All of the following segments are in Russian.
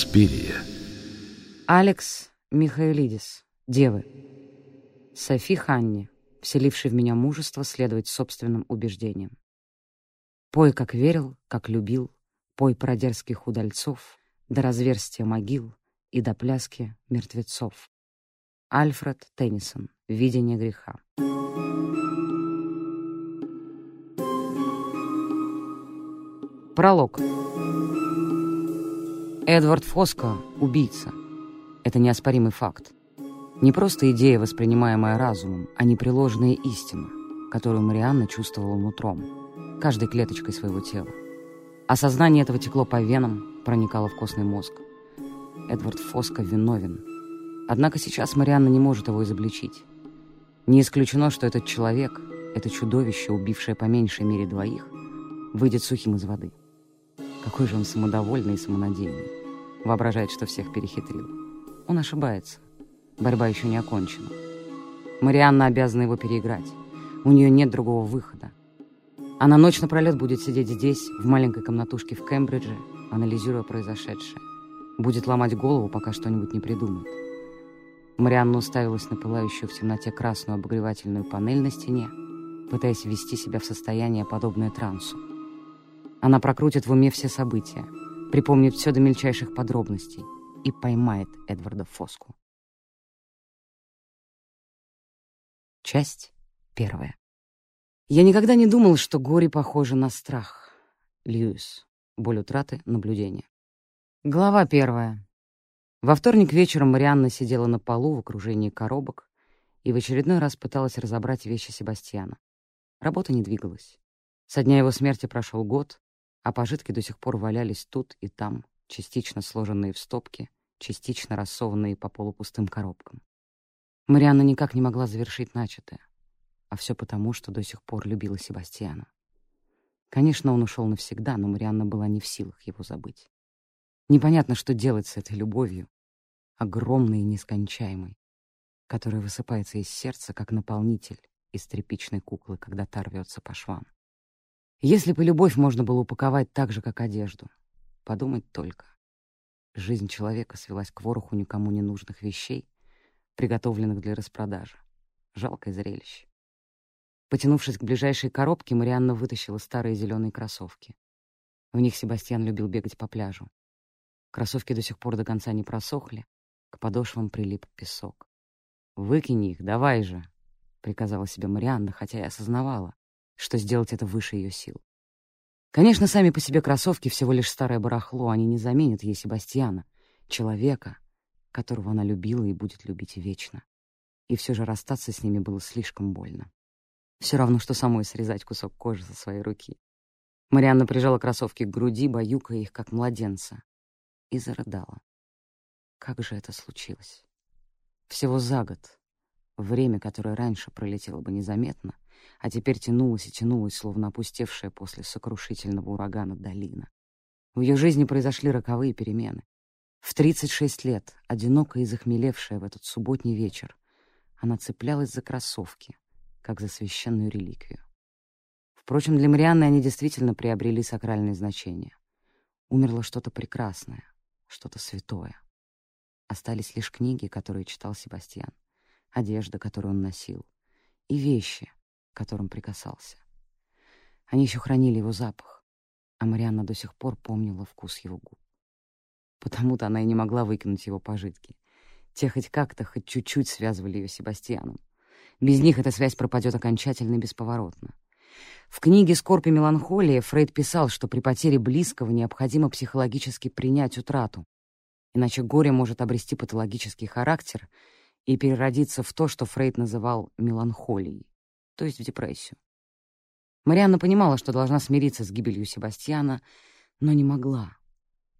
Инспирия. Алекс Михаилидис. Девы. Софи Ханни, вселивший в меня мужество следовать собственным убеждениям. Пой, как верил, как любил, пой про дерзких удальцов, до разверстия могил и до пляски мертвецов. Альфред Теннисон. Видение греха. Пролог. Эдвард Фоско — убийца. Это неоспоримый факт. Не просто идея, воспринимаемая разумом, а непреложная истина, которую Марианна чувствовала нутром, каждой клеточкой своего тела. Осознание этого текло по венам, проникало в костный мозг. Эдвард Фоско виновен. Однако сейчас Марианна не может его изобличить. Не исключено, что этот человек, это чудовище, убившее по меньшей мере двоих, выйдет сухим из воды. Какой же он самодовольный и самонадеянный. Воображает, что всех перехитрил. Он ошибается. Борьба еще не окончена. Марианна обязана его переиграть. У нее нет другого выхода. Она ночь напролет будет сидеть здесь, в маленькой комнатушке в Кембридже, анализируя произошедшее. Будет ломать голову, пока что-нибудь не придумает. Марианна уставилась на пылающую в темноте красную обогревательную панель на стене, пытаясь ввести себя в состояние, подобное трансу. Она прокрутит в уме все события, припомнит все до мельчайших подробностей и поймает Эдварда Фоску. Часть первая. Я никогда не думал, что горе похоже на страх. Льюис. Боль утраты, наблюдение. Глава первая. Во вторник вечером Марианна сидела на полу в окружении коробок и в очередной раз пыталась разобрать вещи Себастьяна. Работа не двигалась. Со дня его смерти прошел год, а пожитки до сих пор валялись тут и там, частично сложенные в стопки, частично рассованные по полупустым коробкам. Марианна никак не могла завершить начатое, а все потому, что до сих пор любила Себастьяна. Конечно, он ушел навсегда, но Марианна была не в силах его забыть. Непонятно, что делать с этой любовью, огромной и нескончаемой, которая высыпается из сердца, как наполнитель из тряпичной куклы, когда та рвется по швам. Если бы любовь можно было упаковать так же, как одежду. Подумать только. Жизнь человека свелась к вороху никому не нужных вещей, приготовленных для распродажи. Жалкое зрелище. Потянувшись к ближайшей коробке, Марианна вытащила старые зеленые кроссовки. В них Себастьян любил бегать по пляжу. Кроссовки до сих пор до конца не просохли, к подошвам прилип песок. «Выкини их, давай же!» — приказала себе Марианна, хотя и осознавала, что сделать это выше ее сил. Конечно, сами по себе кроссовки всего лишь старое барахло, они не заменят ей Себастьяна, человека, которого она любила и будет любить вечно. И все же расстаться с ними было слишком больно. Все равно, что самой срезать кусок кожи со своей руки. Марианна прижала кроссовки к груди, баюкая их, как младенца, и зарыдала. Как же это случилось? Всего за год. Время, которое раньше пролетело бы незаметно, а теперь тянулась и тянулась, словно опустевшая после сокрушительного урагана долина. В ее жизни произошли роковые перемены. В 36 лет, одинокая и захмелевшая в этот субботний вечер, она цеплялась за кроссовки, как за священную реликвию. Впрочем, для Марианны они действительно приобрели сакральное значение. Умерло что-то прекрасное, что-то святое. Остались лишь книги, которые читал Себастьян, одежда, которую он носил, и вещи, которым прикасался. Они еще хранили его запах, а Марианна до сих пор помнила вкус его губ. Потому-то она и не могла выкинуть его пожитки. Те хоть как-то, хоть чуть-чуть связывали ее с Себастьяном. Без них эта связь пропадет окончательно и бесповоротно. В книге «Скорбь и меланхолия» Фрейд писал, что при потере близкого необходимо психологически принять утрату, иначе горе может обрести патологический характер и переродиться в то, что Фрейд называл меланхолией то есть в депрессию. Марианна понимала, что должна смириться с гибелью Себастьяна, но не могла,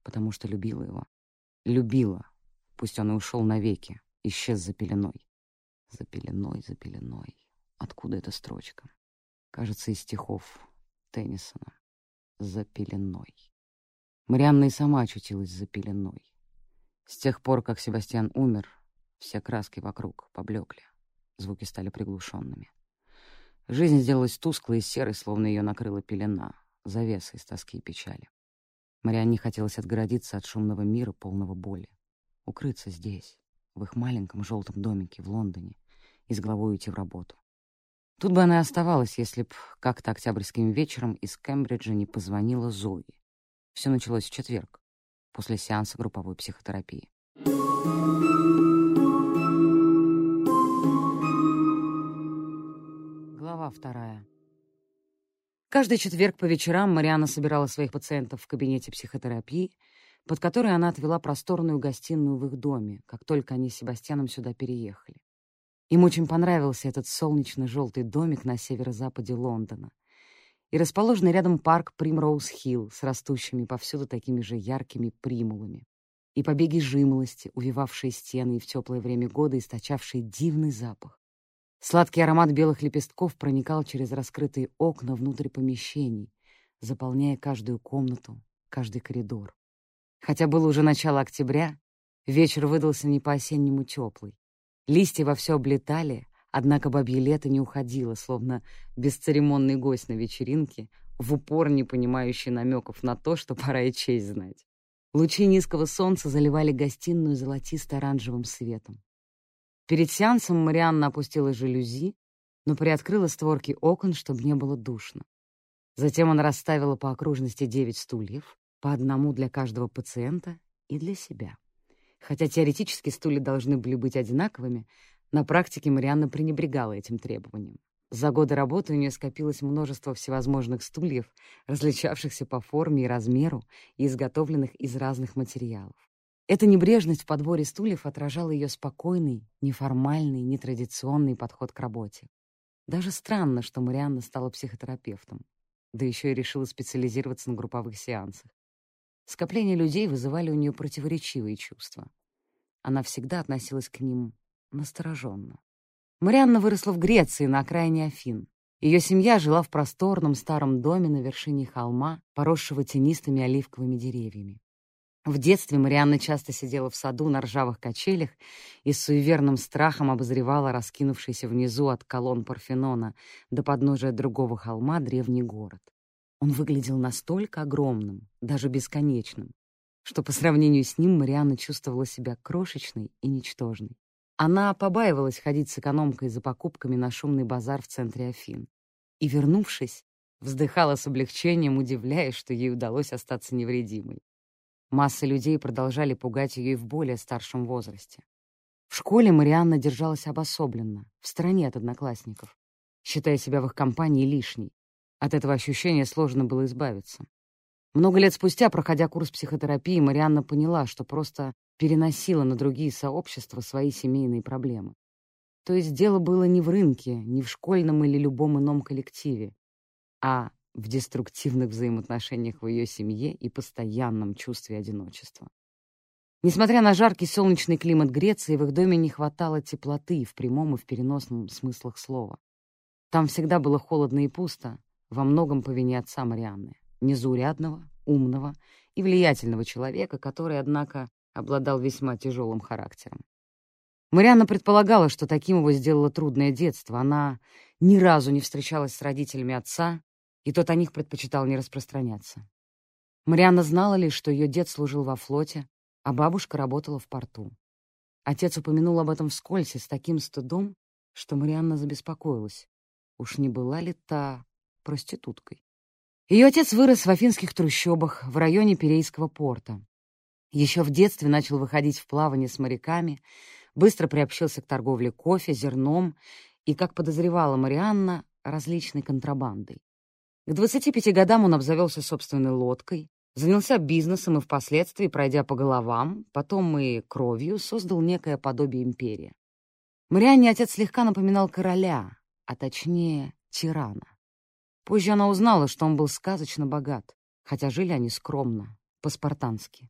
потому что любила его. Любила, пусть он и ушел навеки, исчез за пеленой. За пеленой, за пеленой. Откуда эта строчка? Кажется, из стихов Теннисона. За пеленой. Марианна и сама очутилась за пеленой. С тех пор, как Себастьян умер, все краски вокруг поблекли, звуки стали приглушенными. Жизнь сделалась тусклой и серой, словно ее накрыла пелена, завеса из тоски и печали. Марианне хотелось отгородиться от шумного мира, полного боли. Укрыться здесь, в их маленьком желтом домике в Лондоне, и с головой уйти в работу. Тут бы она и оставалась, если б как-то октябрьским вечером из Кембриджа не позвонила Зои. Все началось в четверг, после сеанса групповой психотерапии. Глава вторая. Каждый четверг по вечерам Мариана собирала своих пациентов в кабинете психотерапии, под которой она отвела просторную гостиную в их доме, как только они с Себастьяном сюда переехали. Им очень понравился этот солнечно-желтый домик на северо-западе Лондона и расположенный рядом парк Примроуз-Хилл с растущими повсюду такими же яркими примулами, и побеги жимолости, увивавшие стены и в теплое время года источавшие дивный запах. Сладкий аромат белых лепестков проникал через раскрытые окна внутрь помещений, заполняя каждую комнату, каждый коридор. Хотя было уже начало октября, вечер выдался не по-осеннему теплый. Листья вовсю облетали, однако бабье лето не уходило, словно бесцеремонный гость на вечеринке, в упор не понимающий намеков на то, что пора и честь знать. Лучи низкого солнца заливали гостиную золотисто-оранжевым светом. Перед сеансом Марианна опустила жалюзи, но приоткрыла створки окон, чтобы не было душно. Затем она расставила по окружности девять стульев, по одному для каждого пациента и для себя. Хотя теоретически стулья должны были быть одинаковыми, на практике Марианна пренебрегала этим требованием. За годы работы у нее скопилось множество всевозможных стульев, различавшихся по форме и размеру и изготовленных из разных материалов. Эта небрежность в подборе стульев отражала ее спокойный, неформальный, нетрадиционный подход к работе. Даже странно, что Марианна стала психотерапевтом, да еще и решила специализироваться на групповых сеансах. Скопление людей вызывали у нее противоречивые чувства. Она всегда относилась к ним настороженно. Марианна выросла в Греции, на окраине Афин. Ее семья жила в просторном старом доме на вершине холма, поросшего тенистыми оливковыми деревьями. В детстве Марианна часто сидела в саду на ржавых качелях и с суеверным страхом обозревала раскинувшийся внизу от колонн Парфенона до подножия другого холма древний город. Он выглядел настолько огромным, даже бесконечным, что по сравнению с ним Марианна чувствовала себя крошечной и ничтожной. Она побаивалась ходить с экономкой за покупками на шумный базар в центре Афин. И, вернувшись, вздыхала с облегчением, удивляясь, что ей удалось остаться невредимой. Масса людей продолжали пугать ее и в более старшем возрасте. В школе Марианна держалась обособленно, в стороне от одноклассников, считая себя в их компании лишней. От этого ощущения сложно было избавиться. Много лет спустя, проходя курс психотерапии, Марианна поняла, что просто переносила на другие сообщества свои семейные проблемы. То есть дело было не в рынке, не в школьном или любом ином коллективе, а в деструктивных взаимоотношениях в ее семье и постоянном чувстве одиночества. Несмотря на жаркий солнечный климат Греции, в их доме не хватало теплоты в прямом и в переносном смыслах слова. Там всегда было холодно и пусто, во многом по вине отца Марианны, незаурядного, умного и влиятельного человека, который, однако, обладал весьма тяжелым характером. Марианна предполагала, что таким его сделало трудное детство. Она ни разу не встречалась с родителями отца, и тот о них предпочитал не распространяться. Марианна знала лишь, что ее дед служил во флоте, а бабушка работала в порту. Отец упомянул об этом вскользь с таким стыдом, что Марианна забеспокоилась. Уж не была ли та проституткой? Ее отец вырос в афинских трущобах в районе Перейского порта. Еще в детстве начал выходить в плавание с моряками, быстро приобщился к торговле кофе, зерном и, как подозревала Марианна, различной контрабандой. К 25 годам он обзавелся собственной лодкой, занялся бизнесом и впоследствии, пройдя по головам, потом и кровью, создал некое подобие империи. Марианне отец слегка напоминал короля, а точнее тирана. Позже она узнала, что он был сказочно богат, хотя жили они скромно, по-спартански.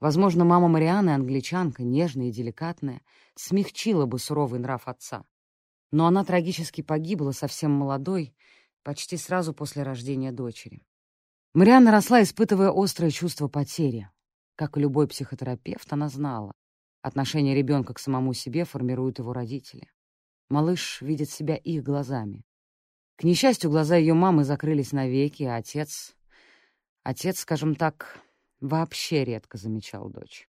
Возможно, мама Марианы, англичанка, нежная и деликатная, смягчила бы суровый нрав отца. Но она трагически погибла совсем молодой, почти сразу после рождения дочери. Марианна росла, испытывая острое чувство потери. Как и любой психотерапевт, она знала. Отношение ребенка к самому себе формируют его родители. Малыш видит себя их глазами. К несчастью, глаза ее мамы закрылись навеки, а отец... Отец, скажем так, вообще редко замечал дочь.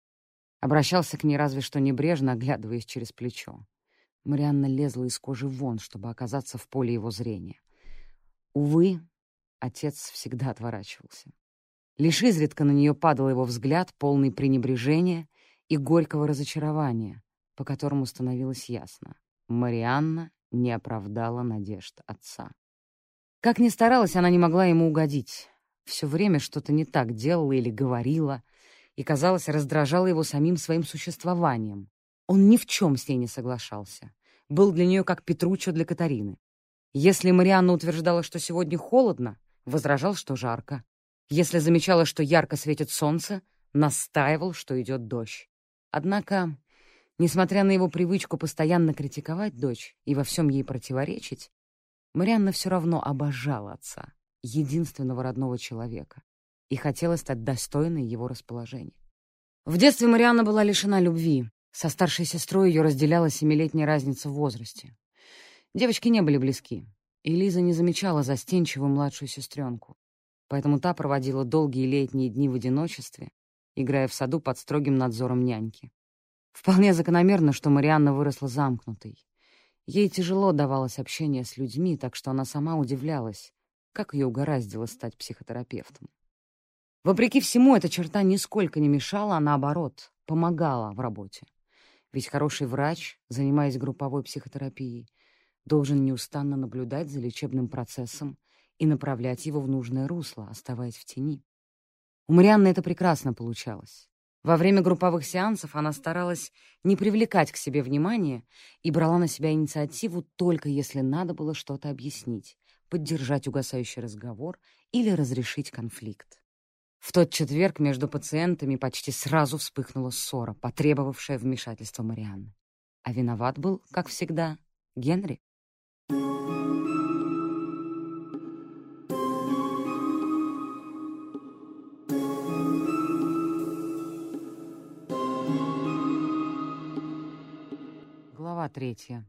Обращался к ней разве что небрежно, оглядываясь через плечо. Марианна лезла из кожи вон, чтобы оказаться в поле его зрения. Увы, отец всегда отворачивался. Лишь изредка на нее падал его взгляд, полный пренебрежения и горького разочарования, по которому становилось ясно. Марианна не оправдала надежд отца. Как ни старалась, она не могла ему угодить. Все время что-то не так делала или говорила, и, казалось, раздражала его самим своим существованием. Он ни в чем с ней не соглашался. Был для нее как Петруччо для Катарины. Если Марианна утверждала, что сегодня холодно, возражал, что жарко. Если замечала, что ярко светит солнце, настаивал, что идет дождь. Однако, несмотря на его привычку постоянно критиковать дочь и во всем ей противоречить, Марианна все равно обожала отца, единственного родного человека, и хотела стать достойной его расположения. В детстве Марианна была лишена любви. Со старшей сестрой ее разделяла семилетняя разница в возрасте. Девочки не были близки, и Лиза не замечала застенчивую младшую сестренку, поэтому та проводила долгие летние дни в одиночестве, играя в саду под строгим надзором няньки. Вполне закономерно, что Марианна выросла замкнутой. Ей тяжело давалось общение с людьми, так что она сама удивлялась, как ее угораздило стать психотерапевтом. Вопреки всему, эта черта нисколько не мешала, а наоборот, помогала в работе. Ведь хороший врач, занимаясь групповой психотерапией, должен неустанно наблюдать за лечебным процессом и направлять его в нужное русло, оставаясь в тени. У Марианны это прекрасно получалось. Во время групповых сеансов она старалась не привлекать к себе внимания и брала на себя инициативу только если надо было что-то объяснить, поддержать угасающий разговор или разрешить конфликт. В тот четверг между пациентами почти сразу вспыхнула ссора, потребовавшая вмешательства Марианны. А виноват был, как всегда, Генри. Глава третья.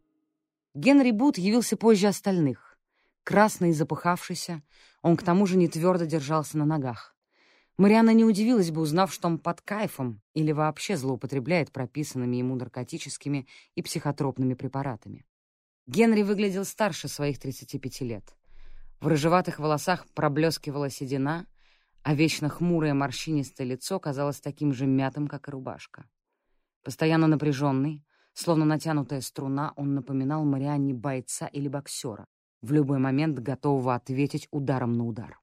Генри Бут явился позже остальных. Красный и запыхавшийся, он к тому же не твердо держался на ногах. Марианна не удивилась бы, узнав, что он под кайфом или вообще злоупотребляет прописанными ему наркотическими и психотропными препаратами. Генри выглядел старше своих 35 лет. В рыжеватых волосах проблескивала седина, а вечно хмурое морщинистое лицо казалось таким же мятым, как и рубашка. Постоянно напряженный, словно натянутая струна, он напоминал Марианне бойца или боксера, в любой момент готового ответить ударом на удар.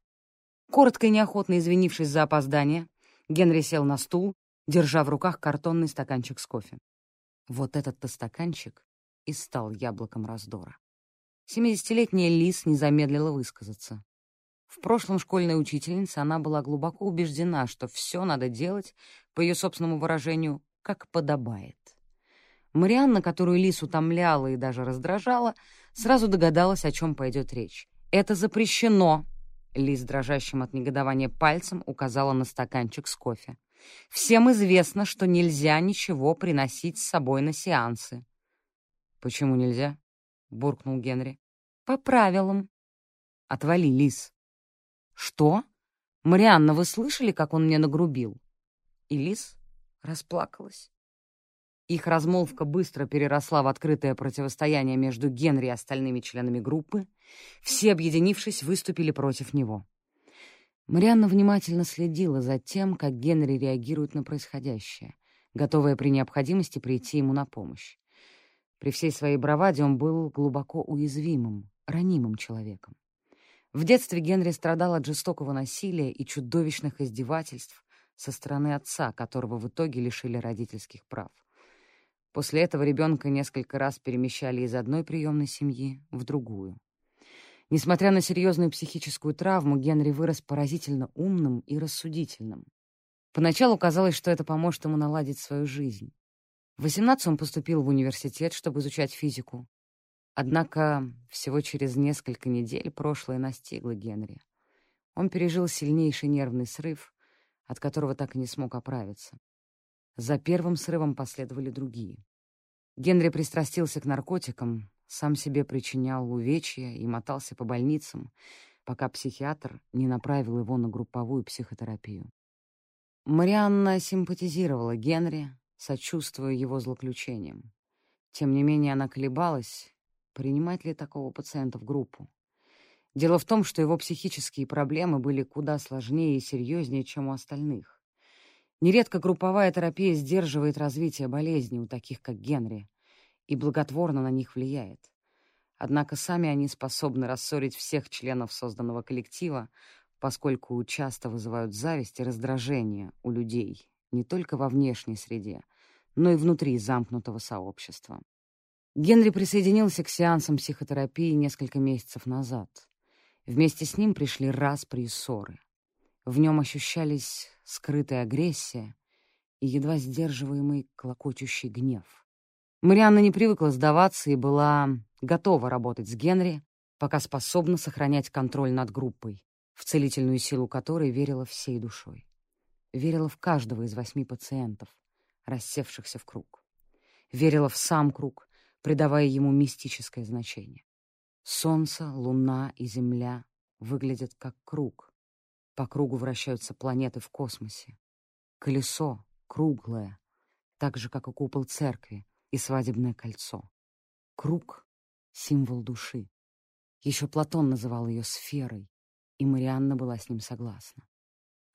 Коротко и неохотно извинившись за опоздание, Генри сел на стул, держа в руках картонный стаканчик с кофе. Вот этот-то стаканчик и стал яблоком раздора. Семидесятилетняя Лис не замедлила высказаться. В прошлом школьной учительнице она была глубоко убеждена, что все надо делать, по ее собственному выражению, как подобает. Марианна, которую Лис утомляла и даже раздражала, сразу догадалась, о чем пойдет речь. «Это запрещено!» Лиз, дрожащим от негодования пальцем, указала на стаканчик с кофе. «Всем известно, что нельзя ничего приносить с собой на сеансы». «Почему нельзя?» — буркнул Генри. «По правилам». «Отвали, Лиз». «Что? Марианна, вы слышали, как он мне нагрубил?» И Лиз расплакалась. Их размолвка быстро переросла в открытое противостояние между Генри и остальными членами группы. Все, объединившись, выступили против него. Марианна внимательно следила за тем, как Генри реагирует на происходящее, готовая при необходимости прийти ему на помощь. При всей своей браваде он был глубоко уязвимым, ранимым человеком. В детстве Генри страдал от жестокого насилия и чудовищных издевательств со стороны отца, которого в итоге лишили родительских прав. После этого ребенка несколько раз перемещали из одной приемной семьи в другую. Несмотря на серьезную психическую травму, Генри вырос поразительно умным и рассудительным. Поначалу казалось, что это поможет ему наладить свою жизнь. В 18 он поступил в университет, чтобы изучать физику. Однако всего через несколько недель прошлое настигло Генри. Он пережил сильнейший нервный срыв, от которого так и не смог оправиться. За первым срывом последовали другие. Генри пристрастился к наркотикам, сам себе причинял увечья и мотался по больницам, пока психиатр не направил его на групповую психотерапию. Марианна симпатизировала Генри, сочувствуя его злоключениям. Тем не менее она колебалась, принимать ли такого пациента в группу. Дело в том, что его психические проблемы были куда сложнее и серьезнее, чем у остальных. Нередко групповая терапия сдерживает развитие болезни у таких, как Генри, и благотворно на них влияет. Однако сами они способны рассорить всех членов созданного коллектива, поскольку часто вызывают зависть и раздражение у людей не только во внешней среде, но и внутри замкнутого сообщества. Генри присоединился к сеансам психотерапии несколько месяцев назад. Вместе с ним пришли распри и ссоры. В нем ощущались скрытая агрессия и едва сдерживаемый клокочущий гнев. Марианна не привыкла сдаваться и была готова работать с Генри, пока способна сохранять контроль над группой, в целительную силу которой верила всей душой. Верила в каждого из восьми пациентов, рассевшихся в круг. Верила в сам круг, придавая ему мистическое значение. Солнце, луна и Земля выглядят как круг. По кругу вращаются планеты в космосе. Колесо круглое, так же, как и купол церкви и свадебное кольцо. Круг — символ души. Еще Платон называл ее сферой, и Марианна была с ним согласна.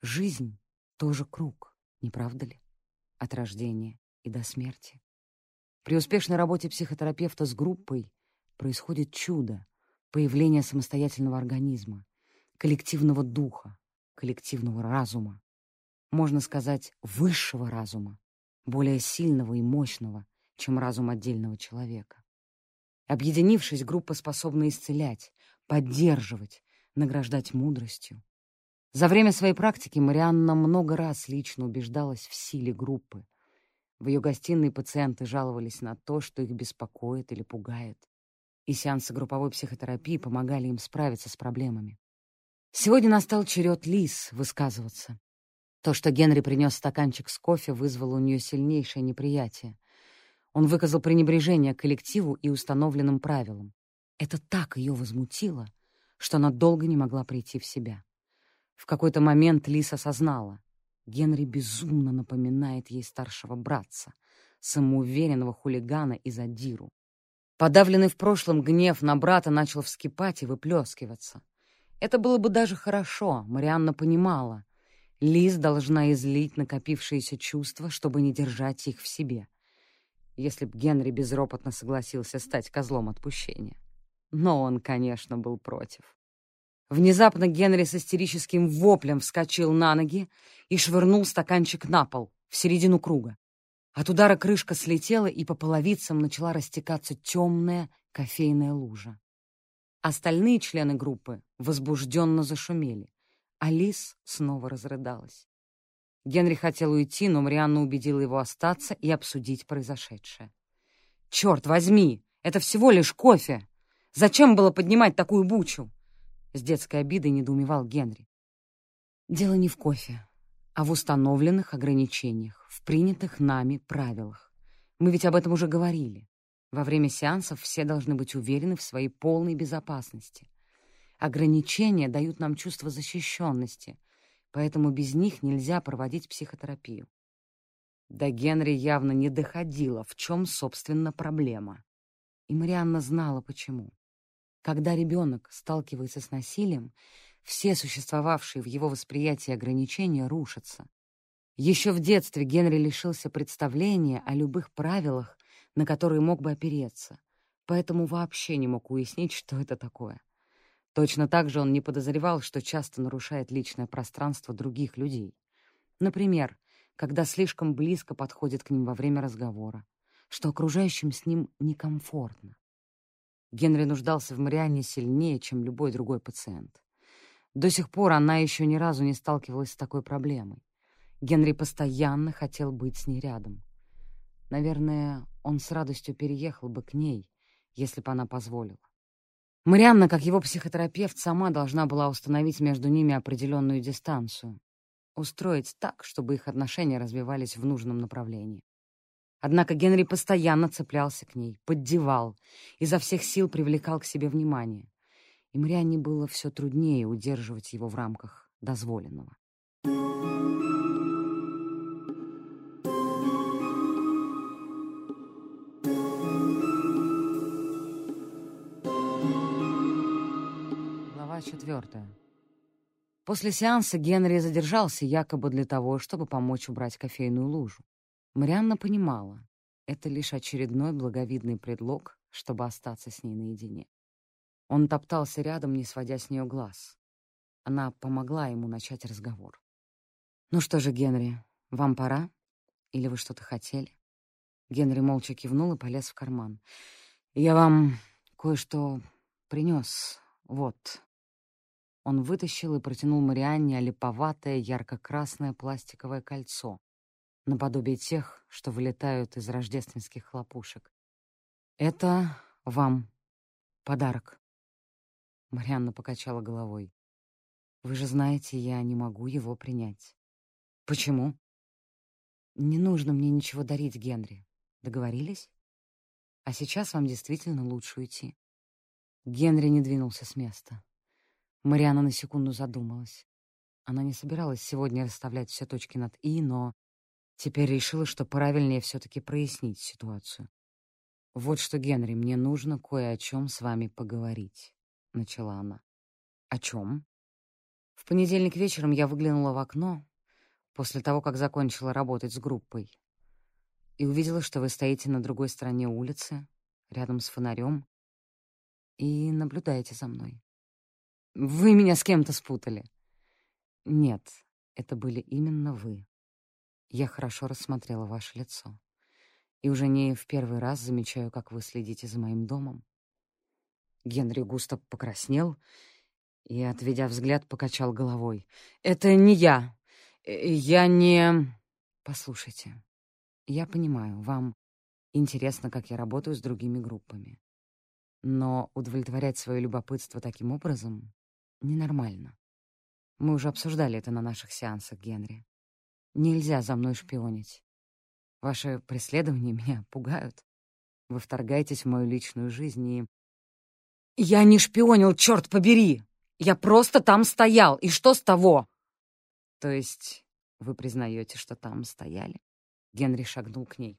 Жизнь — тоже круг, не правда ли? От рождения и до смерти. При успешной работе психотерапевта с группой происходит чудо, появление самостоятельного организма, коллективного духа, коллективного разума. Можно сказать, высшего разума, более сильного и мощного, чем разум отдельного человека. Объединившись, группа способна исцелять, поддерживать, награждать мудростью. За время своей практики Марианна много раз лично убеждалась в силе группы. В ее гостиной пациенты жаловались на то, что их беспокоит или пугает. И сеансы групповой психотерапии помогали им справиться с проблемами. Сегодня настал черед Лис высказываться. То, что Генри принес стаканчик с кофе, вызвало у нее сильнейшее неприятие. Он выказал пренебрежение к коллективу и установленным правилам. Это так ее возмутило, что она долго не могла прийти в себя. В какой-то момент Лис осознала. Генри безумно напоминает ей старшего братца, самоуверенного хулигана из Адиру. Подавленный в прошлом гнев на брата начал вскипать и выплескиваться. Это было бы даже хорошо, Марианна понимала. Лиз должна излить накопившиеся чувства, чтобы не держать их в себе. Если б Генри безропотно согласился стать козлом отпущения. Но он, конечно, был против. Внезапно Генри с истерическим воплем вскочил на ноги и швырнул стаканчик на пол, в середину круга. От удара крышка слетела, и по половицам начала растекаться темная кофейная лужа. Остальные члены группы возбужденно зашумели. Алис снова разрыдалась. Генри хотел уйти, но Марианна убедила его остаться и обсудить произошедшее. «Черт возьми! Это всего лишь кофе! Зачем было поднимать такую бучу?» С детской обидой недоумевал Генри. «Дело не в кофе, а в установленных ограничениях, в принятых нами правилах. Мы ведь об этом уже говорили. Во время сеансов все должны быть уверены в своей полной безопасности. Ограничения дают нам чувство защищенности, поэтому без них нельзя проводить психотерапию. До Генри явно не доходило, в чем, собственно, проблема. И Марианна знала, почему. Когда ребенок сталкивается с насилием, все существовавшие в его восприятии ограничения рушатся. Еще в детстве Генри лишился представления о любых правилах, на которые мог бы опереться, поэтому вообще не мог уяснить, что это такое. Точно так же он не подозревал, что часто нарушает личное пространство других людей. Например, когда слишком близко подходит к ним во время разговора, что окружающим с ним некомфортно. Генри нуждался в Марианне сильнее, чем любой другой пациент. До сих пор она еще ни разу не сталкивалась с такой проблемой. Генри постоянно хотел быть с ней рядом. Наверное, он с радостью переехал бы к ней, если бы она позволила. Марианна, как его психотерапевт, сама должна была установить между ними определенную дистанцию, устроить так, чтобы их отношения развивались в нужном направлении. Однако Генри постоянно цеплялся к ней, поддевал, изо всех сил привлекал к себе внимание. И Марианне было все труднее удерживать его в рамках дозволенного. Глава четвертая. После сеанса Генри задержался якобы для того, чтобы помочь убрать кофейную лужу. Марианна понимала, это лишь очередной благовидный предлог, чтобы остаться с ней наедине. Он топтался рядом, не сводя с нее глаз. Она помогла ему начать разговор. «Ну что же, Генри, вам пора? Или вы что-то хотели?» Генри молча кивнул и полез в карман. «Я вам кое-что принес. Вот». Он вытащил и протянул Марианне олиповатое ярко-красное пластиковое кольцо, наподобие тех, что вылетают из рождественских хлопушек. «Это вам подарок». Марианна покачала головой. «Вы же знаете, я не могу его принять». «Почему?» «Не нужно мне ничего дарить, Генри. Договорились? А сейчас вам действительно лучше уйти». Генри не двинулся с места. Марианна на секунду задумалась. Она не собиралась сегодня расставлять все точки над «и», но теперь решила, что правильнее все-таки прояснить ситуацию. «Вот что, Генри, мне нужно кое о чем с вами поговорить», — начала она. «О чем?» В понедельник вечером я выглянула в окно после того, как закончила работать с группой, и увидела, что вы стоите на другой стороне улицы, рядом с фонарем, и наблюдаете за мной. Вы меня с кем-то спутали. Нет, это были именно вы. Я хорошо рассмотрела ваше лицо. И уже не в первый раз замечаю, как вы следите за моим домом. Генри густо покраснел и, отведя взгляд, покачал головой. «Это не я. Я не...» «Послушайте, я понимаю, вам интересно, как я работаю с другими группами. Но удовлетворять свое любопытство таким образом ненормально. Мы уже обсуждали это на наших сеансах, Генри. Нельзя за мной шпионить. Ваши преследования меня пугают. Вы вторгаетесь в мою личную жизнь и... Я не шпионил, черт побери! Я просто там стоял, и что с того? То есть вы признаете, что там стояли? Генри шагнул к ней.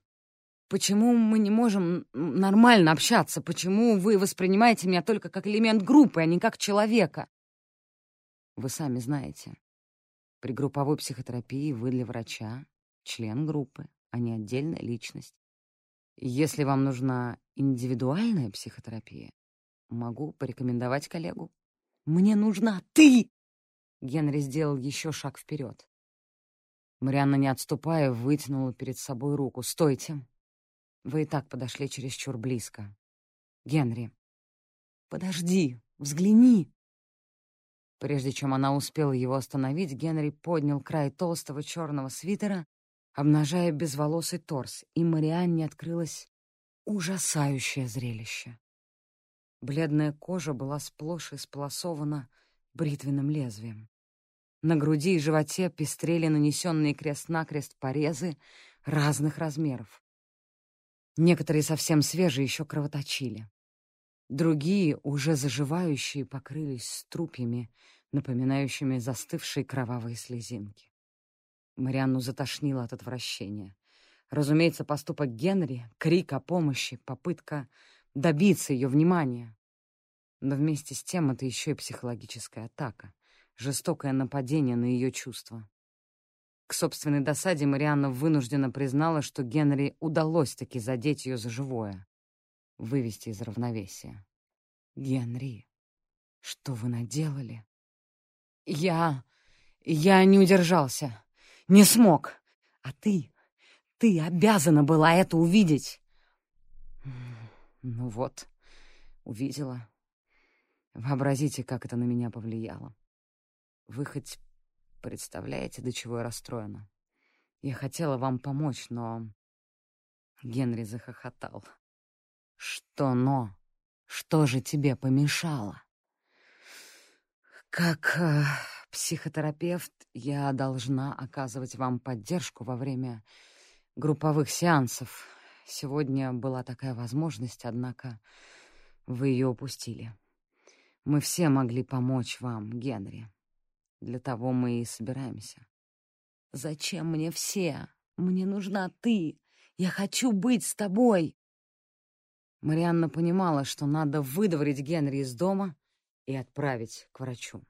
Почему мы не можем нормально общаться? Почему вы воспринимаете меня только как элемент группы, а не как человека? Вы сами знаете. При групповой психотерапии вы для врача член группы, а не отдельная личность. Если вам нужна индивидуальная психотерапия, могу порекомендовать коллегу. «Мне нужна ты!» Генри сделал еще шаг вперед. Марианна, не отступая, вытянула перед собой руку. «Стойте! Вы и так подошли чересчур близко. Генри, подожди, взгляни!» Прежде чем она успела его остановить, Генри поднял край толстого черного свитера, обнажая безволосый торс, и Марианне открылось ужасающее зрелище. Бледная кожа была сплошь исполосована бритвенным лезвием. На груди и животе пестрели нанесенные крест-накрест порезы разных размеров. Некоторые совсем свежие еще кровоточили. Другие, уже заживающие, покрылись струпьями, напоминающими застывшие кровавые слезинки. Марианну затошнило от отвращения. Разумеется, поступок Генри, крик о помощи, попытка добиться ее внимания. Но вместе с тем это еще и психологическая атака, жестокое нападение на ее чувства. К собственной досаде Марианна вынуждена признала, что Генри удалось таки задеть ее за живое вывести из равновесия. «Генри, что вы наделали?» «Я... я не удержался. Не смог. А ты... ты обязана была это увидеть!» «Ну вот, увидела. Вообразите, как это на меня повлияло. Вы хоть представляете, до чего я расстроена? Я хотела вам помочь, но...» Генри захохотал. Что «но»? Что же тебе помешало? Как э, психотерапевт я должна оказывать вам поддержку во время групповых сеансов. Сегодня была такая возможность, однако вы ее упустили. Мы все могли помочь вам, Генри. Для того мы и собираемся. Зачем мне все? Мне нужна ты. Я хочу быть с тобой. Марианна понимала, что надо выдворить Генри из дома и отправить к врачу.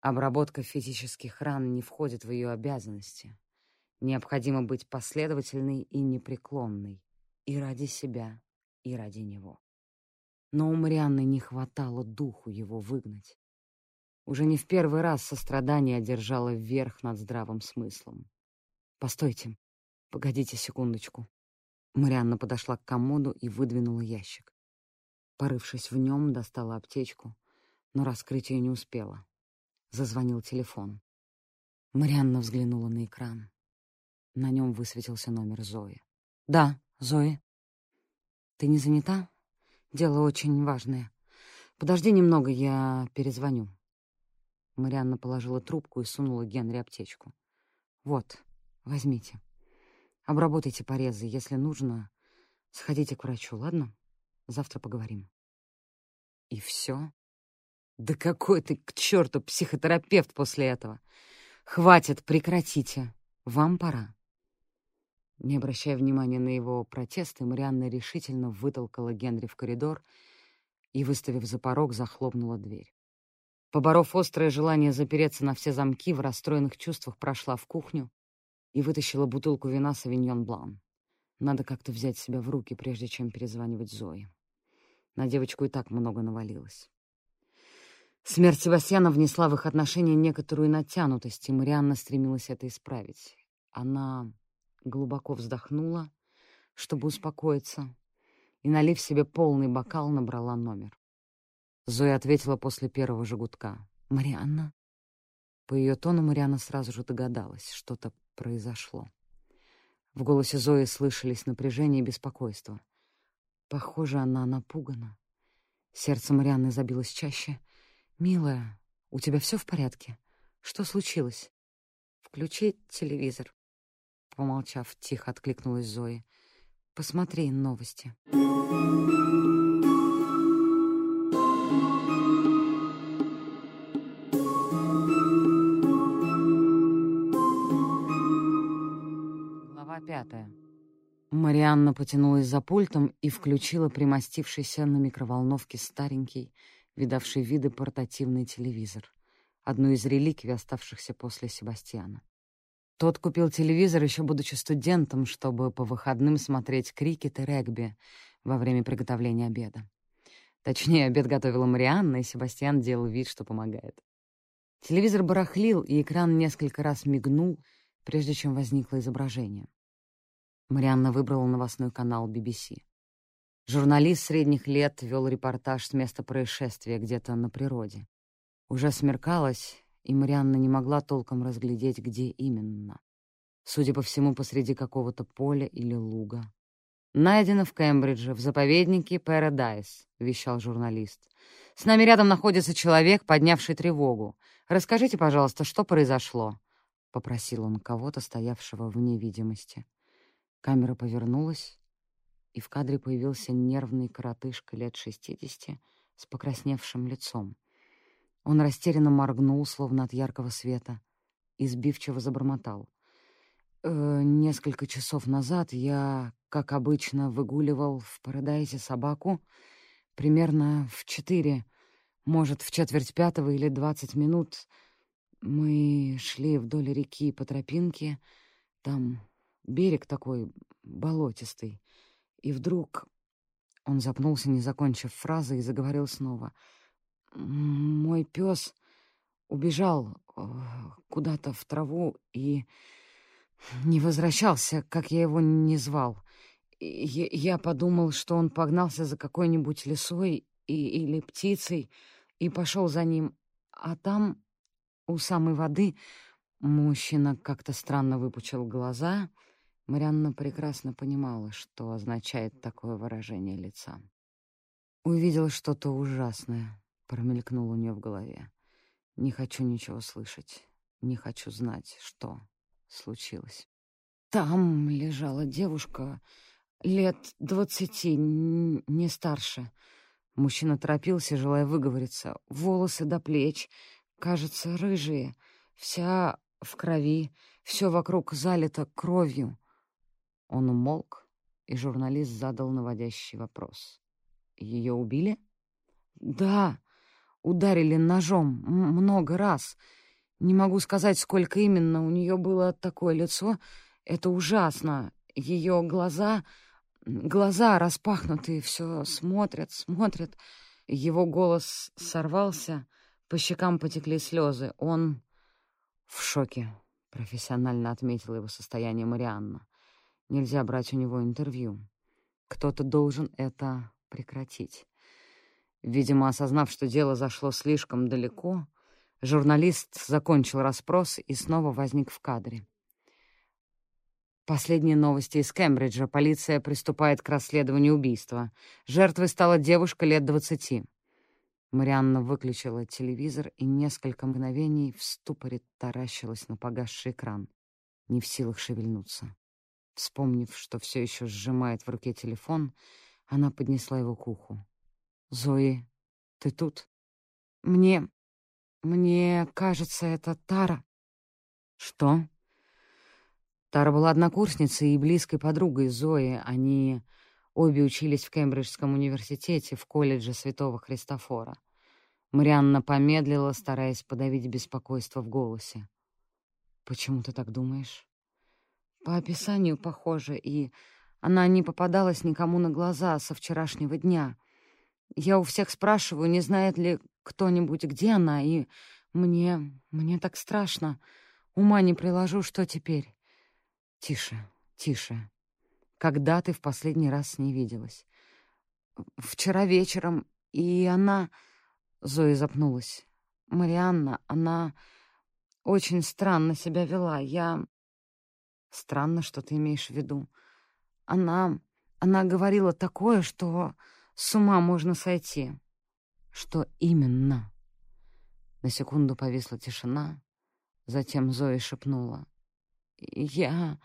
Обработка физических ран не входит в ее обязанности. Необходимо быть последовательной и непреклонной и ради себя, и ради него. Но у Марианны не хватало духу его выгнать. Уже не в первый раз сострадание одержало вверх над здравым смыслом. «Постойте, погодите секундочку». Марианна подошла к комоду и выдвинула ящик. Порывшись в нем, достала аптечку, но раскрыть ее не успела. Зазвонил телефон. Марианна взглянула на экран. На нем высветился номер Зои. «Да, Зои. Ты не занята? Дело очень важное. Подожди немного, я перезвоню». Марианна положила трубку и сунула Генри аптечку. «Вот, возьмите. Обработайте порезы. Если нужно, сходите к врачу, ладно? Завтра поговорим». «И все?» Да какой ты к черту психотерапевт после этого! Хватит, прекратите. Вам пора. Не обращая внимания на его протесты, Марианна решительно вытолкала Генри в коридор и, выставив за порог, захлопнула дверь. Поборов острое желание запереться на все замки, в расстроенных чувствах прошла в кухню и вытащила бутылку вина «Савиньон Блан». Надо как-то взять себя в руки, прежде чем перезванивать Зое. На девочку и так много навалилось. Смерть Себастьяна внесла в их отношения некоторую натянутость, и Марианна стремилась это исправить. Она глубоко вздохнула, чтобы успокоиться, и, налив себе полный бокал, набрала номер. Зоя ответила после первого же «Марианна?» По ее тону Марианна сразу же догадалась, что-то произошло. В голосе Зои слышались напряжение и беспокойство. Похоже, она напугана. Сердце Марианны забилось чаще — «Милая, у тебя все в порядке? Что случилось?» «Включи телевизор», — помолчав, тихо откликнулась Зоя. «Посмотри новости». Пятая. Марианна потянулась за пультом и включила примостившийся на микроволновке старенький, видавший виды портативный телевизор, одну из реликвий, оставшихся после Себастьяна. Тот купил телевизор, еще будучи студентом, чтобы по выходным смотреть крикет и регби во время приготовления обеда. Точнее, обед готовила Марианна, и Себастьян делал вид, что помогает. Телевизор барахлил, и экран несколько раз мигнул, прежде чем возникло изображение. Марианна выбрала новостной канал BBC. Журналист средних лет вел репортаж с места происшествия где-то на природе. Уже смеркалось, и Марианна не могла толком разглядеть, где именно. Судя по всему, посреди какого-то поля или луга. «Найдено в Кембридже, в заповеднике Пэрадайз», — вещал журналист. «С нами рядом находится человек, поднявший тревогу. Расскажите, пожалуйста, что произошло?» — попросил он кого-то, стоявшего вне видимости. Камера повернулась, и в кадре появился нервный коротышка лет шестидесяти с покрасневшим лицом. Он растерянно моргнул, словно от яркого света, и сбивчиво забормотал. «Э, «Несколько часов назад я, как обычно, выгуливал в Парадайзе собаку примерно в четыре, может, в четверть пятого или двадцать минут. Мы шли вдоль реки по тропинке, там берег такой болотистый. И вдруг он запнулся, не закончив фразы, и заговорил снова. «Мой пес убежал э, куда-то в траву и не возвращался, как я его не звал. И я подумал, что он погнался за какой-нибудь лисой и, или птицей и пошел за ним. А там, у самой воды, мужчина как-то странно выпучил глаза — Марианна прекрасно понимала, что означает такое выражение лица. Увидела что-то ужасное, промелькнуло у нее в голове. Не хочу ничего слышать, не хочу знать, что случилось. Там лежала девушка лет двадцати, не старше. Мужчина торопился, желая выговориться. Волосы до плеч, кажется, рыжие, вся в крови, все вокруг залито кровью. Он умолк, и журналист задал наводящий вопрос. «Ее убили?» «Да, ударили ножом много раз. Не могу сказать, сколько именно. У нее было такое лицо. Это ужасно. Ее глаза... Глаза распахнутые, все смотрят, смотрят. Его голос сорвался, по щекам потекли слезы. Он в шоке, профессионально отметила его состояние Марианна. Нельзя брать у него интервью. Кто-то должен это прекратить. Видимо, осознав, что дело зашло слишком далеко, журналист закончил расспрос и снова возник в кадре. Последние новости из Кембриджа. Полиция приступает к расследованию убийства. Жертвой стала девушка лет двадцати. Марианна выключила телевизор и несколько мгновений в ступоре таращилась на погасший экран, не в силах шевельнуться. Вспомнив, что все еще сжимает в руке телефон, она поднесла его к уху. «Зои, ты тут?» «Мне... мне кажется, это Тара». «Что?» Тара была однокурсницей и близкой подругой Зои. Они обе учились в Кембриджском университете в колледже Святого Христофора. Марианна помедлила, стараясь подавить беспокойство в голосе. «Почему ты так думаешь?» «По описанию похоже, и она не попадалась никому на глаза со вчерашнего дня. Я у всех спрашиваю, не знает ли кто-нибудь, где она, и мне... мне так страшно. Ума не приложу, что теперь. Тише, тише. Когда ты в последний раз с ней виделась? Вчера вечером, и она... Зоя запнулась. Марианна, она очень странно себя вела. Я... Странно, что ты имеешь в виду. Она... она говорила такое, что с ума можно сойти. Что именно? На секунду повисла тишина, затем Зоя шепнула. «Я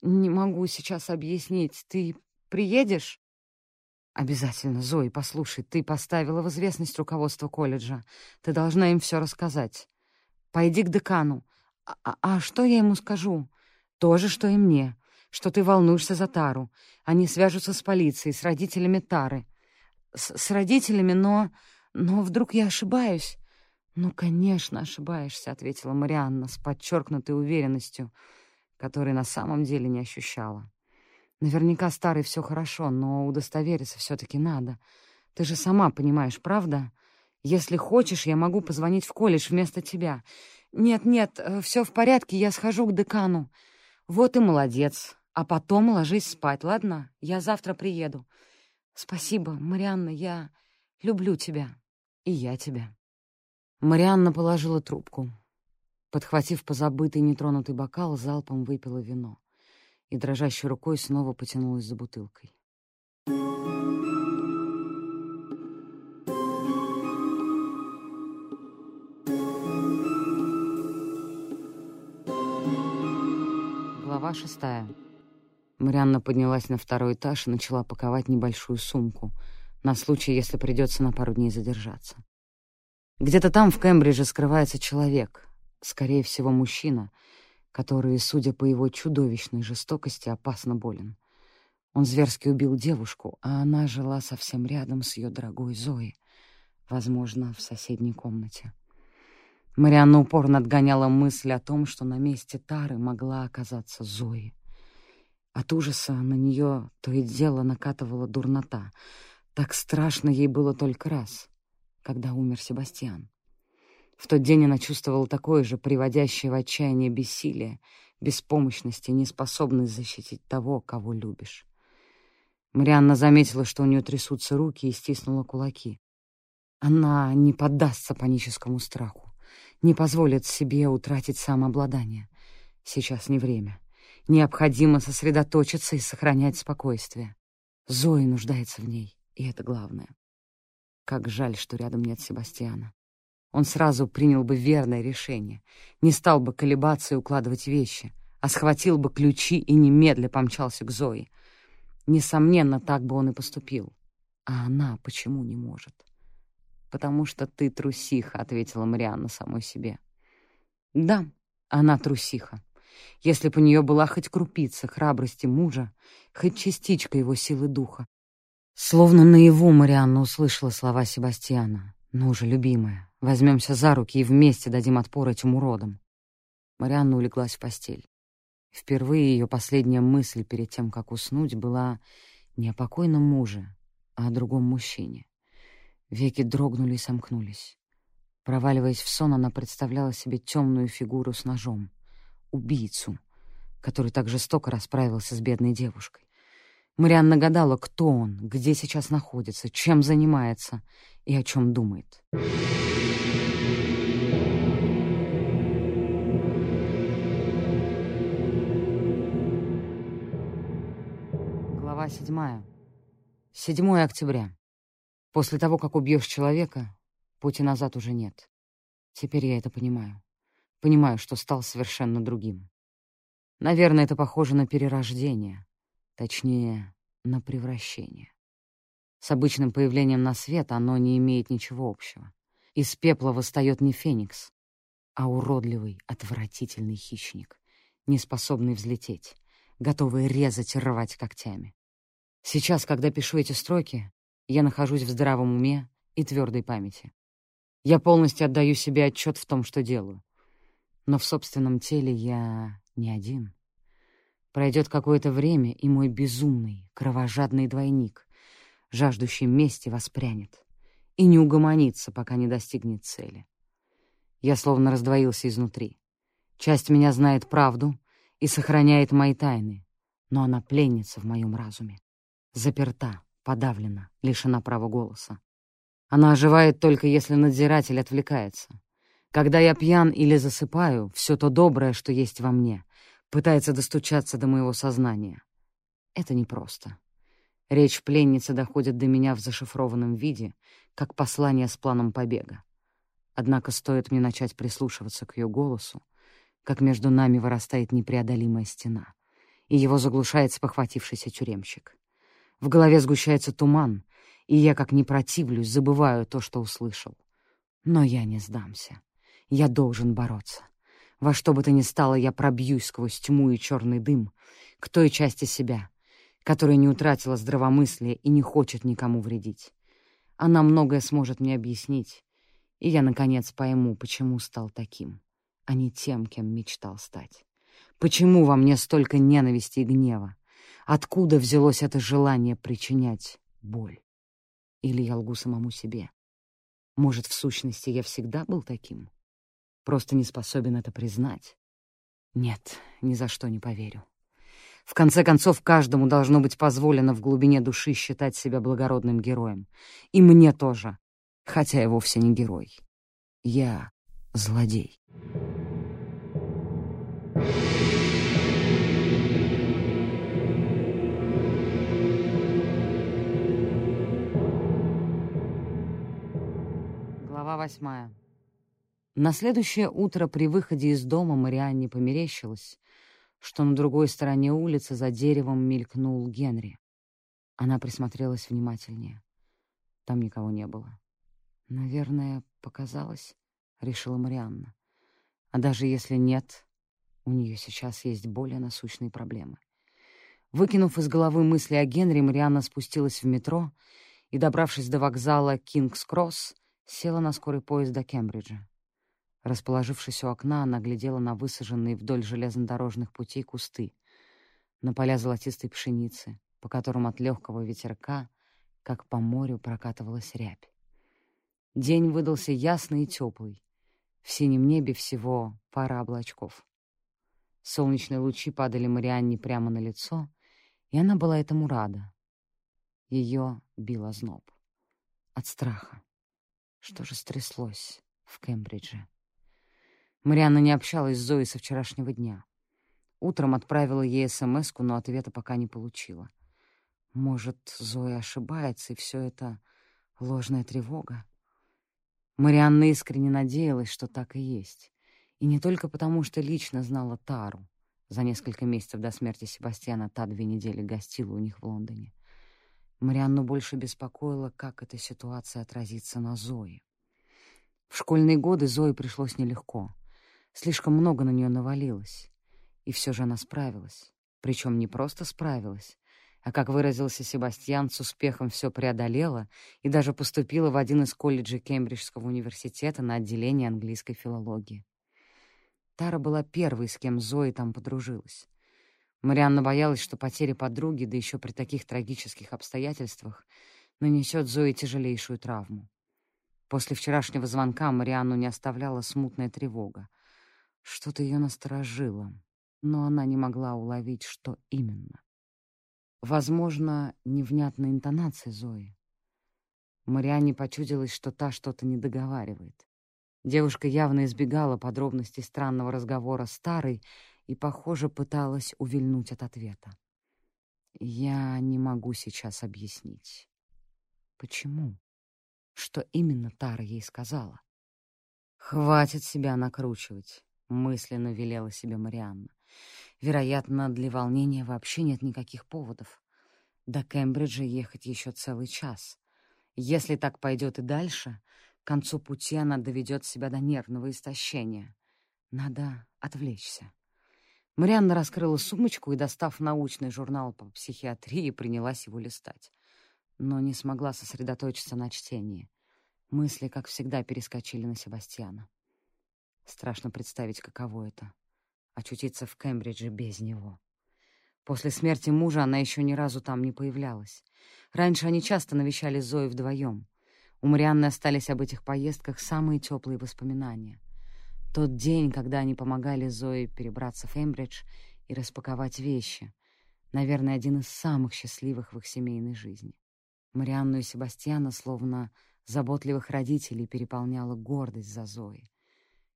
не могу сейчас объяснить. Ты приедешь?» «Обязательно, Зои, послушай, ты поставила в известность руководство колледжа. Ты должна им все рассказать. Пойди к декану. А, а, а что я ему скажу? То же, что и мне что ты волнуешься за Тару. Они свяжутся с полицией, с родителями Тары. С, с родителями, но... Но вдруг я ошибаюсь? «Ну, конечно, ошибаешься», — ответила Марианна с подчеркнутой уверенностью, которой на самом деле не ощущала. «Наверняка старый все хорошо, но удостовериться все-таки надо. Ты же сама понимаешь, правда? Если хочешь, я могу позвонить в колледж вместо тебя. Нет-нет, э, все в порядке, я схожу к декану. Вот и молодец. А потом ложись спать, ладно? Я завтра приеду. Спасибо, Марианна, я люблю тебя. И я тебя. Марианна положила трубку. Подхватив позабытый нетронутый бокал, залпом выпила вино и дрожащей рукой снова потянулась за бутылкой. Глава шестая. Марианна поднялась на второй этаж и начала паковать небольшую сумку на случай, если придется на пару дней задержаться. Где-то там, в Кембридже, скрывается человек, скорее всего, мужчина, который, судя по его чудовищной жестокости, опасно болен. Он зверски убил девушку, а она жила совсем рядом с ее дорогой Зоей, возможно, в соседней комнате. Марианна упорно отгоняла мысль о том, что на месте Тары могла оказаться Зои. От ужаса на нее то и дело накатывала дурнота. Так страшно ей было только раз, когда умер Себастьян. В тот день она чувствовала такое же приводящее в отчаяние бессилие, беспомощность и неспособность защитить того, кого любишь. Марианна заметила, что у нее трясутся руки, и стиснула кулаки. Она не поддастся паническому страху, не позволит себе утратить самообладание. Сейчас не время. Необходимо сосредоточиться и сохранять спокойствие. Зои нуждается в ней, и это главное. Как жаль, что рядом нет Себастьяна. Он сразу принял бы верное решение, не стал бы колебаться и укладывать вещи, а схватил бы ключи и немедля помчался к Зои. Несомненно, так бы он и поступил. А она почему не может? «Потому что ты трусиха», — ответила Марианна самой себе. «Да, она трусиха. Если бы у нее была хоть крупица храбрости мужа, хоть частичка его силы духа. Словно наяву Марианна услышала слова Себастьяна. «Ну же, любимая, возьмемся за руки и вместе дадим отпор этим уродам». Марианна улеглась в постель. Впервые ее последняя мысль перед тем, как уснуть, была не о покойном муже, а о другом мужчине. Веки дрогнули и сомкнулись. Проваливаясь в сон, она представляла себе темную фигуру с ножом. Убийцу, который так жестоко расправился с бедной девушкой. Марианна гадала, кто он, где сейчас находится, чем занимается и о чем думает. Глава седьмая. 7 октября. После того, как убьешь человека, пути назад уже нет. Теперь я это понимаю. Понимаю, что стал совершенно другим. Наверное, это похоже на перерождение. Точнее, на превращение. С обычным появлением на свет оно не имеет ничего общего. Из пепла восстает не феникс, а уродливый, отвратительный хищник, не способный взлететь, готовый резать и рвать когтями. Сейчас, когда пишу эти строки, я нахожусь в здравом уме и твердой памяти. Я полностью отдаю себе отчет в том, что делаю. Но в собственном теле я не один. Пройдет какое-то время, и мой безумный, кровожадный двойник, жаждущий мести, воспрянет и не угомонится, пока не достигнет цели. Я словно раздвоился изнутри. Часть меня знает правду и сохраняет мои тайны, но она пленница в моем разуме. Заперта, подавлена, лишена права голоса. Она оживает только если надзиратель отвлекается. Когда я пьян или засыпаю, все то доброе, что есть во мне, пытается достучаться до моего сознания. Это непросто. Речь пленницы доходит до меня в зашифрованном виде, как послание с планом побега. Однако стоит мне начать прислушиваться к ее голосу, как между нами вырастает непреодолимая стена, и его заглушает спохватившийся тюремщик. В голове сгущается туман, и я, как не противлюсь, забываю то, что услышал. Но я не сдамся. Я должен бороться. Во что бы то ни стало, я пробьюсь сквозь тьму и черный дым к той части себя, которая не утратила здравомыслия и не хочет никому вредить. Она многое сможет мне объяснить, и я, наконец, пойму, почему стал таким, а не тем, кем мечтал стать. Почему во мне столько ненависти и гнева? Откуда взялось это желание причинять боль? Или я лгу самому себе? Может, в сущности, я всегда был таким? Просто не способен это признать. Нет, ни за что не поверю. В конце концов, каждому должно быть позволено в глубине души считать себя благородным героем. И мне тоже, хотя я вовсе не герой. Я злодей. Глава восьмая. На следующее утро при выходе из дома Марианне померещилось, что на другой стороне улицы за деревом мелькнул Генри. Она присмотрелась внимательнее. Там никого не было. «Наверное, показалось», — решила Марианна. «А даже если нет, у нее сейчас есть более насущные проблемы». Выкинув из головы мысли о Генри, Марианна спустилась в метро и, добравшись до вокзала Кингс-Кросс, села на скорый поезд до Кембриджа. Расположившись у окна, она глядела на высаженные вдоль железнодорожных путей кусты, на поля золотистой пшеницы, по которым от легкого ветерка, как по морю, прокатывалась рябь. День выдался ясный и теплый. В синем небе всего пара облачков. Солнечные лучи падали Марианне прямо на лицо, и она была этому рада. Ее била зноб. От страха. Что же стряслось в Кембридже? Марианна не общалась с Зоей со вчерашнего дня. Утром отправила ей смс но ответа пока не получила. Может, Зоя ошибается, и все это ложная тревога? Марианна искренне надеялась, что так и есть. И не только потому, что лично знала Тару. За несколько месяцев до смерти Себастьяна та две недели гостила у них в Лондоне. Марианну больше беспокоило, как эта ситуация отразится на Зое. В школьные годы Зое пришлось нелегко. Слишком много на нее навалилось. И все же она справилась. Причем не просто справилась. а, как выразился Себастьян, с успехом все преодолела и даже поступила в один из колледжей Кембриджского университета на отделение английской филологии. Тара была первой, с кем Зои там подружилась. Марианна боялась, что потеря подруги, да еще при таких трагических обстоятельствах, нанесет Зои тяжелейшую травму. После вчерашнего звонка Марианну не оставляла смутная тревога. Что-то ее насторожило, но она не могла уловить, что именно. Возможно, невнятная интонация Зои. Марианне почудилось, что та что-то не договаривает. Девушка явно избегала подробностей странного разговора старой и, похоже, пыталась увильнуть от ответа. «Я не могу сейчас объяснить. Почему? Что именно Тара ей сказала?» «Хватит себя накручивать», — мысленно велела себе Марианна. Вероятно, для волнения вообще нет никаких поводов. До Кембриджа ехать еще целый час. Если так пойдет и дальше, к концу пути она доведет себя до нервного истощения. Надо отвлечься. Марианна раскрыла сумочку и, достав научный журнал по психиатрии, принялась его листать. Но не смогла сосредоточиться на чтении. Мысли, как всегда, перескочили на Себастьяна. Страшно представить, каково это очутиться в Кембридже без него. После смерти мужа она еще ни разу там не появлялась. Раньше они часто навещали Зою вдвоем. У Марианны остались об этих поездках самые теплые воспоминания. Тот день, когда они помогали Зое перебраться в Кембридж и распаковать вещи, наверное, один из самых счастливых в их семейной жизни. Марианну и Себастьяна, словно заботливых родителей, переполняла гордость за Зои.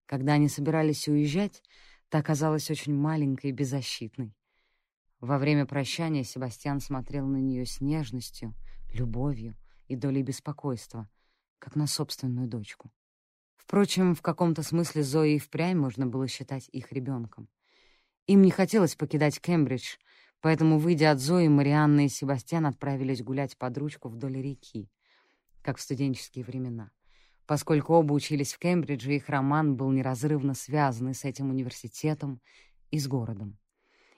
Когда они собирались уезжать, Та казалась очень маленькой и беззащитной. Во время прощания Себастьян смотрел на нее с нежностью, любовью и долей беспокойства, как на собственную дочку. Впрочем, в каком-то смысле Зои и впрямь можно было считать их ребенком. Им не хотелось покидать Кембридж, поэтому, выйдя от Зои, Марианна и Себастьян отправились гулять под ручку вдоль реки, как в студенческие времена. Поскольку оба учились в Кембридже, их роман был неразрывно связан с этим университетом, и с городом.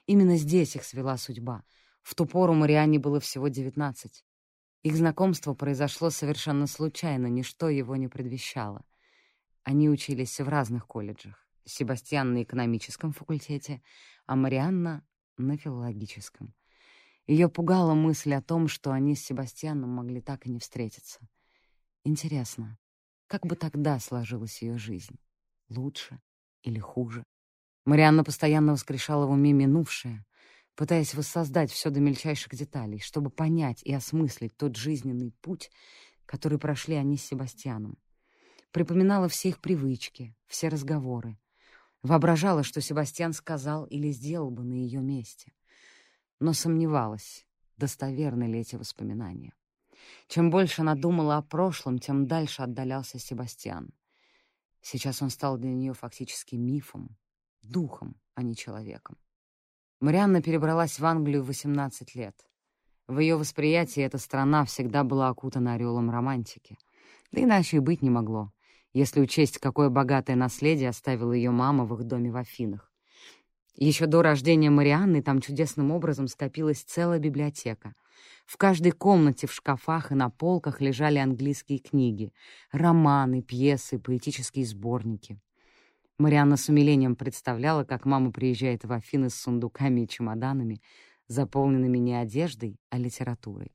Именно здесь их свела судьба. В ту пору Марианне было всего девятнадцать. Их знакомство произошло совершенно случайно, ничто его не предвещало. Они учились в разных колледжах. Себастьян на экономическом факультете, а Марианна — на филологическом. Ее пугала мысль о том, что они с Себастьяном могли так и не встретиться. Интересно, как бы тогда сложилась ее жизнь? Лучше или хуже? Марианна постоянно воскрешала в уме минувшее, пытаясь воссоздать все до мельчайших деталей, чтобы понять и осмыслить тот жизненный путь, который прошли они с Себастьяном. Припоминала все их привычки, все разговоры. Воображала, что Себастьян сказал или сделал бы на ее месте. Но сомневалась, достоверны ли эти воспоминания. Чем больше она думала о прошлом, тем дальше отдалялся Себастьян. Сейчас он стал для нее фактически мифом, духом, а не человеком. Марианна перебралась в Англию в 18 лет. В ее восприятии эта страна всегда была окутана ореолом романтики. Да иначе и быть не могло, если учесть, какое богатое наследие оставила ее мама в их доме в Афинах. Еще до рождения Марианны там чудесным образом скопилась целая библиотека — в каждой комнате в шкафах и на полках лежали английские книги, романы, пьесы, поэтические сборники. Марианна с умилением представляла, как мама приезжает в Афины с сундуками и чемоданами, заполненными не одеждой, а литературой.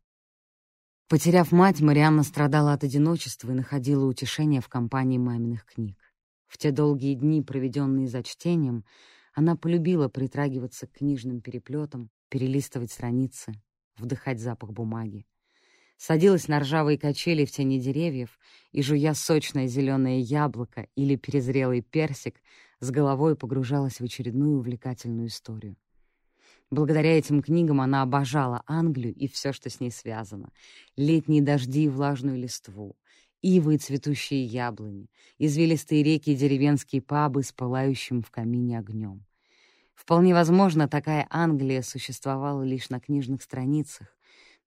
Потеряв мать, Марианна страдала от одиночества и находила утешение в компании маминых книг. В те долгие дни, проведенные за чтением, она полюбила притрагиваться к книжным переплетам, перелистывать страницы, вдыхать запах бумаги. Садилась на ржавые качели в тени деревьев и, жуя сочное зеленое яблоко или перезрелый персик, с головой погружалась в очередную увлекательную историю. Благодаря этим книгам она обожала Англию и все, что с ней связано. Летние дожди и влажную листву, ивы и цветущие яблони, извилистые реки и деревенские пабы с пылающим в камине огнем. Вполне возможно, такая Англия существовала лишь на книжных страницах,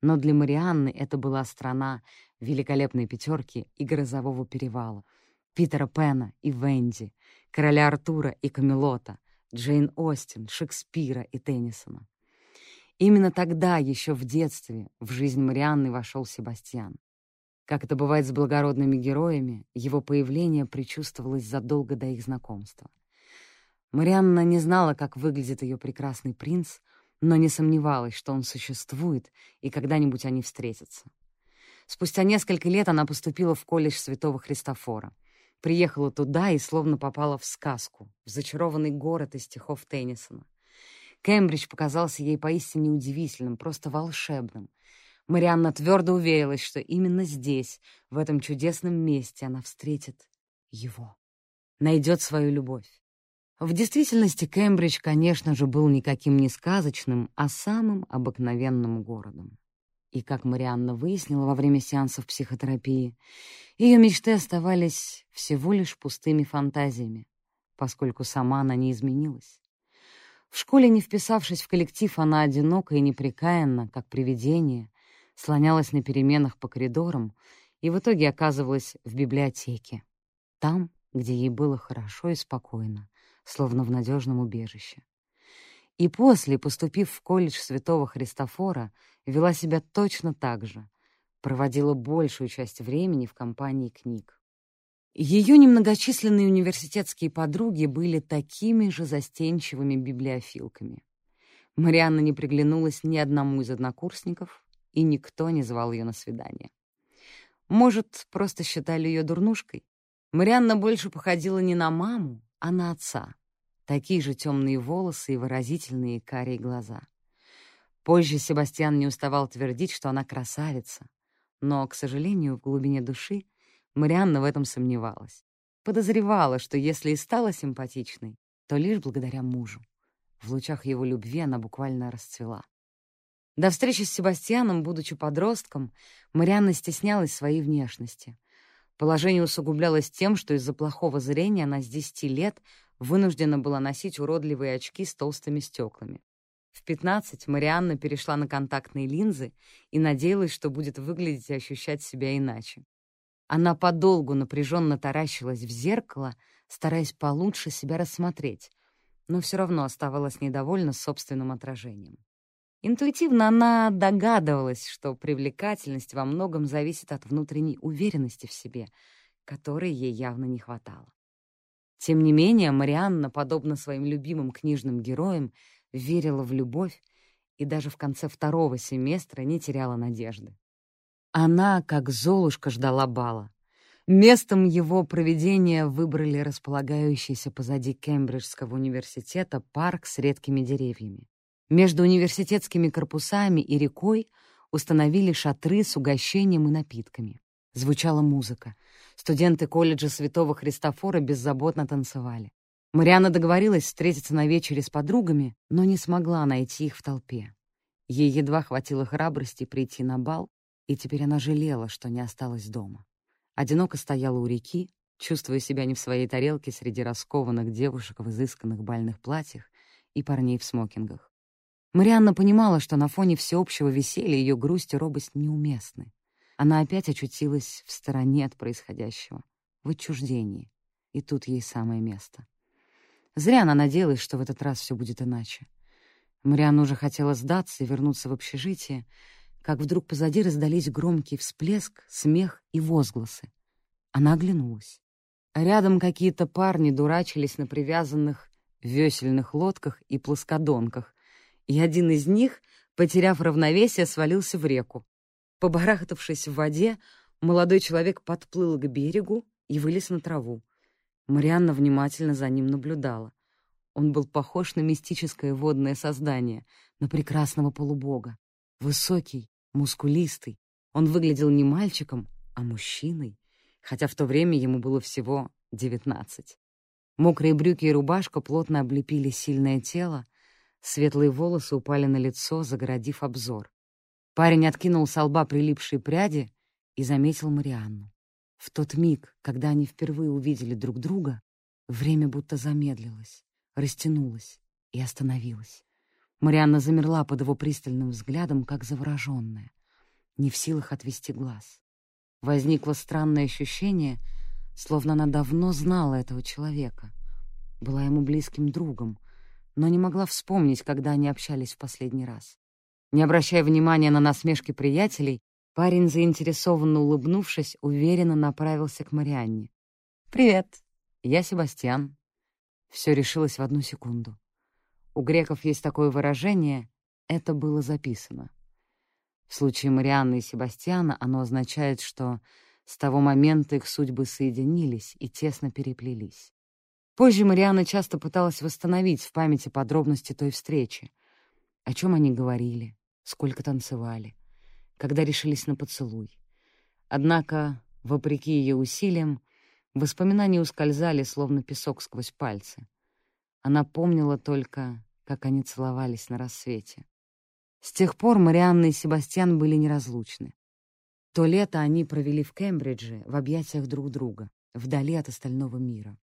но для Марианны это была страна великолепной пятерки и грозового перевала, Питера Пена и Венди, короля Артура и Камелота, Джейн Остин, Шекспира и Теннисона. Именно тогда, еще в детстве, в жизнь Марианны вошел Себастьян. Как это бывает с благородными героями, его появление предчувствовалось задолго до их знакомства. Марианна не знала, как выглядит ее прекрасный принц, но не сомневалась, что он существует, и когда-нибудь они встретятся. Спустя несколько лет она поступила в колледж Святого Христофора. Приехала туда и словно попала в сказку, в зачарованный город из стихов Теннисона. Кембридж показался ей поистине удивительным, просто волшебным. Марианна твердо уверилась, что именно здесь, в этом чудесном месте, она встретит его, найдет свою любовь. В действительности Кембридж, конечно же, был никаким не сказочным, а самым обыкновенным городом. И, как Марианна выяснила во время сеансов психотерапии, ее мечты оставались всего лишь пустыми фантазиями, поскольку сама она не изменилась. В школе, не вписавшись в коллектив, она одиноко и непрекаянно, как привидение, слонялась на переменах по коридорам и в итоге оказывалась в библиотеке, там, где ей было хорошо и спокойно, словно в надежном убежище. И после, поступив в колледж Святого Христофора, вела себя точно так же, проводила большую часть времени в компании книг. Ее немногочисленные университетские подруги были такими же застенчивыми библиофилками. Марианна не приглянулась ни одному из однокурсников, и никто не звал ее на свидание. Может, просто считали ее дурнушкой? Марианна больше походила не на маму, а на отца. Такие же темные волосы и выразительные карие глаза. Позже Себастьян не уставал твердить, что она красавица. Но, к сожалению, в глубине души Марианна в этом сомневалась. Подозревала, что если и стала симпатичной, то лишь благодаря мужу. В лучах его любви она буквально расцвела. До встречи с Себастьяном, будучи подростком, Марианна стеснялась своей внешности. Положение усугублялось тем, что из-за плохого зрения она с 10 лет вынуждена была носить уродливые очки с толстыми стеклами. В 15 Марианна перешла на контактные линзы и надеялась, что будет выглядеть и ощущать себя иначе. Она подолгу напряженно таращилась в зеркало, стараясь получше себя рассмотреть, но все равно оставалась недовольна собственным отражением. Интуитивно она догадывалась, что привлекательность во многом зависит от внутренней уверенности в себе, которой ей явно не хватало. Тем не менее, Марианна, подобно своим любимым книжным героям, верила в любовь и даже в конце второго семестра не теряла надежды. Она, как Золушка, ждала бала. Местом его проведения выбрали располагающийся позади Кембриджского университета парк с редкими деревьями. Между университетскими корпусами и рекой установили шатры с угощением и напитками. Звучала музыка. Студенты колледжа Святого Христофора беззаботно танцевали. Марианна договорилась встретиться на вечере с подругами, но не смогла найти их в толпе. Ей едва хватило храбрости прийти на бал, и теперь она жалела, что не осталась дома. Одиноко стояла у реки, чувствуя себя не в своей тарелке среди раскованных девушек в изысканных бальных платьях и парней в смокингах. Марианна понимала, что на фоне всеобщего веселья ее грусть и робость неуместны. Она опять очутилась в стороне от происходящего, в отчуждении, и тут ей самое место. Зря она надеялась, что в этот раз все будет иначе. Марианна уже хотела сдаться и вернуться в общежитие, как вдруг позади раздались громкий всплеск, смех и возгласы. Она оглянулась. Рядом какие-то парни дурачились на привязанных весельных лодках и плоскодонках, и один из них, потеряв равновесие, свалился в реку. Побарахтавшись в воде, молодой человек подплыл к берегу и вылез на траву. Марианна внимательно за ним наблюдала. Он был похож на мистическое водное создание, на прекрасного полубога. Высокий, мускулистый. Он выглядел не мальчиком, а мужчиной, хотя в то время ему было всего девятнадцать. Мокрые брюки и рубашка плотно облепили сильное тело, Светлые волосы упали на лицо, загородив обзор. Парень откинул с лба прилипшие пряди и заметил Марианну. В тот миг, когда они впервые увидели друг друга, время будто замедлилось, растянулось и остановилось. Марианна замерла под его пристальным взглядом, как завороженная, не в силах отвести глаз. Возникло странное ощущение, словно она давно знала этого человека, была ему близким другом, но не могла вспомнить, когда они общались в последний раз. Не обращая внимания на насмешки приятелей, парень, заинтересованно улыбнувшись, уверенно направился к Марианне. «Привет, я Себастьян». Все решилось в одну секунду. У греков есть такое выражение «это было записано». В случае Марианны и Себастьяна оно означает, что с того момента их судьбы соединились и тесно переплелись. Позже Марианна часто пыталась восстановить в памяти подробности той встречи. О чем они говорили, сколько танцевали, когда решились на поцелуй. Однако, вопреки ее усилиям, воспоминания ускользали, словно песок сквозь пальцы. Она помнила только, как они целовались на рассвете. С тех пор Марианна и Себастьян были неразлучны. То лето они провели в Кембридже в объятиях друг друга, вдали от остального мира.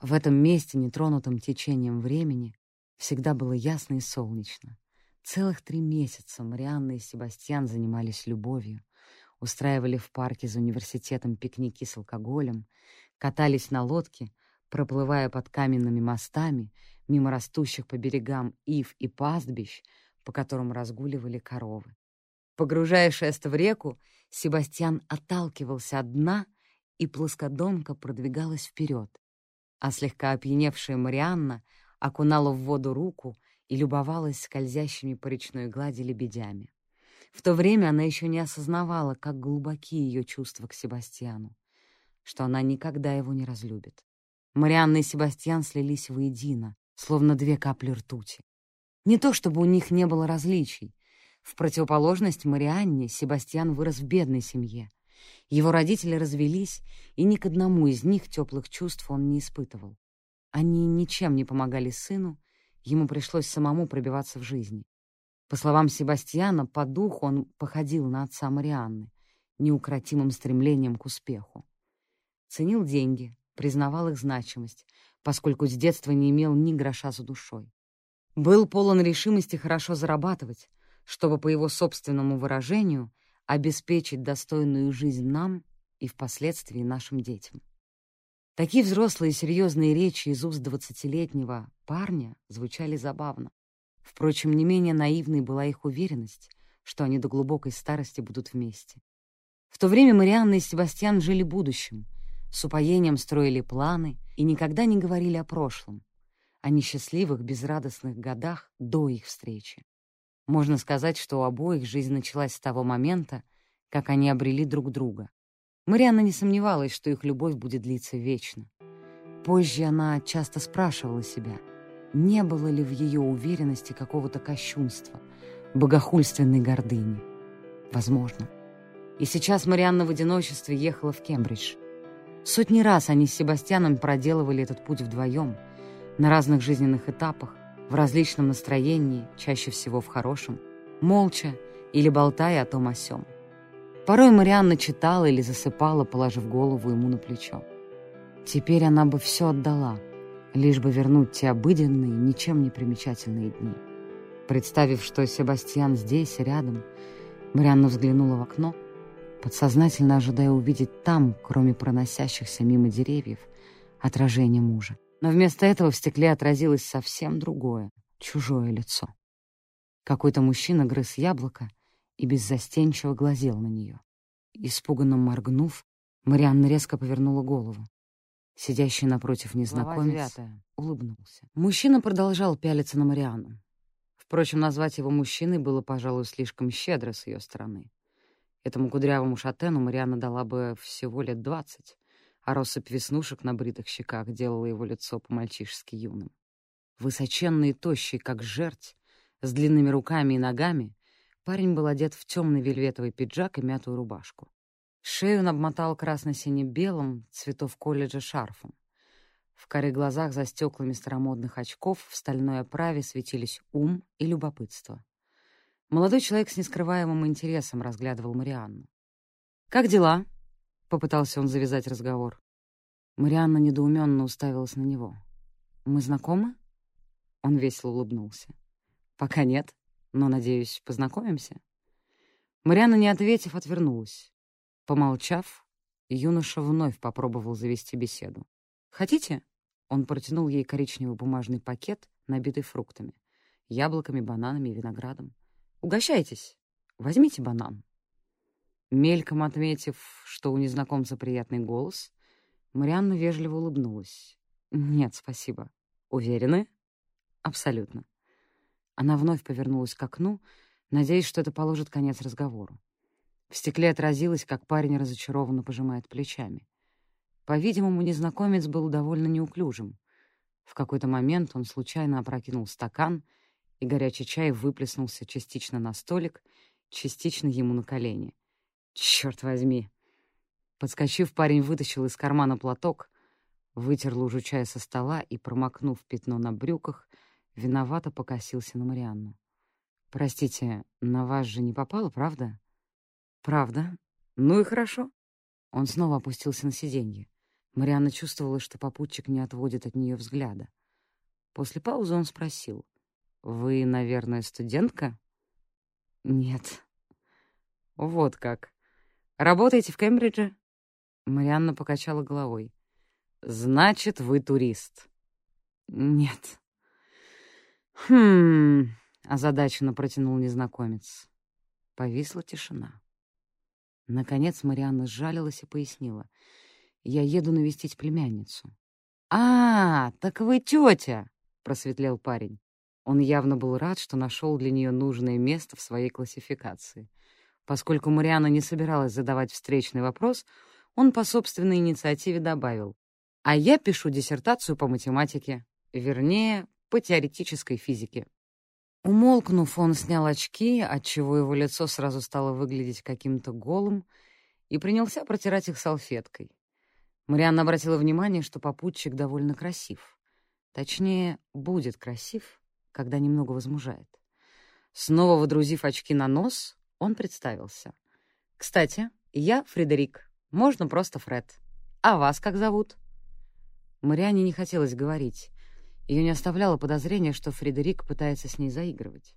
В этом месте, нетронутом течением времени, всегда было ясно и солнечно. Целых три месяца Марианна и Себастьян занимались любовью, устраивали в парке за университетом пикники с алкоголем, катались на лодке, проплывая под каменными мостами, мимо растущих по берегам ив и пастбищ, по которым разгуливали коровы. Погружая шест в реку, Себастьян отталкивался от дна, и плоскодонка продвигалась вперед, а слегка опьяневшая Марианна окунала в воду руку и любовалась скользящими по речной глади лебедями. В то время она еще не осознавала, как глубоки ее чувства к Себастьяну, что она никогда его не разлюбит. Марианна и Себастьян слились воедино, словно две капли ртути. Не то чтобы у них не было различий. В противоположность Марианне Себастьян вырос в бедной семье, его родители развелись, и ни к одному из них теплых чувств он не испытывал. Они ничем не помогали сыну, ему пришлось самому пробиваться в жизни. По словам Себастьяна, по духу он походил на отца Марианны, неукротимым стремлением к успеху. Ценил деньги, признавал их значимость, поскольку с детства не имел ни гроша за душой. Был полон решимости хорошо зарабатывать, чтобы, по его собственному выражению, обеспечить достойную жизнь нам и впоследствии нашим детям. Такие взрослые серьезные речи из уст двадцатилетнего парня звучали забавно. Впрочем, не менее наивной была их уверенность, что они до глубокой старости будут вместе. В то время Марианна и Себастьян жили будущим, с упоением строили планы и никогда не говорили о прошлом, о несчастливых, безрадостных годах до их встречи. Можно сказать, что у обоих жизнь началась с того момента, как они обрели друг друга. Марианна не сомневалась, что их любовь будет длиться вечно. Позже она часто спрашивала себя, не было ли в ее уверенности какого-то кощунства, богохульственной гордыни. Возможно. И сейчас Марианна в одиночестве ехала в Кембридж. Сотни раз они с Себастьяном проделывали этот путь вдвоем, на разных жизненных этапах, в различном настроении, чаще всего в хорошем, молча или болтая о том о сём. Порой Марианна читала или засыпала, положив голову ему на плечо. Теперь она бы все отдала, лишь бы вернуть те обыденные, ничем не примечательные дни. Представив, что Себастьян здесь, рядом, Марианна взглянула в окно, подсознательно ожидая увидеть там, кроме проносящихся мимо деревьев, отражение мужа. Но вместо этого в стекле отразилось совсем другое, чужое лицо. Какой-то мужчина грыз яблоко и беззастенчиво глазел на нее. Испуганно моргнув, Марианна резко повернула голову. Сидящий напротив незнакомец улыбнулся. Мужчина продолжал пялиться на Марианну. Впрочем, назвать его мужчиной было, пожалуй, слишком щедро с ее стороны. Этому кудрявому шатену Марианна дала бы всего лет двадцать, а россыпь веснушек на бритых щеках делала его лицо по-мальчишески юным. Высоченный и тощий, как жерть, с длинными руками и ногами, парень был одет в темный вельветовый пиджак и мятую рубашку. Шею он обмотал красно-сине-белым цветов колледжа шарфом. В коре глазах за стеклами старомодных очков в стальной оправе светились ум и любопытство. Молодой человек с нескрываемым интересом разглядывал Марианну. «Как дела?» — попытался он завязать разговор. Марианна недоуменно уставилась на него. «Мы знакомы?» Он весело улыбнулся. «Пока нет, но, надеюсь, познакомимся?» Марианна, не ответив, отвернулась. Помолчав, юноша вновь попробовал завести беседу. «Хотите?» Он протянул ей коричневый бумажный пакет, набитый фруктами. Яблоками, бананами и виноградом. Угощайтесь. Возьмите банан». Мельком отметив, что у незнакомца приятный голос, Марианна вежливо улыбнулась. «Нет, спасибо. Уверены?» «Абсолютно». Она вновь повернулась к окну, надеясь, что это положит конец разговору. В стекле отразилось, как парень разочарованно пожимает плечами. По-видимому, незнакомец был довольно неуклюжим. В какой-то момент он случайно опрокинул стакан, и горячий чай выплеснулся частично на столик, частично ему на колени. Черт возьми! Подскочив, парень вытащил из кармана платок, вытер лужу чая со стола и, промокнув пятно на брюках, виновато покосился на Марианну. «Простите, на вас же не попало, правда?» «Правда? Ну и хорошо». Он снова опустился на сиденье. Марианна чувствовала, что попутчик не отводит от нее взгляда. После паузы он спросил. «Вы, наверное, студентка?» «Нет». «Вот как. Работаете в Кембридже?» Марианна покачала головой. «Значит, вы турист?» «Нет». «Хм...» — озадаченно протянул незнакомец. Повисла тишина. Наконец Марианна сжалилась и пояснила. «Я еду навестить племянницу». «А, так вы тетя!» — просветлел парень. Он явно был рад, что нашел для нее нужное место в своей классификации. Поскольку Марианна не собиралась задавать встречный вопрос, он по собственной инициативе добавил. «А я пишу диссертацию по математике, вернее, по теоретической физике». Умолкнув, он снял очки, отчего его лицо сразу стало выглядеть каким-то голым, и принялся протирать их салфеткой. Марианна обратила внимание, что попутчик довольно красив. Точнее, будет красив, когда немного возмужает. Снова водрузив очки на нос, он представился. «Кстати, я Фредерик. Можно просто Фред. А вас как зовут?» Мариане не хотелось говорить. Ее не оставляло подозрения, что Фредерик пытается с ней заигрывать.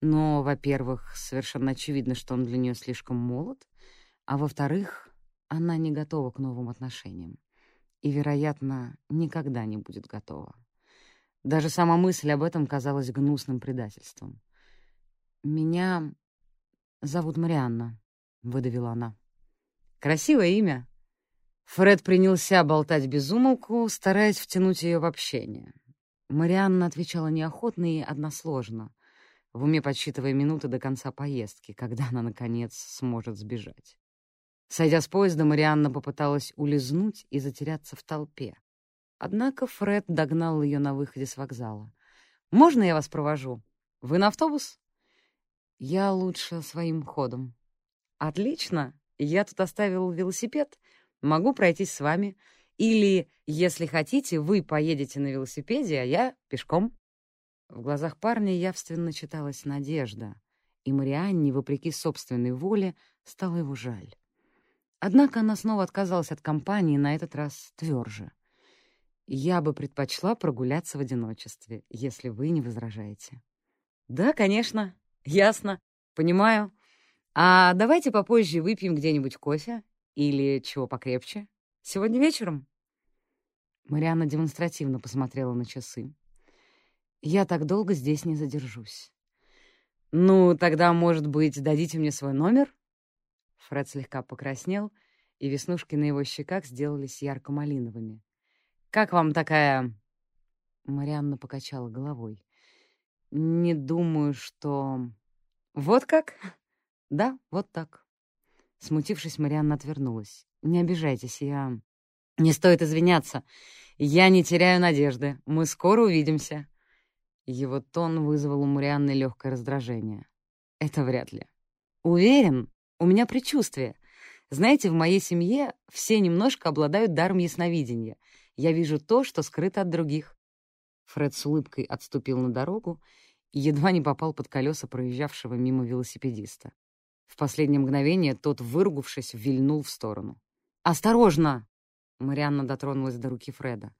Но, во-первых, совершенно очевидно, что он для нее слишком молод, а во-вторых, она не готова к новым отношениям и, вероятно, никогда не будет готова. Даже сама мысль об этом казалась гнусным предательством. «Меня зовут Марианна», — выдавила она. «Красивое имя». Фред принялся болтать без умолку, стараясь втянуть ее в общение. Марианна отвечала неохотно и односложно, в уме подсчитывая минуты до конца поездки, когда она, наконец, сможет сбежать. Сойдя с поезда, Марианна попыталась улизнуть и затеряться в толпе. Однако Фред догнал ее на выходе с вокзала. «Можно я вас провожу? Вы на автобус?» «Я лучше своим ходом». «Отлично. Я тут оставил велосипед. Могу пройтись с вами. Или, если хотите, вы поедете на велосипеде, а я пешком». В глазах парня явственно читалась надежда, и Марианне, вопреки собственной воле, стало его жаль. Однако она снова отказалась от компании, на этот раз тверже. «Я бы предпочла прогуляться в одиночестве, если вы не возражаете». «Да, конечно. Ясно. Понимаю. А давайте попозже выпьем где-нибудь кофе или чего покрепче. Сегодня вечером?» Марианна демонстративно посмотрела на часы. «Я так долго здесь не задержусь». «Ну, тогда, может быть, дадите мне свой номер?» Фред слегка покраснел, и веснушки на его щеках сделались ярко-малиновыми. «Как вам такая...» Марианна покачала головой. «Не думаю, что...» «Вот как?» «Да, вот так». Смутившись, Марианна отвернулась. «Не обижайтесь, я...» «Не стоит извиняться. Я не теряю надежды. Мы скоро увидимся». Его тон вызвал у Марианны легкое раздражение. «Это вряд ли». «Уверен? У меня предчувствие. Знаете, в моей семье все немножко обладают даром ясновидения. Я вижу то, что скрыто от других». Фред с улыбкой отступил на дорогу и едва не попал под колеса проезжавшего мимо велосипедиста. В последнее мгновение тот, выругавшись, вильнул в сторону. «Осторожно!» Марианна дотронулась до руки Фреда.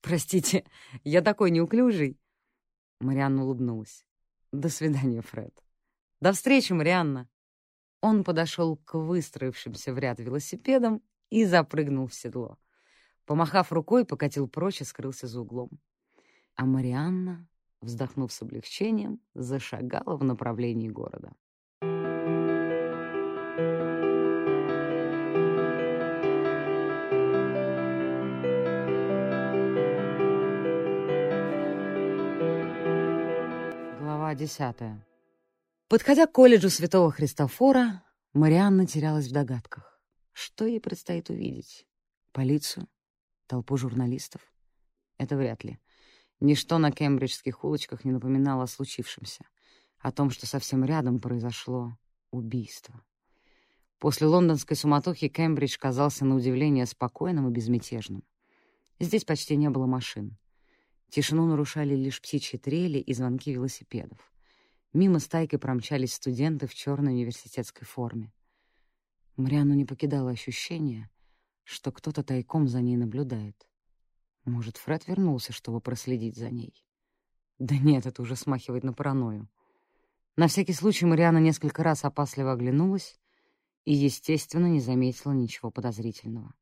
«Простите, я такой неуклюжий!» Марианна улыбнулась. «До свидания, Фред». «До встречи, Марианна!» Он подошел к выстроившимся в ряд велосипедам и запрыгнул в седло. Помахав рукой, покатил прочь и скрылся за углом. А Марианна вздохнув с облегчением, зашагала в направлении города. Глава десятая. Подходя к колледжу Святого Христофора, Марианна терялась в догадках. Что ей предстоит увидеть? Полицию? Толпу журналистов? Это вряд ли. Ничто на кембриджских улочках не напоминало о случившемся, о том, что совсем рядом произошло убийство. После лондонской суматохи Кембридж казался на удивление спокойным и безмятежным. Здесь почти не было машин. Тишину нарушали лишь птичьи трели и звонки велосипедов. Мимо стайкой промчались студенты в черной университетской форме. Марианну не покидало ощущение, что кто-то тайком за ней наблюдает. Может, Фред вернулся, чтобы проследить за ней? Да нет, это уже смахивает на паранойю. На всякий случай Мариана несколько раз опасливо оглянулась и, естественно, не заметила ничего подозрительного.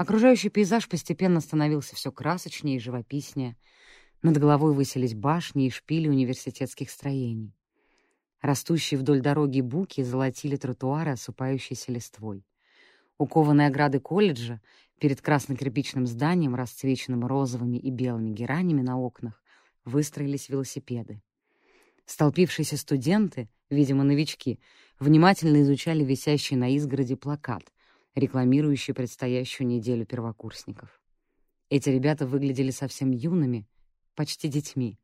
Окружающий пейзаж постепенно становился все красочнее и живописнее. Над головой высились башни и шпили университетских строений. Растущие вдоль дороги буки золотили тротуары, осыпающиеся листвой. У кованой ограды колледжа перед красно-кирпичным зданием, расцвеченным розовыми и белыми геранями на окнах, выстроились велосипеды. Столпившиеся студенты, видимо, новички, внимательно изучали висящий на изгороди плакат, рекламирующий предстоящую неделю первокурсников. Эти ребята выглядели совсем юными, почти детьми.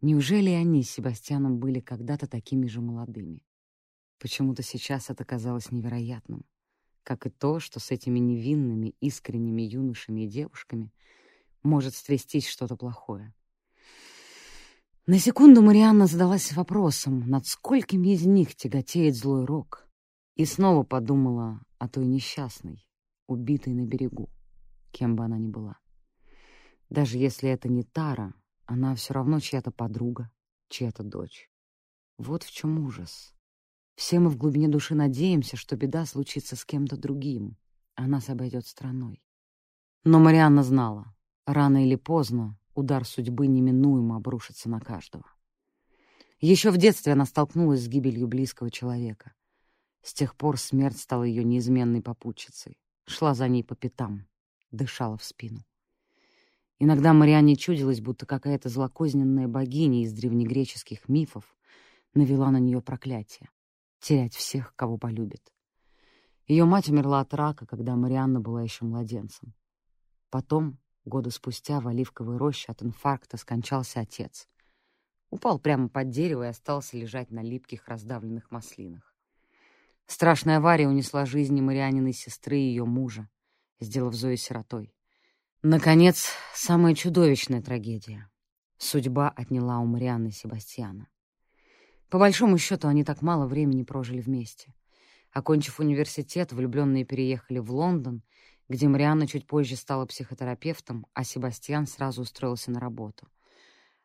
Неужели они с Себастьяном были когда-то такими же молодыми? Почему-то сейчас это казалось невероятным, как и то, что с этими невинными, искренними юношами и девушками может стрястись что-то плохое. На секунду Марианна задалась вопросом, над сколькими из них тяготеет злой рок, и снова подумала о той несчастной, убитой на берегу, кем бы она ни была. Даже если это не Тара, она все равно чья-то подруга, чья-то дочь. Вот в чем ужас. Все мы в глубине души надеемся, что беда случится с кем-то другим, а нас обойдет страной. Но Марианна знала, рано или поздно удар судьбы неминуемо обрушится на каждого. Еще в детстве она столкнулась с гибелью близкого человека. С тех пор смерть стала ее неизменной попутчицей, шла за ней по пятам, дышала в спину. Иногда Марианне чудилось, будто какая-то злокозненная богиня из древнегреческих мифов навела на нее проклятие — терять всех, кого полюбит. Ее мать умерла от рака, когда Марианна была еще младенцем. Потом, года спустя, в оливковой роще от инфаркта скончался отец. Упал прямо под дерево и остался лежать на липких раздавленных маслинах. Страшная авария унесла жизни Марианиной сестры и ее мужа, сделав Зою сиротой. Наконец, самая чудовищная трагедия. Судьба отняла у Марианны Себастьяна. По большому счету, они так мало времени прожили вместе. Окончив университет, влюбленные переехали в Лондон, где Марианна чуть позже стала психотерапевтом, а Себастьян сразу устроился на работу.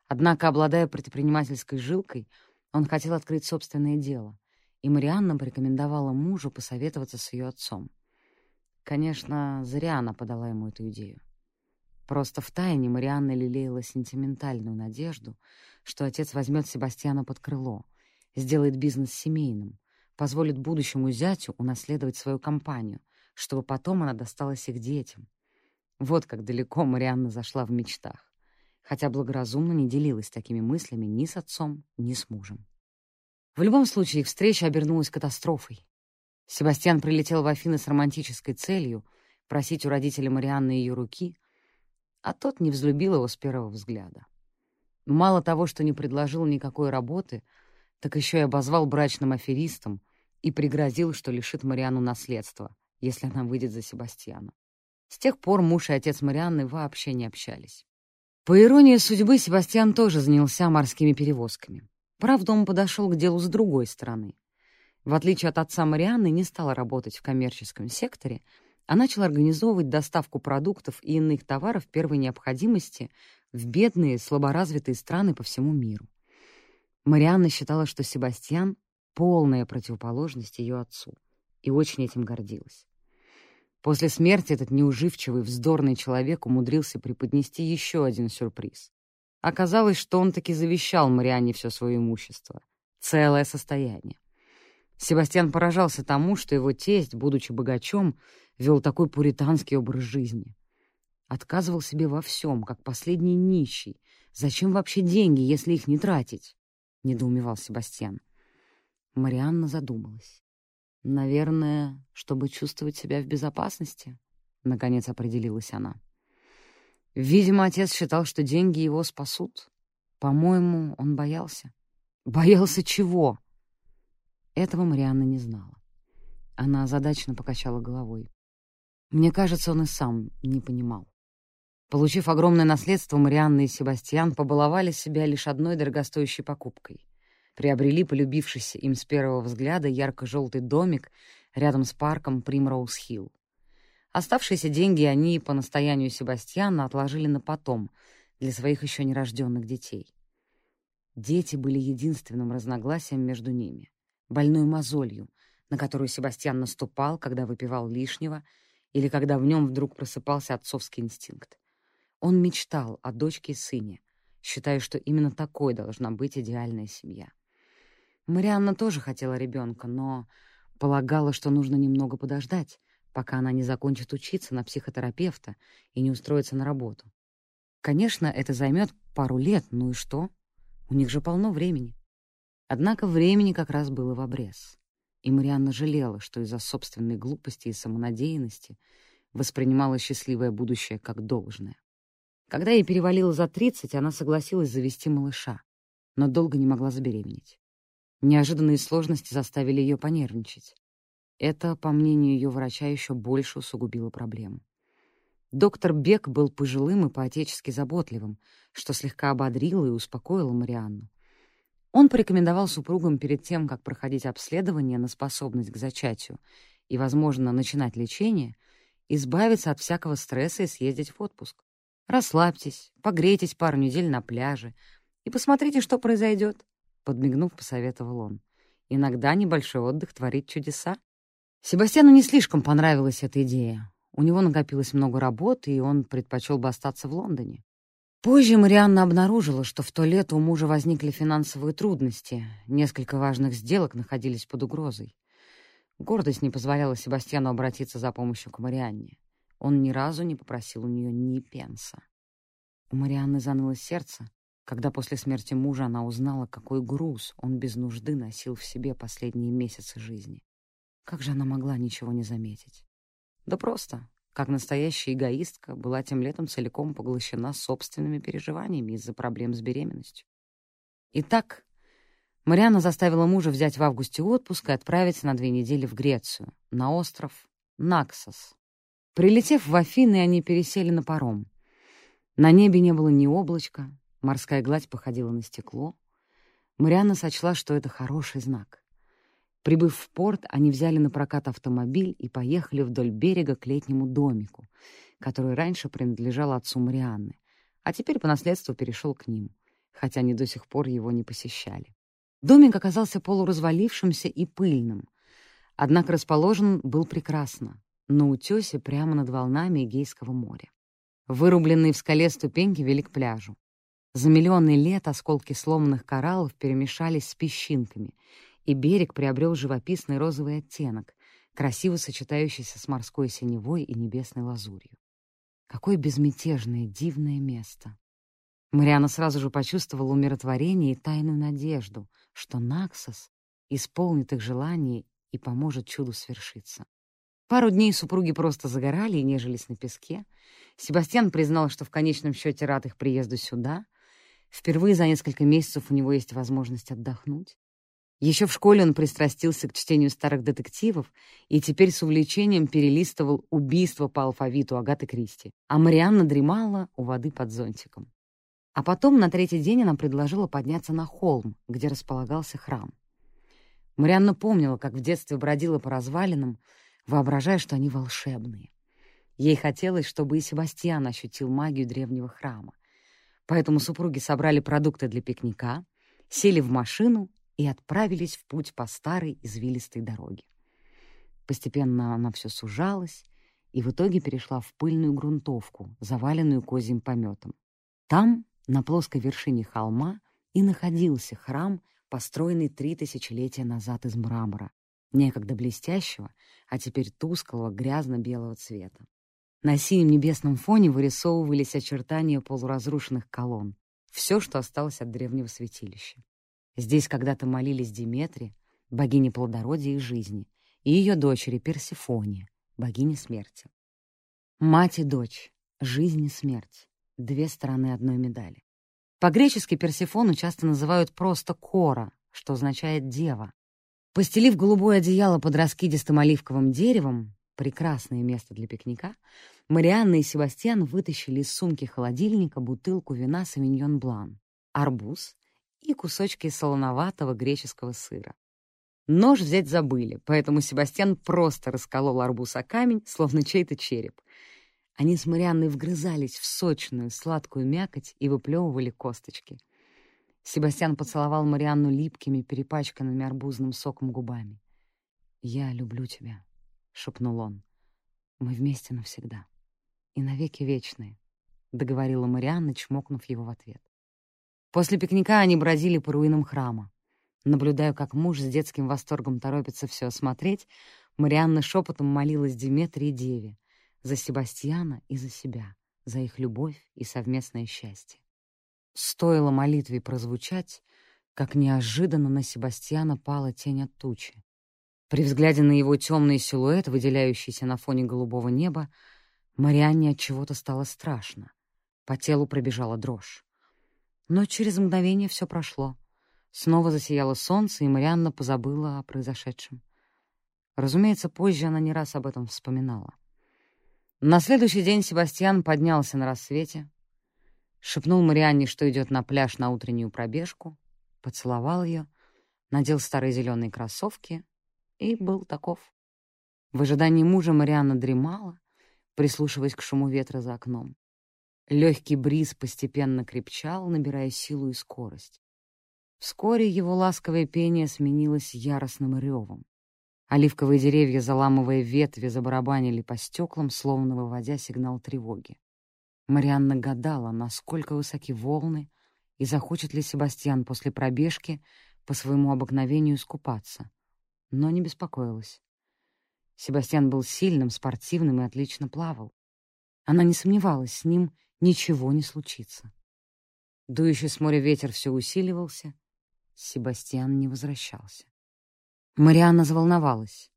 Однако, обладая предпринимательской жилкой, он хотел открыть собственное дело, и Марианна порекомендовала мужу посоветоваться с ее отцом. Конечно, зря она подала ему эту идею. Просто втайне Марианна лелеяла сентиментальную надежду, что отец возьмет Себастьяна под крыло, сделает бизнес семейным, позволит будущему зятю унаследовать свою компанию, чтобы потом она досталась их детям. Вот как далеко Марианна зашла в мечтах, хотя благоразумно не делилась такими мыслями ни с отцом, ни с мужем. В любом случае, их встреча обернулась катастрофой. Себастьян прилетел в Афины с романтической целью просить у родителей Марианны ее руки, а тот не взлюбил его с первого взгляда. Мало того, что не предложил никакой работы, так еще и обозвал брачным аферистом и пригрозил, что лишит Марианну наследства, если она выйдет за Себастьяна. С тех пор муж и отец Марианны вообще не общались. По иронии судьбы, Себастьян тоже занялся морскими перевозками. Правда, он подошел к делу с другой стороны. В отличие от отца Марианны, не стал работать в коммерческом секторе, а начал организовывать доставку продуктов и иных товаров первой необходимости в бедные, слаборазвитые страны по всему миру. Марианна считала, что Себастьян — полная противоположность ее отцу, и очень этим гордилась. После смерти этот неуживчивый, вздорный человек умудрился преподнести еще один сюрприз. Оказалось, что он таки завещал Марианне все свое имущество, целое состояние. Себастьян поражался тому, что его тесть, будучи богачом, вел такой пуританский образ жизни. Отказывал себе во всем, как последний нищий. Зачем вообще деньги, если их не тратить? — недоумевал Себастьян. Марианна задумалась. «Наверное, чтобы чувствовать себя в безопасности», — наконец определилась она. Видимо, отец считал, что деньги его спасут. По-моему, он боялся. Боялся чего? Этого Марианна не знала. Она озадаченно покачала головой. Мне кажется, он и сам не понимал. Получив огромное наследство, Марианна и Себастьян побаловали себя лишь одной дорогостоящей покупкой. Приобрели полюбившийся им с первого взгляда ярко-желтый домик рядом с парком Примроуз-Хилл. Оставшиеся деньги они, по настоянию Себастьяна, отложили на потом, для своих еще нерожденных детей. Дети были единственным разногласием между ними, больной мозолью, на которую Себастьян наступал, когда выпивал лишнего, или когда в нем вдруг просыпался отцовский инстинкт. Он мечтал о дочке и сыне, считая, что именно такой должна быть идеальная семья. Марианна тоже хотела ребенка, но полагала, что нужно немного подождать, пока она не закончит учиться на психотерапевта и не устроится на работу. Конечно, это займет пару лет, ну и что? У них же полно времени. Однако времени как раз было в обрез. И Марианна жалела, что из-за собственной глупости и самонадеянности воспринимала счастливое будущее как должное. Когда ей перевалило за 30, она согласилась завести малыша, но долго не могла забеременеть. Неожиданные сложности заставили ее понервничать. Это, по мнению ее врача, еще больше усугубило проблему. Доктор Бек был пожилым и поотечески заботливым, что слегка ободрило и успокоило Марианну. Он порекомендовал супругам перед тем, как проходить обследование на способность к зачатию и, возможно, начинать лечение, избавиться от всякого стресса и съездить в отпуск. Расслабьтесь, погрейтесь пару недель на пляже и посмотрите, что произойдет, подмигнув, посоветовал он. Иногда небольшой отдых творит чудеса. Себастьяну не слишком понравилась эта идея. У него накопилось много работы, и он предпочел бы остаться в Лондоне. Позже Марианна обнаружила, что в то лето у мужа возникли финансовые трудности, несколько важных сделок находились под угрозой. Гордость не позволяла Себастьяну обратиться за помощью к Марианне. Он ни разу не попросил у нее ни пенса. У Марианны заныло сердце, когда после смерти мужа она узнала, какой груз он без нужды носил в себе последние месяцы жизни. Как же она могла ничего не заметить? Да просто, как настоящая эгоистка, была тем летом целиком поглощена собственными переживаниями из-за проблем с беременностью. Итак, Марианна заставила мужа взять в августе отпуск и отправиться на две недели в Грецию, на остров Наксос. Прилетев в Афины, они пересели на паром. На небе не было ни облачка, морская гладь походила на стекло. Марианна сочла, что это хороший знак. Прибыв в порт, они взяли на прокат автомобиль и поехали вдоль берега к летнему домику, который раньше принадлежал отцу Марианны, а теперь по наследству перешел к ним, хотя они до сих пор его не посещали. Домик оказался полуразвалившимся и пыльным, однако расположен был прекрасно, на утёсе прямо над волнами Эгейского моря. Вырубленные в скале ступеньки вели к пляжу. За миллионы лет осколки сломанных кораллов перемешались с песчинками — и берег приобрел живописный розовый оттенок, красиво сочетающийся с морской синевой и небесной лазурью. Какое безмятежное, дивное место! Мариана сразу же почувствовала умиротворение и тайную надежду, что Наксос исполнит их желание и поможет чуду свершиться. Пару дней супруги просто загорали и нежились на песке. Себастьян признал, что в конечном счете рад их приезду сюда. Впервые за несколько месяцев у него есть возможность отдохнуть. Еще в школе он пристрастился к чтению старых детективов и теперь с увлечением перелистывал «Убийство по алфавиту» Агаты Кристи, а Марианна дремала у воды под зонтиком. А потом на третий день она предложила подняться на холм, где располагался храм. Марианна помнила, как в детстве бродила по развалинам, воображая, что они волшебные. Ей хотелось, чтобы и Себастьян ощутил магию древнего храма. Поэтому супруги собрали продукты для пикника, сели в машину и отправились в путь по старой извилистой дороге. Постепенно она все сужалась и в итоге перешла в пыльную грунтовку, заваленную козьим пометом. Там, На плоской вершине холма и находился храм, построенный три тысячелетия назад из мрамора, некогда блестящего, а теперь тусклого грязно-белого цвета. На синем небесном фоне вырисовывались очертания полуразрушенных колонн, все, что осталось от древнего святилища. Здесь когда-то молились Диметре, богине плодородия и жизни, и ее дочери Персифоне, богине смерти. Мать и дочь, жизнь и смерть — две стороны одной медали. По-гречески Персифону часто называют просто Кора, что означает «дева». Постелив голубое одеяло под раскидистым оливковым деревом, прекрасное место для пикника, Марианна и Себастьян вытащили из сумки холодильника бутылку вина «Савиньон Блан», арбуз и кусочки солоноватого греческого сыра. Нож взять забыли, поэтому Себастьян просто расколол арбуз о камень, словно чей-то череп. Они с Марианной вгрызались в сочную, сладкую мякоть и выплевывали косточки. Себастьян поцеловал Марианну липкими, перепачканными арбузным соком губами. «Я люблю тебя», — шепнул он. «Мы вместе навсегда. И навеки вечные», — договорила Марианна, чмокнув его в ответ. После пикника они бродили по руинам храма. Наблюдая, как муж с детским восторгом торопится все осмотреть, Марианна шепотом молилась Диметре и Деве за Себастьяна и за себя, за их любовь и совместное счастье. Стоило молитве прозвучать, как неожиданно на Себастьяна пала тень от тучи. При взгляде на его темный силуэт, выделяющийся на фоне голубого неба, Марианне от чего-то стало страшно. По телу пробежала дрожь. Но через мгновение все прошло. Снова засияло солнце, и Марианна позабыла о произошедшем. Разумеется, позже она не раз об этом вспоминала. На следующий день Себастьян поднялся на рассвете, шепнул Марианне, что идет на пляж на утреннюю пробежку, поцеловал ее, надел старые зеленые кроссовки и был таков. В ожидании мужа Марианна дремала, прислушиваясь к шуму ветра за окном. Легкий бриз постепенно крепчал, набирая силу и скорость. Вскоре его ласковое пение сменилось яростным ревом. Оливковые деревья, заламывая ветви, забарабанили по стеклам, словно выводя сигнал тревоги. Марианна гадала, насколько высоки волны, и захочет ли Себастьян после пробежки по своему обыкновению искупаться. Но не беспокоилась. Себастьян был сильным, спортивным и отлично плавал. Она не сомневалась, с ним ничего не случится. Дующий с моря ветер все усиливался. Себастьян не возвращался. Марианна заволновалась.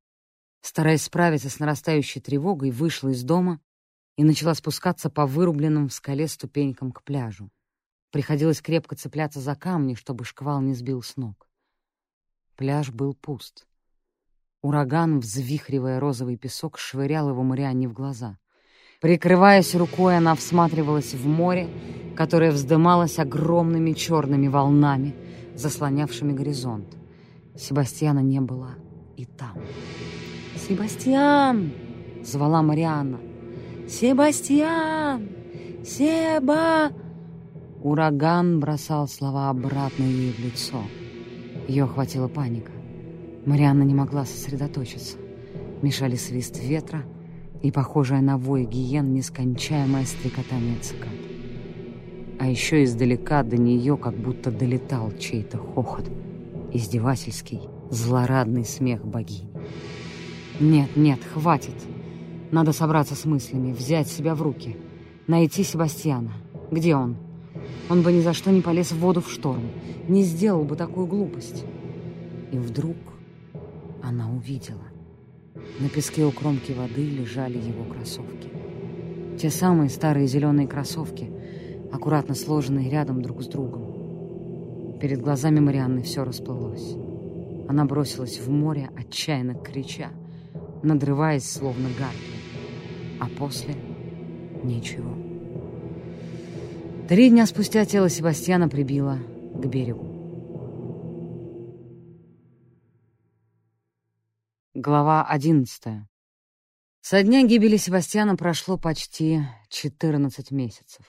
Стараясь справиться с нарастающей тревогой, вышла из дома и начала спускаться по вырубленным в скале ступенькам к пляжу. Приходилось крепко цепляться за камни, чтобы шквал не сбил с ног. Пляж был пуст. Ураган, взвихривая розовый песок, швырял его Марианне в глаза. Прикрываясь рукой, она всматривалась в море, которое вздымалось огромными черными волнами, заслонявшими горизонт. Себастьяна не было и там. «Себастьян!» — звала Марианна. «Себастьян! Себа!» Ураган бросал слова обратно ей в лицо. Ее охватила паника. Марианна не могла сосредоточиться. Мешали свист ветра — и похожая на вой гиен нескончаемое стрекотание цикад. А еще издалека до нее как будто долетал чей-то хохот, издевательский, злорадный смех богини. «Нет, нет, хватит. Надо собраться с мыслями, взять себя в руки, найти Себастьяна. Где он? Он бы ни за что не полез в воду в шторм, не сделал бы такую глупость». И вдруг она увидела. На песке у кромки воды лежали его кроссовки. Те самые старые зеленые кроссовки, аккуратно сложенные рядом друг с другом. Перед глазами Марианны все расплылось. Она бросилась в море, отчаянно крича, надрываясь, словно гарпия. А после — ничего. Три дня спустя тело Себастьяна прибило к берегу. Глава одиннадцатая. Со дня гибели Себастьяна прошло почти четырнадцать месяцев.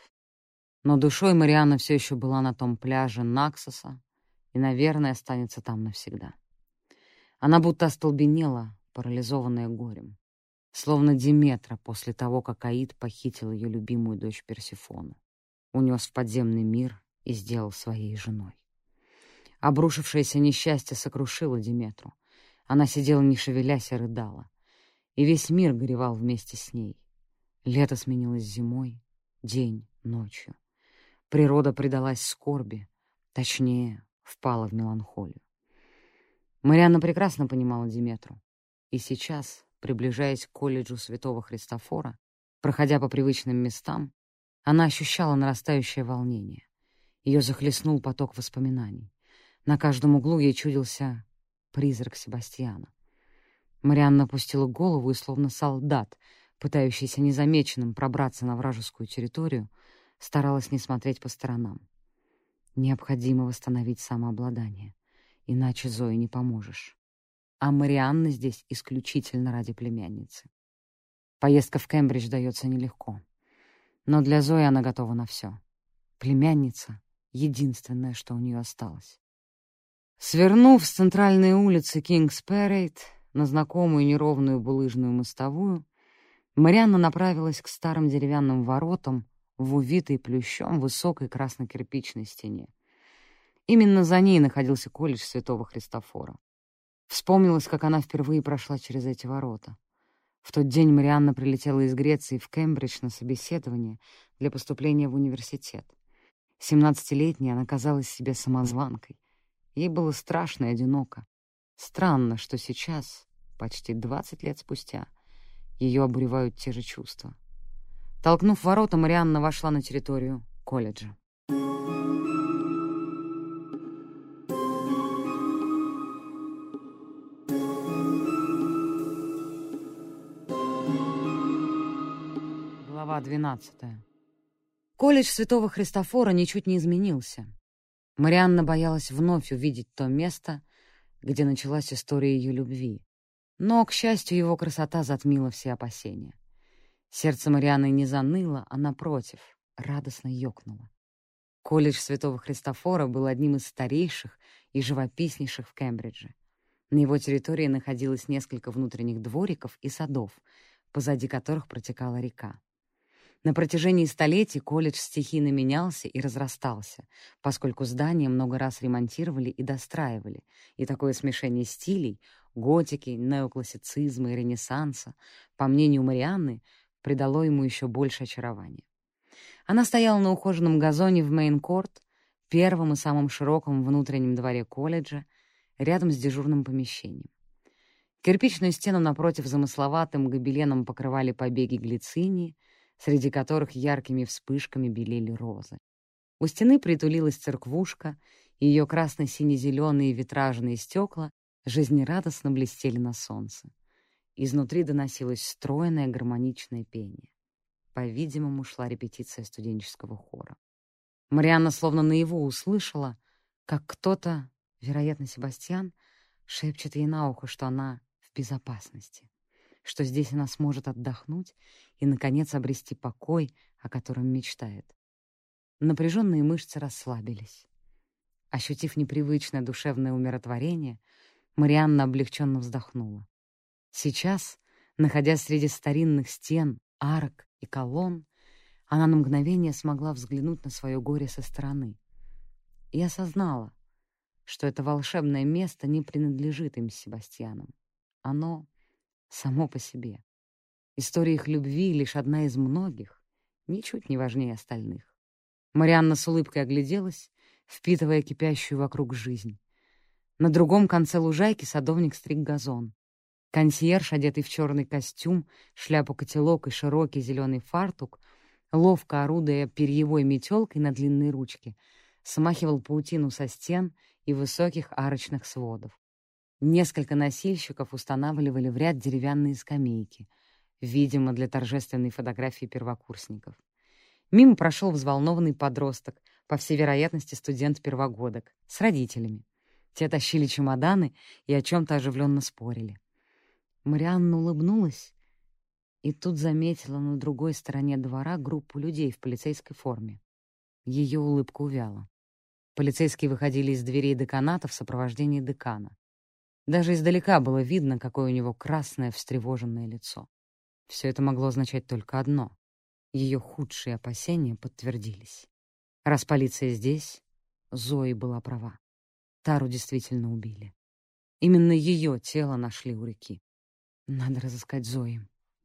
Но душой Марианна все еще была на том пляже Наксоса и, наверное, останется там навсегда. Она будто остолбенела, парализованная горем. Словно Диметра после того, как Аид похитил ее любимую дочь Персифону. унес в подземный мир и сделал своей женой. Обрушившееся несчастье сокрушило Диметру. Она сидела, не шевелясь, и рыдала. И весь мир горевал вместе с ней. Лето сменилось зимой, день — ночью. Природа предалась скорби, точнее, впала в меланхолию. Марианна прекрасно понимала Диметру. И сейчас, приближаясь к колледжу Святого Христофора, проходя по привычным местам, она ощущала нарастающее волнение. Ее захлестнул поток воспоминаний. На каждом углу ей чудился призрак Себастьяна. Марианна опустила голову и, словно солдат, пытающийся незамеченным пробраться на вражескую территорию, старалась не смотреть по сторонам. Необходимо восстановить самообладание, иначе Зое не поможешь. А Марианна здесь исключительно ради племянницы. Поездка в Кембридж дается нелегко. Но для Зои она готова на все. Племянница — единственное, что у нее осталось. Свернув с центральной улицы Кингс-Пэрейд на знакомую неровную булыжную мостовую, Марианна направилась к старым деревянным воротам в увитой плющом высокой красно-кирпичной стене. Именно за ней находился колледж Святого Христофора. Вспомнилось, как она впервые прошла через эти ворота. В тот день Марианна прилетела из Греции в Кембридж на собеседование для поступления в университет. Семнадцатилетняя она казалась себе самозванкой. Ей было страшно и одиноко. Странно, что сейчас, почти двадцать лет спустя, ее обуревают те же чувства. Толкнув ворота, Марианна вошла на территорию колледжа. Глава 12. Колледж Святого Христофора ничуть не изменился. Марианна боялась вновь увидеть то место, где началась история ее любви, но, к счастью, его красота затмила все опасения. Сердце Марианы не заныло, а, напротив, радостно ёкнуло. Колледж Святого Христофора был одним из старейших и живописнейших в Кембридже. На его территории находилось несколько внутренних двориков и садов, позади которых протекала река. На протяжении столетий колледж стихийно менялся и разрастался, поскольку здания много раз ремонтировали и достраивали, и такое смешение стилей готики, неоклассицизма и ренессанса, по мнению Марианны, придало ему еще больше очарования. Она стояла на ухоженном газоне в Мейн-Корт, первом и самом широком внутреннем дворе колледжа, рядом с дежурным помещением. Кирпичную стену напротив замысловатым гобеленом покрывали побеги глицинии, среди которых яркими вспышками белели розы. У стены притулилась церквушка, и ее красно-сине-зеленые витражные стекла жизнерадостно блестели на солнце. Изнутри доносилось стройное гармоничное пение. По-видимому, шла репетиция студенческого хора. Марианна словно наяву услышала, как кто-то, вероятно, Себастьян, шепчет ей на ухо, что она в безопасности, что здесь она сможет отдохнуть и, наконец, обрести покой, о котором мечтает. Напряженные мышцы расслабились. Ощутив непривычное душевное умиротворение, Марианна облегченно вздохнула. Сейчас, находясь среди старинных стен, арок и колонн, она на мгновение смогла взглянуть на свое горе со стороны и осознала, что это волшебное место не принадлежит им с. Оно само по себе. История их любви — лишь одна из многих, ничуть не важнее остальных. Марианна с улыбкой огляделась, впитывая кипящую вокруг жизнь. На другом конце лужайки садовник стриг газон. Консьерж, одетый в черный костюм, шляпу-котелок и широкий зеленый фартук, ловко орудуя перьевой метелкой на длинной ручке, смахивал паутину со стен и высоких арочных сводов. Несколько носильщиков устанавливали в ряд деревянные скамейки, видимо, для торжественной фотографии первокурсников. Мимо прошел взволнованный подросток, по всей вероятности студент-первогодок, с родителями. Те тащили чемоданы и о чем-то оживленно спорили. Марианна улыбнулась и тут заметила на другой стороне двора группу людей в полицейской форме. Ее улыбка увяла. Полицейские выходили из дверей деканата в сопровождении декана. Даже издалека было видно, какое у него красное, встревоженное лицо. Все это могло означать только одно — ее худшие опасения подтвердились. Раз полиция здесь, Зои была права. Тару действительно убили. Именно ее тело нашли у реки. Надо разыскать Зои.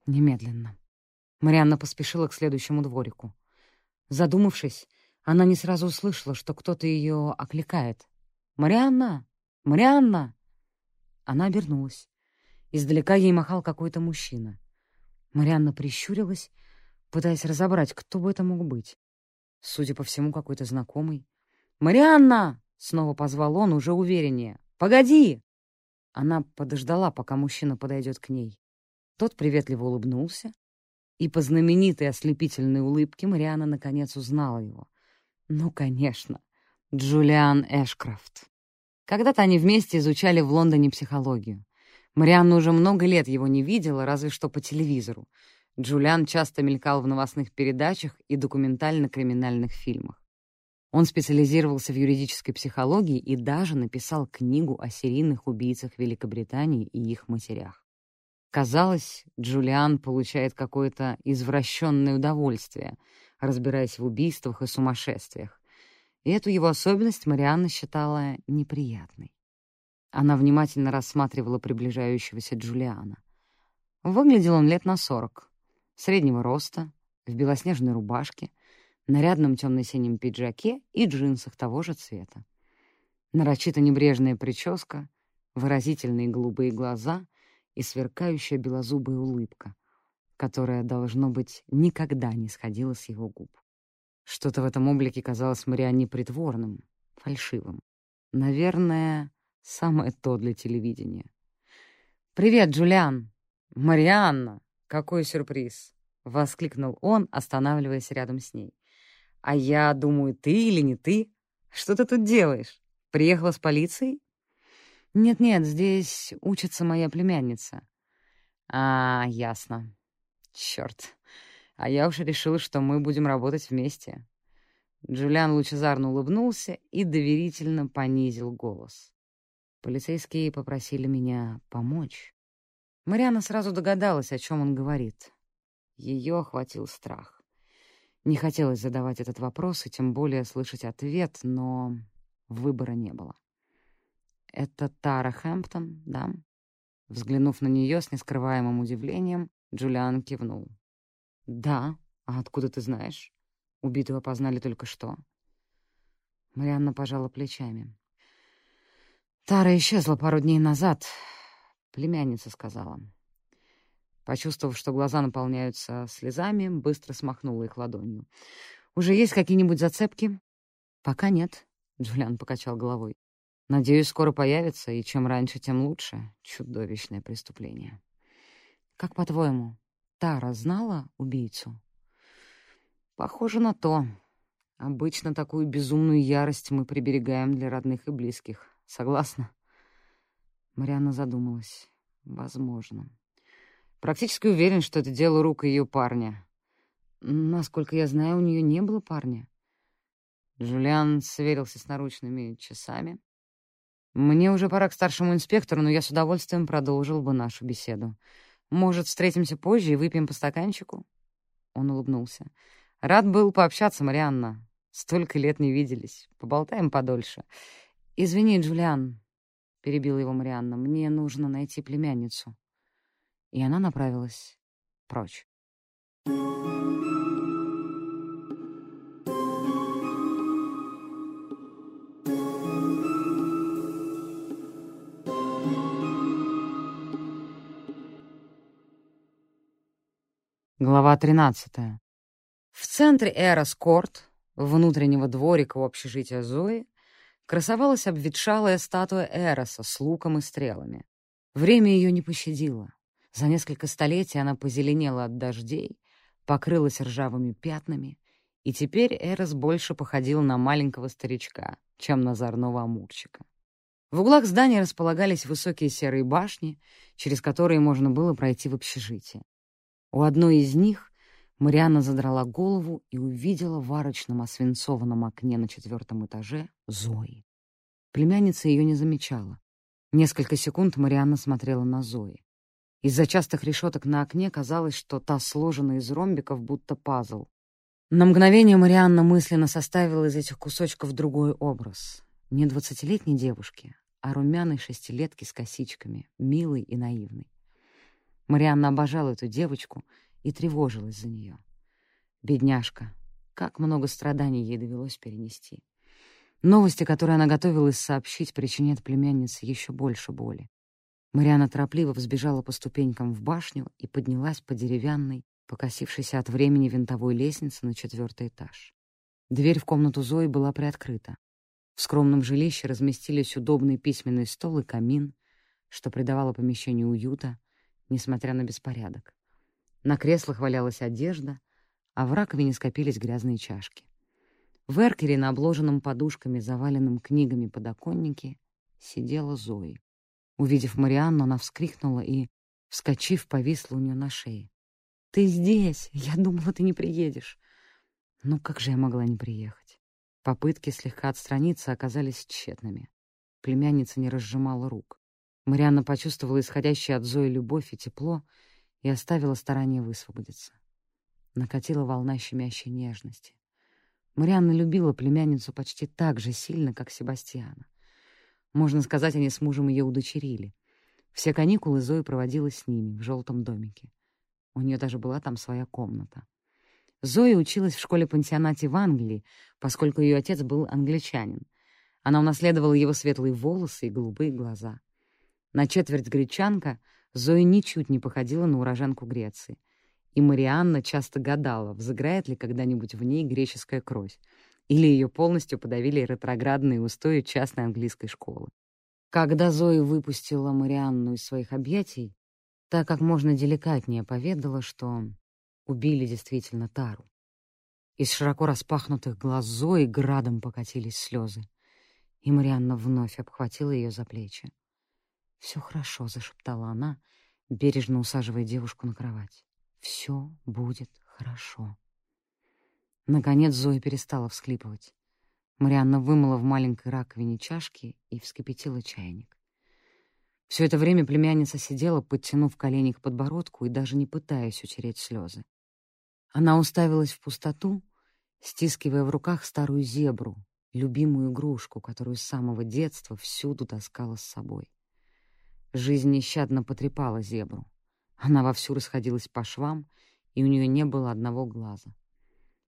Немедленно. Марианна поспешила к следующему дворику. Задумавшись, она не сразу услышала, что кто-то ее окликает. «Марианна! Марианна!» Она обернулась. Издалека ей махал какой-то мужчина. Марианна прищурилась, пытаясь разобрать, кто бы это мог быть. Судя по всему, какой-то знакомый. «Марианна!» — снова позвал он, уже увереннее. «Погоди!» Она подождала, пока мужчина подойдет к ней. Тот приветливо улыбнулся, и по знаменитой ослепительной улыбке Марианна наконец узнала его. Ну, конечно, Джулиан Эшкрафт. Когда-то они вместе изучали в Лондоне психологию. Марианна уже много лет его не видела, разве что по телевизору. Джулиан часто мелькал в новостных передачах и документально-криминальных фильмах. Он специализировался в юридической психологии и даже написал книгу о серийных убийцах Великобритании и их матерях. Казалось, Джулиан получает какое-то извращенное удовольствие, разбираясь в убийствах и сумасшествиях. И эту его особенность Марианна считала неприятной. Она внимательно рассматривала приближающегося Джулиана. Выглядел он лет на сорок, среднего роста, в белоснежной рубашке, нарядном темно-синем пиджаке и джинсах того же цвета. Нарочито небрежная прическа, выразительные голубые глаза и сверкающая белозубая улыбка, которая, должно быть, никогда не сходила с его губ. Что-то в этом облике казалось Марианне притворным, фальшивым. Наверное, самое то для телевидения. «Привет, Джулиан!» «Марианна! Какой сюрприз!» — воскликнул он, останавливаясь рядом с ней. «А я думаю, ты или не ты? Что ты тут делаешь? Приехала с полицией?» «Нет-нет, здесь учится моя племянница». «А, ясно. Чёрт. А я уж решила, что мы будем работать вместе». Джулиан лучезарно улыбнулся и доверительно понизил голос. Полицейские попросили меня помочь. Мариана сразу догадалась, о чем он говорит. Ее охватил страх. Не хотелось задавать этот вопрос и тем более слышать ответ, но выбора не было. «Это Тара Хэмптон, да?» Взглянув на нее с нескрываемым удивлением, Джулиан кивнул. «Да. А откуда ты знаешь? Убитого познали только что». Марианна пожала плечами. «Тара исчезла пару дней назад», — племянница сказала. Почувствовав, что глаза наполняются слезами, быстро смахнула их ладонью. «Уже есть какие-нибудь зацепки?» «Пока нет», — Джулиан покачал головой. Надеюсь, скоро появится, и чем раньше, тем лучше. Чудовищное преступление. Как по-твоему, Тара знала убийцу? Похоже на то. Обычно такую безумную ярость мы приберегаем для родных и близких. Согласна? Марианна задумалась. Возможно. Практически уверен, что это дело рук ее парня. Насколько я знаю, у нее не было парня. Джулиан сверился с наручными часами, мне уже пора к старшему инспектору, но я с удовольствием продолжил бы нашу беседу. Может, встретимся позже и выпьем по стаканчику?» Он улыбнулся. «Рад был пообщаться, Марианна. Столько лет не виделись. Поболтаем подольше. Извини, Джулиан», — перебила его Марианна, — «мне нужно найти племянницу». И она направилась прочь. Глава 13. В центре Эрос-Корт, внутреннего дворика у общежития Зои, красовалась обветшалая статуя Эроса с луком и стрелами. Время ее не пощадило. За несколько столетий она позеленела от дождей, покрылась ржавыми пятнами, и теперь Эрос больше походил на маленького старичка, чем на зорного амурчика. В углах здания располагались высокие серые башни, через которые можно было пройти в общежитие. У одной из них Марианна задрала голову и увидела в арочном освинцованном окне на четвертом этаже Зои. Племянница ее не замечала. Несколько секунд Марианна смотрела на Зои. Из-за частых решеток на окне казалось, что та сложена из ромбиков, будто пазл. На мгновение Марианна мысленно составила из этих кусочков другой образ. Не двадцатилетней девушки, а румяной шестилетки с косичками, милой и наивной. Марианна обожала эту девочку и тревожилась за нее. Бедняжка, как много страданий ей довелось перенести. Новости, которые она готовилась сообщить, причинят племяннице еще больше боли. Марианна торопливо взбежала по ступенькам в башню и поднялась по деревянной, покосившейся от времени винтовой лестнице на четвертый этаж. Дверь в комнату Зои была приоткрыта. В скромном жилище разместились удобный письменный стол и камин, что придавало помещению уюта, несмотря на беспорядок. На креслах валялась одежда, а в раковине скопились грязные чашки. В эркере на обложенном подушками, заваленном книгами подоконнике, сидела Зои. Увидев Марианну, она вскрикнула и, вскочив, повисла у нее на шее. «Ты здесь! Я думала, ты не приедешь!» Ну как же я могла не приехать? Попытки слегка отстраниться оказались тщетными. Племянница не разжимала рук. Марианна почувствовала исходящее от Зои любовь и тепло и оставила старание высвободиться. Накатила волна щемящей нежности. Марианна любила племянницу почти так же сильно, как Себастьяна. Можно сказать, они с мужем ее удочерили. Все каникулы Зои проводила с ними в желтом домике. У нее даже была там своя комната. Зоя училась в школе-пансионате в Англии, поскольку ее отец был англичанин. Она унаследовала его светлые волосы и голубые глаза. На четверть гречанка Зоя ничуть не походила на уроженку Греции. И Марианна часто гадала, взыграет ли когда-нибудь в ней греческая кровь, или ее полностью подавили ретроградные устои частной английской школы. Когда Зоя выпустила Марианну из своих объятий, так как можно деликатнее поведала, что убили действительно Тару. Из широко распахнутых глаз Зои градом покатились слезы, и Марианна вновь обхватила ее за плечи. «Все хорошо», — зашептала она, бережно усаживая девушку на кровать. «Все будет хорошо». Наконец Зоя перестала всхлипывать. Марианна вымыла в маленькой раковине чашки и вскипятила чайник. Все это время племянница сидела, подтянув колени к подбородку и даже не пытаясь утереть слезы. Она уставилась в пустоту, стискивая в руках старую зебру, любимую игрушку, которую с самого детства всюду таскала с собой. Жизнь нещадно потрепала зебру. Она вовсю расходилась по швам, и у нее не было одного глаза.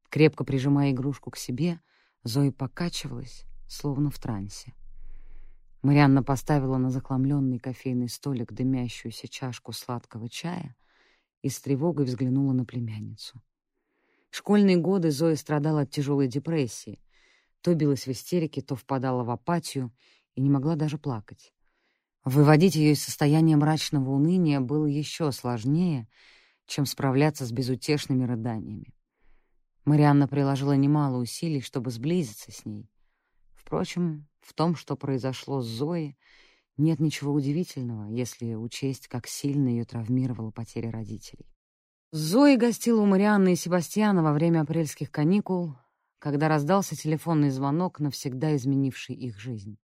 Крепко прижимая игрушку к себе, Зои покачивалась, словно в трансе. Марианна поставила на захламленный кофейный столик дымящуюся чашку сладкого чая и с тревогой взглянула на племянницу. школьные годы Зоя страдала от тяжелой депрессии, то билась в истерике, то впадала в апатию и не могла даже плакать. Выводить ее из состояния мрачного уныния было еще сложнее, чем справляться с безутешными рыданиями. Марианна приложила немало усилий, чтобы сблизиться с ней. Впрочем, в том, что произошло с Зоей, нет ничего удивительного, если учесть, как сильно ее травмировала потеря родителей. Зои гостила у Марианны и Себастьяна во время апрельских каникул, когда раздался телефонный звонок, навсегда изменивший их жизнь.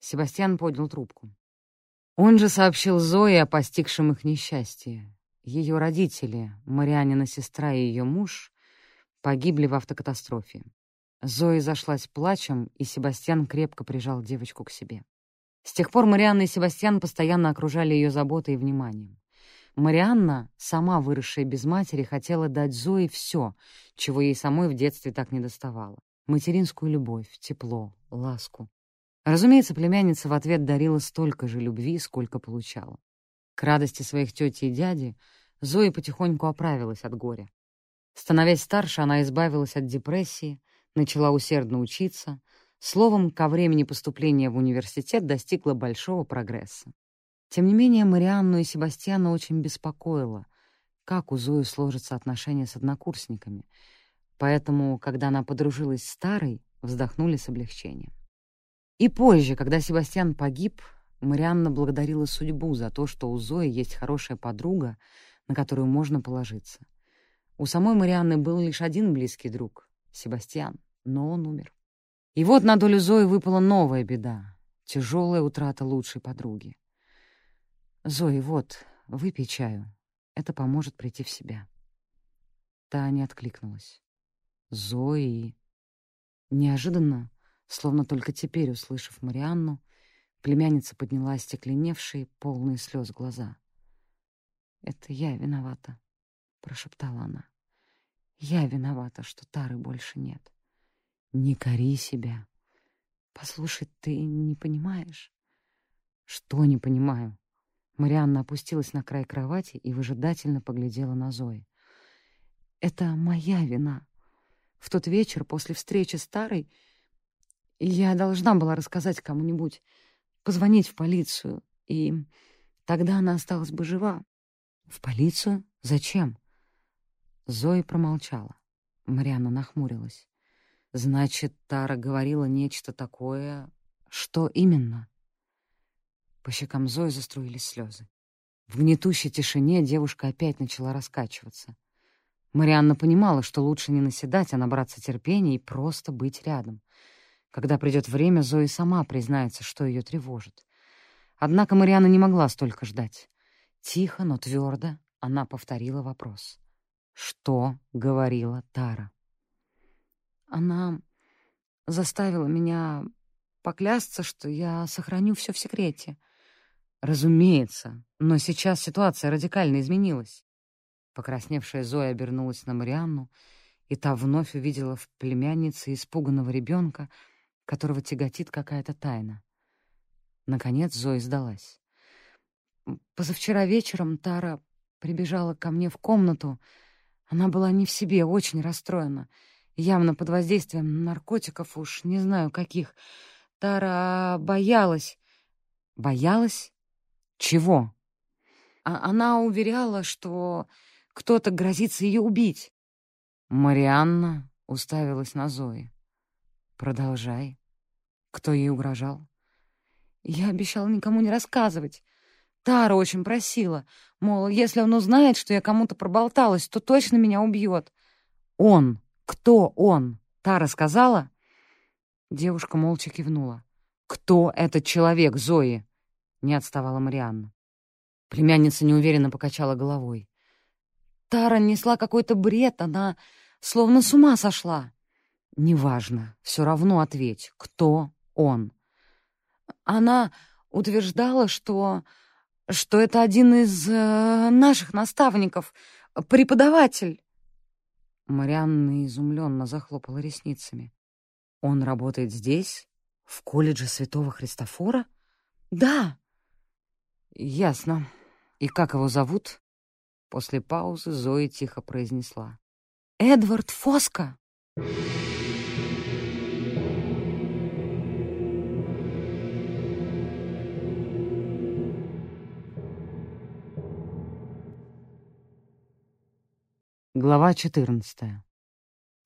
Себастьян поднял трубку. Он же сообщил Зое о постигшем их несчастье. Ее родители, Марианина сестра и ее муж, погибли в автокатастрофе. Зоя зашлась плачем, и Себастьян крепко прижал девочку к себе. С тех пор Марианна и Себастьян постоянно окружали ее заботой и вниманием. Марианна, сама выросшая без матери, хотела дать Зое все, чего ей самой в детстве так недоставало. Материнскую любовь, тепло, ласку. Разумеется, племянница в ответ дарила столько же любви, сколько получала. К радости своих тети и дяди Зоя потихоньку оправилась от горя. Становясь старше, она избавилась от депрессии, начала усердно учиться, словом, ко времени поступления в университет достигла большого прогресса. Тем не менее, Марианну и Себастьяна очень беспокоило, как у Зои сложатся отношения с однокурсниками, поэтому, когда она подружилась с Старой, вздохнули с облегчением. И позже, когда Себастьян погиб, Марианна благодарила судьбу за то, что у Зои есть хорошая подруга, на которую можно положиться. У самой Марианны был лишь один близкий друг — Себастьян, но он умер. И вот на долю Зои выпала новая беда — тяжелая утрата лучшей подруги. «Зои, вот, выпей чаю. Это поможет прийти в себя». Та не откликнулась. Зои. Неожиданно, словно только теперь услышав Марианну, племянница подняла стекленевшие, полные слез глаза. «Это я виновата», — прошептала она. «Я виновата, что Тары больше нет. Не кори себя. Послушай, ты не понимаешь?» «Что не понимаю?» Марианна опустилась на край кровати и выжидательно поглядела на Зои. «Это моя вина. В тот вечер после встречи с Тарой я должна была рассказать кому-нибудь, позвонить в полицию, и тогда она осталась бы жива. В полицию? Зачем? Зои промолчала. Марианна нахмурилась. Значит, Тара говорила нечто такое... Что именно? По щекам Зои заструились слезы. В гнетущей тишине девушка опять начала раскачиваться. Марианна понимала, что лучше не наседать, а набраться терпения и просто быть рядом. Когда придет время, Зои сама признается, что ее тревожит. Однако Марианна не могла столько ждать. Тихо, но твердо она повторила вопрос. «Что говорила Тара?» Она заставила меня поклясться, что я сохраню все в секрете — Разумеется, но сейчас ситуация радикально изменилась. Покрасневшая Зоя обернулась на Марианну, и та вновь увидела в племяннице испуганного ребенка, которого тяготит какая-то тайна. Наконец Зоя сдалась. Позавчера вечером Тара прибежала ко мне в комнату. Она была не в себе, очень расстроена, явно под воздействием наркотиков, уж не знаю каких. Тара боялась. Боялась чего? А она уверяла, что кто-то грозится ее убить. Марианна уставилась на Зои. Продолжай. Кто ей угрожал? Я обещала никому не рассказывать. Тара очень просила. Мол, если он узнает, что я кому-то проболталась, то точно меня убьет. Он? Кто он? Тара сказала? Девушка молча кивнула. Кто этот человек, Зои? Не отставала Марианна. Племянница неуверенно покачала головой. Тара несла какой-то бред, она словно с ума сошла. Неважно, все равно ответь, кто он. Она утверждала, что... что это один из э, наших наставников, преподаватель. Марианна изумленно захлопала ресницами. «Он работает здесь, в колледже Святого Христофора?» «Да!» «Ясно. И как его зовут?» После паузы Зои тихо произнесла. «Эдвард Фоска!» Глава 14.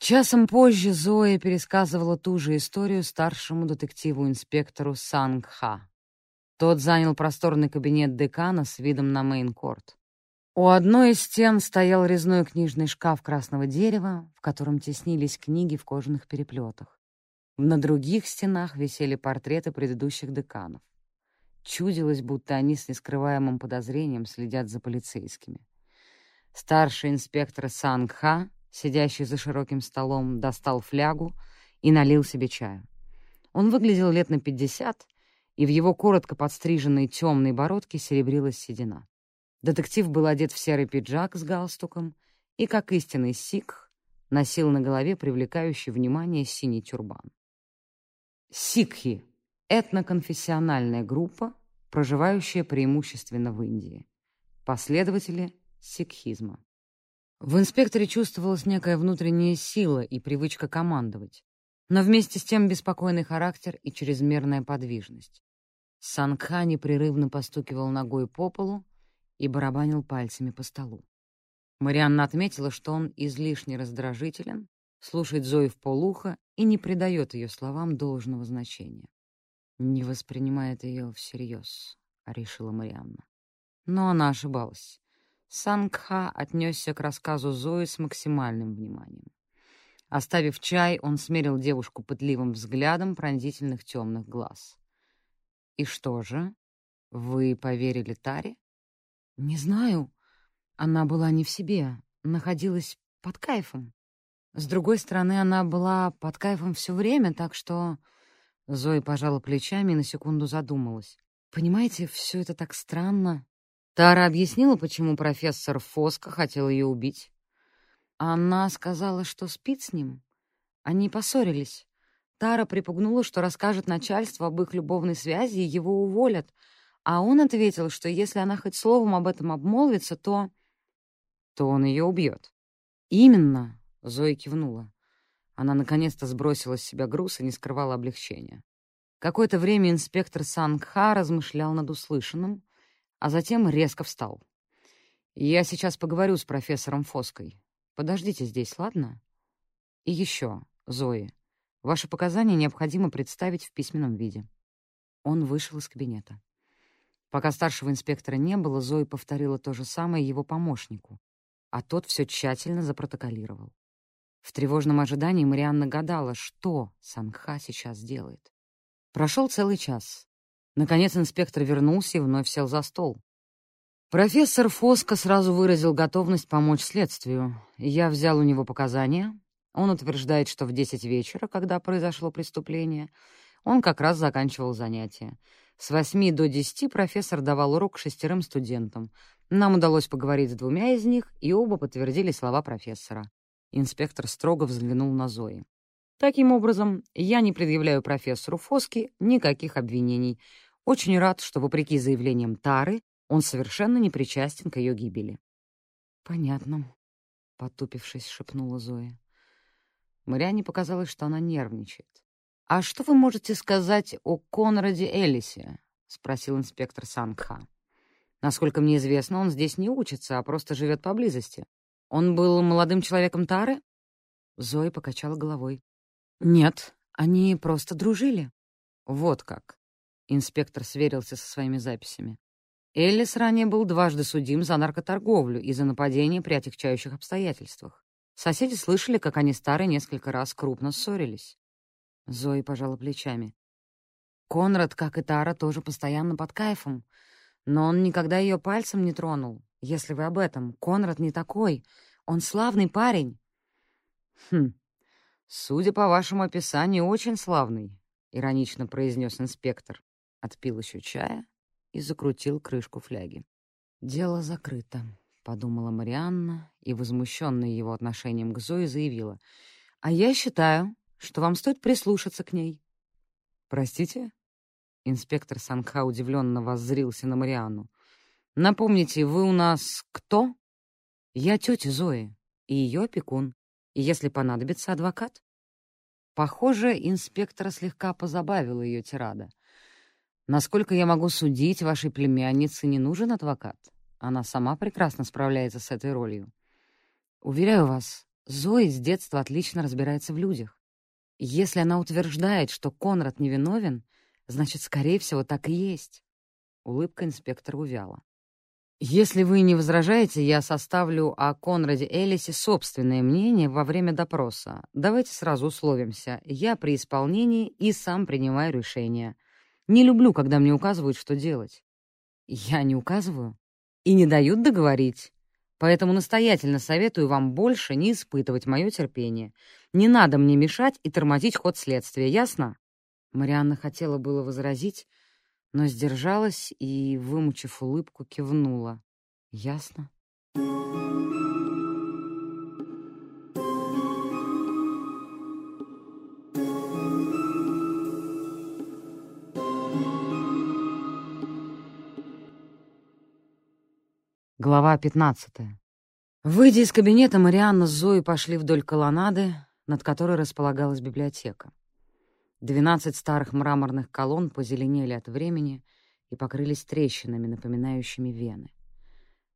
Часом позже Зоя пересказывала ту же историю старшему детективу-инспектору Сангха. Тот занял просторный кабинет декана с видом на мейн-корт. У одной из стен стоял резной книжный шкаф красного дерева, в котором теснились книги в кожаных переплетах. На других стенах висели портреты предыдущих деканов. Чудилось, будто они с нескрываемым подозрением следят за полицейскими. Старший инспектор Сангха, сидящий за широким столом, достал флягу и налил себе чаю. Он выглядел лет на пятьдесят, и в его коротко подстриженной темной бородке серебрилась седина. Детектив был одет в серый пиджак с галстуком и, как истинный сикх, носил на голове привлекающий внимание синий тюрбан. Сикхи — этноконфессиональная группа, проживающая преимущественно в Индии. Последователи сикхизма. В инспекторе чувствовалась некая внутренняя сила и привычка командовать, но вместе с тем беспокойный характер и чрезмерная подвижность. Сангха непрерывно постукивал ногой по полу и барабанил пальцами по столу. Марианна отметила, что он излишне раздражителен, слушает Зои в полухо и не придает ее словам должного значения. «Не воспринимает ее всерьез», — решила Марианна. Но она ошибалась. Сангха отнесся к рассказу Зои с максимальным вниманием. Оставив чай, он смерил девушку пытливым взглядом пронзительных темных глаз. «И что же? Вы поверили Таре?» «Не знаю. Она была не в себе, находилась под кайфом. С другой стороны, она была под кайфом все время, так что... Зоя пожала плечами и на секунду задумалась. «Понимаете, все это так странно». Тара объяснила, почему профессор Фоска хотел ее убить. Она сказала, что спит с ним. Они поссорились. Тара припугнула, что расскажет начальству об их любовной связи и его уволят. А он ответил, что если она хоть словом об этом обмолвится, то... то он ее убьет. «Именно», — Зоя кивнула. Она наконец-то сбросила с себя груз и не скрывала облегчения. Какое-то время инспектор Сангха размышлял над услышанным, а затем резко встал. «Я сейчас поговорю с профессором Фоской. Подождите здесь, ладно? И еще, Зои, ваши показания необходимо представить в письменном виде». Он вышел из кабинета. Пока старшего инспектора не было, Зои повторила то же самое его помощнику, а тот все тщательно запротоколировал. В тревожном ожидании Марианна гадала, что Санха сейчас делает. Прошел целый час. Наконец инспектор вернулся и вновь сел за стол. Профессор Фоско сразу выразил готовность помочь следствию. Я взял у него показания. Он утверждает, что в 10 вечера, когда произошло преступление, он как раз заканчивал занятия. С 8 до 10 профессор давал урок шестерым студентам. Нам удалось поговорить с двумя из них, и оба подтвердили слова профессора. Инспектор строго взглянул на Зои. Таким образом, я не предъявляю профессору Фоски никаких обвинений. Очень рад, что, вопреки заявлениям Тары, он совершенно не причастен к ее гибели. «Понятно», — потупившись, шепнула Зоя. Мариане показалось, что она нервничает. «А что вы можете сказать о Конраде Элисе?» — спросил инспектор Сангха. «Насколько мне известно, он здесь не учится, а просто живет поблизости. Он был молодым человеком Тары?» Зоя покачала головой. «Нет, они просто дружили». «Вот как». Инспектор сверился со своими записями. Эллис ранее был дважды судим за наркоторговлю и за нападение при отягчающих обстоятельствах. Соседи слышали, как они старые несколько раз крупно ссорились. Зои пожала плечами. Конрад, как и Тара, тоже постоянно под кайфом. Но он никогда ее пальцем не тронул. Если вы об этом, Конрад не такой. Он славный парень. Хм, судя по вашему описанию, очень славный, — иронично произнес инспектор. Отпил еще чая и закрутил крышку фляги. «Дело закрыто», — подумала Марианна и, возмущенная его отношением к Зое, заявила. «А я считаю, что вам стоит прислушаться к ней». «Простите?» Инспектор Санха удивленно воззрился на Марианну. «Напомните, вы у нас кто?» «Я тетя Зои и ее опекун, и, если понадобится, адвокат». Похоже, инспектора слегка позабавила ее тирада — Насколько я могу судить, вашей племяннице не нужен адвокат. Она сама прекрасно справляется с этой ролью. Уверяю вас, Зои с детства отлично разбирается в людях. Если она утверждает, что Конрад невиновен, значит, скорее всего, так и есть. Улыбка инспектора увяла. «Если вы не возражаете, я составлю о Конраде Элисе собственное мнение во время допроса. Давайте сразу условимся. Я при исполнении и сам принимаю решение. Не люблю, когда мне указывают, что делать. Я не указываю. И не дают договорить. Поэтому настоятельно советую вам больше не испытывать мое терпение. Не надо мне мешать и тормозить ход следствия, ясно?» Марианна хотела было возразить, но сдержалась и, вымучив улыбку, кивнула. «Ясно». Глава 15. Выйдя из кабинета, Марианна с Зоей пошли вдоль колоннады, над которой располагалась библиотека. Двенадцать старых мраморных колонн позеленели от времени и покрылись трещинами, напоминающими вены.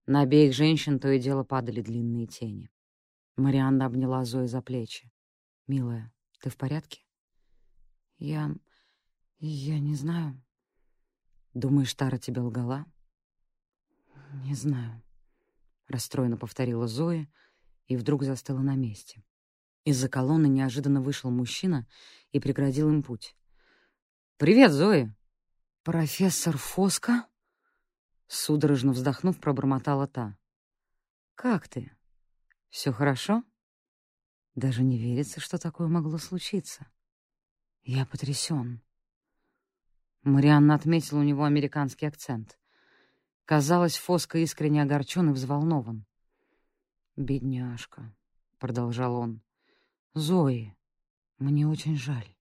На обеих женщин то и дело падали длинные тени. Марианна обняла Зою за плечи. «Милая, ты в порядке?» «Я... я не знаю». «Думаешь, Тара тебе лгала?» «Не знаю», — расстроенно повторила Зоя и вдруг застыла на месте. Из-за колонны неожиданно вышел мужчина и преградил им путь. «Привет, Зоя!» «Профессор Фоска?» Судорожно вздохнув, пробормотала та. «Как ты? Все хорошо?» — Даже не верится, что такое могло случиться. Я потрясен. Марианна отметила у него американский акцент. Казалось, Фоско искренне огорчен и взволнован. «Бедняжка», — продолжал он. «Зои, мне очень жаль.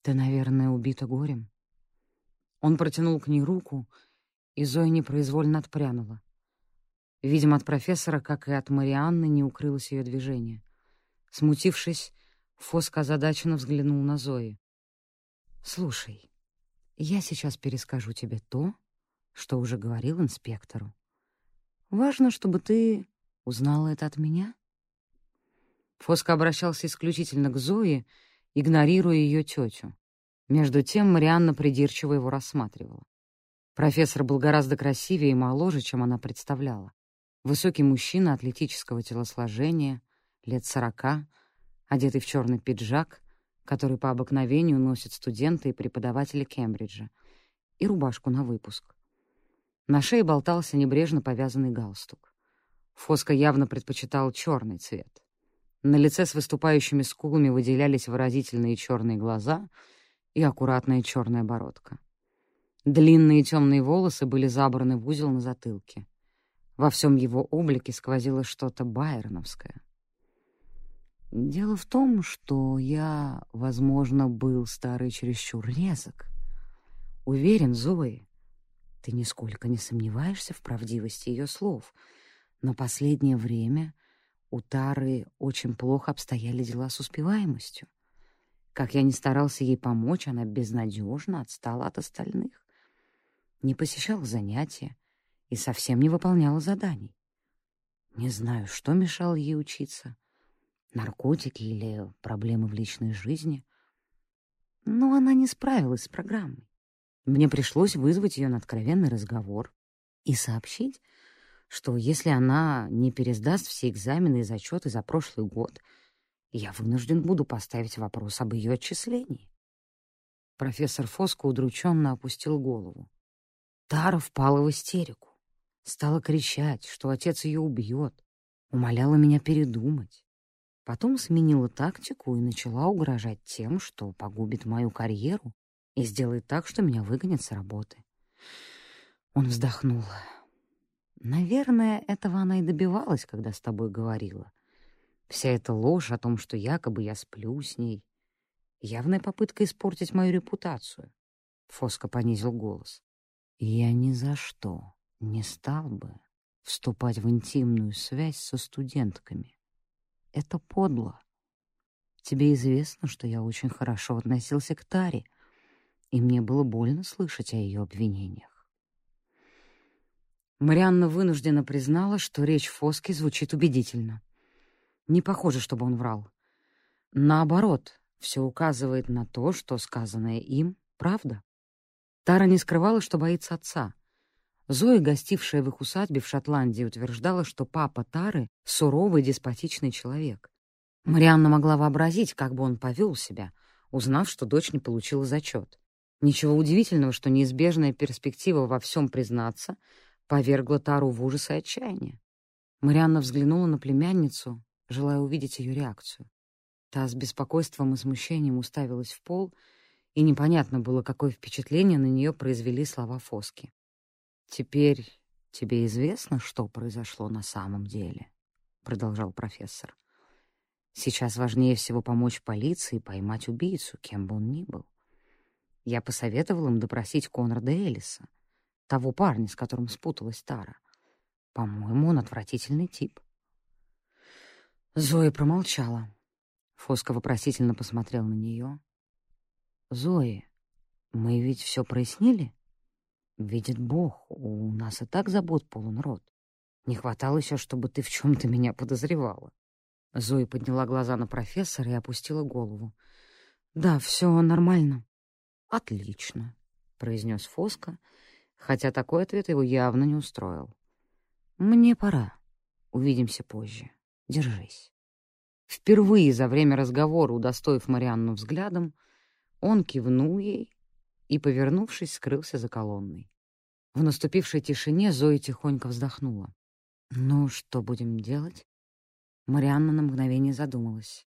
Ты, наверное, убита горем». Он протянул к ней руку, и Зоя непроизвольно отпрянула. Видимо, от профессора, как и от Марианны, не укрылось ее движение. Смутившись, Фоско озадаченно взглянул на Зои. «Слушай, я сейчас перескажу тебе то, что уже говорил инспектору. Важно, чтобы ты узнала это от меня». Фоско обращался исключительно к Зое, игнорируя ее тетю. Между тем Марианна придирчиво его рассматривала. Профессор был гораздо красивее и моложе, чем она представляла. Высокий мужчина атлетического телосложения, лет сорока, одетый в черный пиджак, который по обыкновению носят студенты и преподаватели Кембриджа, и рубашку на выпуск. На шее болтался небрежно повязанный галстук. Фоско явно предпочитал черный цвет. На лице с выступающими скулами выделялись выразительные черные глаза и аккуратная черная бородка. Длинные темные волосы были забраны в узел на затылке. Во всем его облике сквозило что-то байроновское. Дело в том, что я, возможно, был старый чересчур резок. Уверен, Зои, ты нисколько не сомневаешься в правдивости ее слов, но последнее время у Тары очень плохо обстояли дела с успеваемостью. Как я не старался ей помочь, она безнадежно отстала от остальных. Не посещала занятия, и совсем не выполняла заданий. Не знаю, что мешало ей учиться. Наркотики или проблемы в личной жизни. Но она не справилась с программой. Мне пришлось вызвать ее на откровенный разговор и сообщить, что если она не пересдаст все экзамены и зачеты за прошлый год, я вынужден буду поставить вопрос об ее отчислении. Профессор Фоско удрученно опустил голову. Тара впала в истерику. Стала кричать, что отец ее убьет, умоляла меня передумать. Потом сменила тактику и начала угрожать тем, что погубит мою карьеру и сделает так, что меня выгонят с работы. Он вздохнул. Наверное, этого она и добивалась, когда с тобой говорила. Вся эта ложь о том, что якобы я сплю с ней, явная попытка испортить мою репутацию. Фоско понизил голос. Я ни за что не стал бы вступать в интимную связь со студентками. Это подло. Тебе известно, что я очень хорошо относился к Таре, и мне было больно слышать о ее обвинениях. Марианна вынуждена признала, что речь Фоски звучит убедительно. Не похоже, чтобы он врал. Наоборот, все указывает на то, что сказанное им — правда. Тара не скрывала, что боится отца — Зоя, гостившая в их усадьбе в Шотландии, утверждала, что папа Тары — суровый деспотичный человек. Марианна могла вообразить, как бы он повел себя, узнав, что дочь не получила зачет. Ничего удивительного, что неизбежная перспектива во всем признаться повергла Тару в ужас и отчаяние. Марианна взглянула на племянницу, желая увидеть ее реакцию. Та с беспокойством и смущением уставилась в пол, и непонятно было, какое впечатление на нее произвели слова Фоски. «Теперь тебе известно, что произошло на самом деле?» — продолжал профессор. «Сейчас важнее всего помочь полиции поймать убийцу, кем бы он ни был. Я посоветовал им допросить Конрада Элиса, того парня, с которым спуталась Тара. По-моему, он отвратительный тип». Зоя промолчала. Фоска вопросительно посмотрел на нее. «Зои, мы ведь все прояснили?» Видит Бог, у нас и так забот полон рот. Не хватало еще, чтобы ты в чем-то меня подозревала. Зоя подняла глаза на профессора и опустила голову. «Да, все нормально». «Отлично», — произнес Фоска, хотя такой ответ его явно не устроил. «Мне пора. Увидимся позже. Держись». Впервые за время разговора, удостоив Марианну взглядом, он кивнул ей и, повернувшись, скрылся за колонной. В наступившей тишине Зоя тихонько вздохнула. «Ну, что будем делать?» Марианна на мгновение задумалась.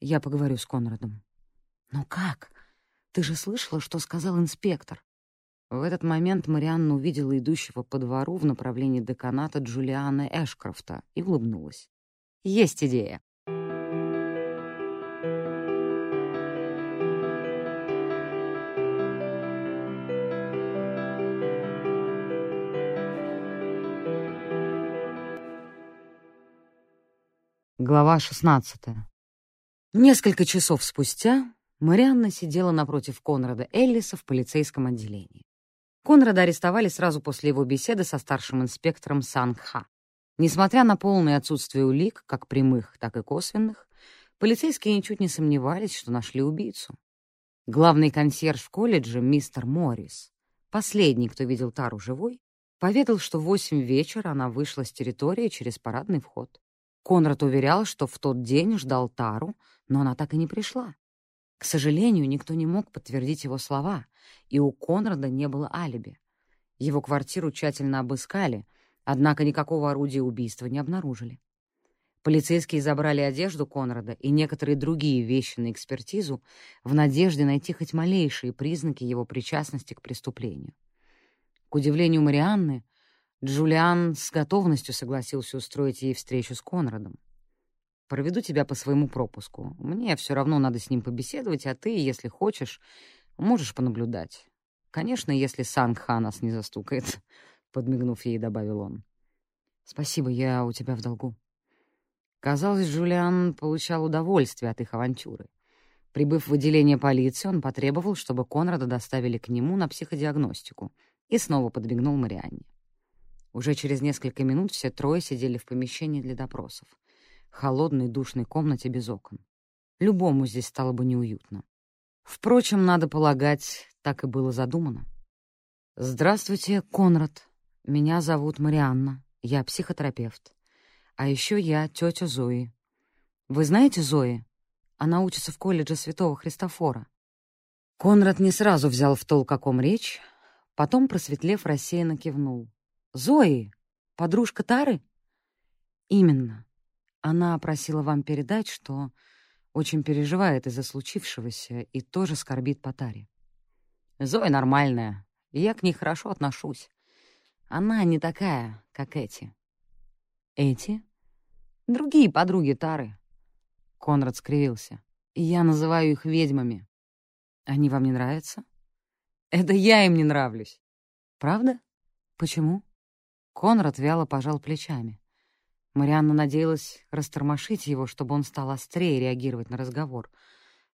«Я поговорю с Конрадом». «Но как? Ты же слышала, что сказал инспектор?» В этот момент Марианна увидела идущего по двору в направлении деканата Джулиана Эшкрофта и улыбнулась. «Есть идея!» Глава 16. Несколько часов спустя Марианна сидела напротив Конрада Эллиса в полицейском отделении. Конрада арестовали сразу после его беседы со старшим инспектором Сангха. Несмотря на полное отсутствие улик, как прямых, так и косвенных, полицейские ничуть не сомневались, что нашли убийцу. Главный консьерж в колледже, мистер Моррис, последний, кто видел Тару живой, поведал, что в восемь вечера она вышла с территории через парадный вход. Конрад уверял, что в тот день ждал Тару, но она так и не пришла. К сожалению, никто не мог подтвердить его слова, и у Конрада не было алиби. Его квартиру тщательно обыскали, однако никакого орудия убийства не обнаружили. Полицейские забрали одежду Конрада и некоторые другие вещи на экспертизу в надежде найти хоть малейшие признаки его причастности к преступлению. К удивлению Марианны, Джулиан с готовностью согласился устроить ей встречу с Конрадом. «Проведу тебя по своему пропуску. Мне все равно надо с ним побеседовать, а ты, если хочешь, можешь понаблюдать. Конечно, если Сангха нас не застукает», — подмигнув ей, добавил он. «Спасибо, я у тебя в долгу». Казалось, Джулиан получал удовольствие от их авантюры. Прибыв в отделение полиции, он потребовал, чтобы Конрада доставили к нему на психодиагностику и снова подмигнул Марианне. Уже через несколько минут все трое сидели в помещении для допросов. Холодной душной комнате без окон. Любому здесь стало бы неуютно. Впрочем, надо полагать, так и было задумано. «Здравствуйте, Конрад. Меня зовут Марианна. Я психотерапевт. А еще я тетя Зои. Вы знаете Зои? Она учится в колледже Святого Христофора». Конрад не сразу взял в толк, о ком речь, потом, просветлев, рассеянно кивнул. Зои, подружка Тары? Именно. Она просила вам передать, что очень переживает из-за случившегося и тоже скорбит по Таре. Зоя нормальная, и я к ней хорошо отношусь. Она не такая, как эти. Эти? Другие подруги Тары. Конрад скривился. Я называю их ведьмами. Они вам не нравятся? Это я им не нравлюсь. Правда? Почему? Конрад вяло пожал плечами. Марианна надеялась растормошить его, чтобы он стал острее реагировать на разговор.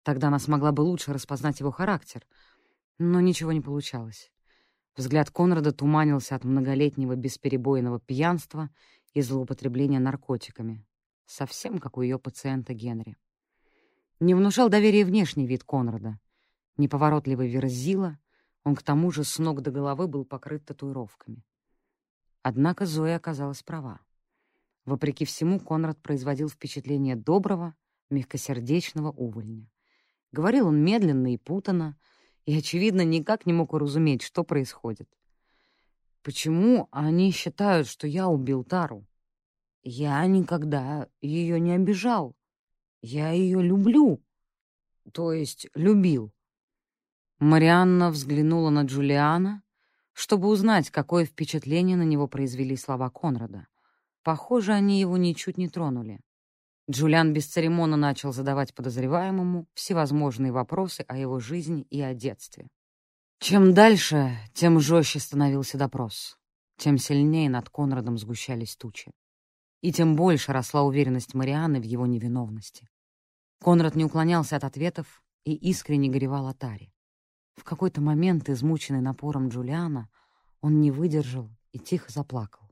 Тогда она смогла бы лучше распознать его характер. Но ничего не получалось. Взгляд Конрада туманился от многолетнего бесперебойного пьянства и злоупотребления наркотиками. Совсем как у ее пациента Генри. Не внушал доверия внешний вид Конрада. Неповоротливый верзила, он к тому же с ног до головы был покрыт татуировками. Однако Зоя оказалась права. Вопреки всему, Конрад производил впечатление доброго, мягкосердечного увольня. Говорил он медленно и путанно, и, очевидно, никак не мог уразуметь, что происходит. «Почему они считают, что я убил Тару? Я никогда ее не обижал. Я ее люблю. То есть любил». Марианна взглянула на Джулиана, чтобы узнать, какое впечатление на него произвели слова Конрада. Похоже, они его ничуть не тронули. Джулиан бесцеремонно начал задавать подозреваемому всевозможные вопросы о его жизни и о детстве. Чем дальше, тем жестче становился допрос, тем сильнее над Конрадом сгущались тучи. И тем больше росла уверенность Марианы в его невиновности. Конрад не уклонялся от ответов и искренне горевал о Таре. В какой-то момент, измученный напором Джулиана, он не выдержал и тихо заплакал,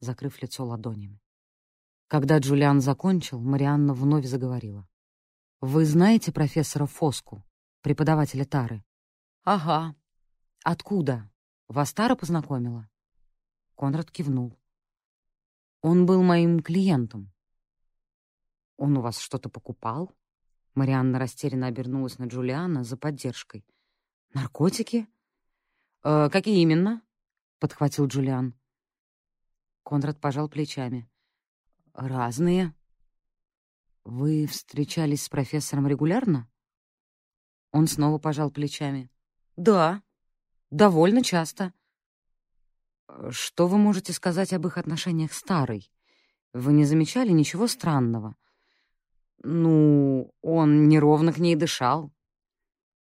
закрыв лицо ладонями. Когда Джулиан закончил, Марианна вновь заговорила. «Вы знаете профессора Фоску, преподавателя Тары?» «Ага. Откуда? Вас Тара познакомила?» Конрад кивнул. «Он был моим клиентом». «Он у вас что-то покупал?» Марианна растерянно обернулась на Джулиана за поддержкой — «Наркотики? Э, какие именно?» — подхватил Джулиан. Конрад пожал плечами. «Разные. Вы встречались с профессором регулярно? Он снова пожал плечами. Да, довольно часто. Что вы можете сказать об их отношениях с Тарой? Вы не замечали ничего странного? Ну, он неровно к ней дышал.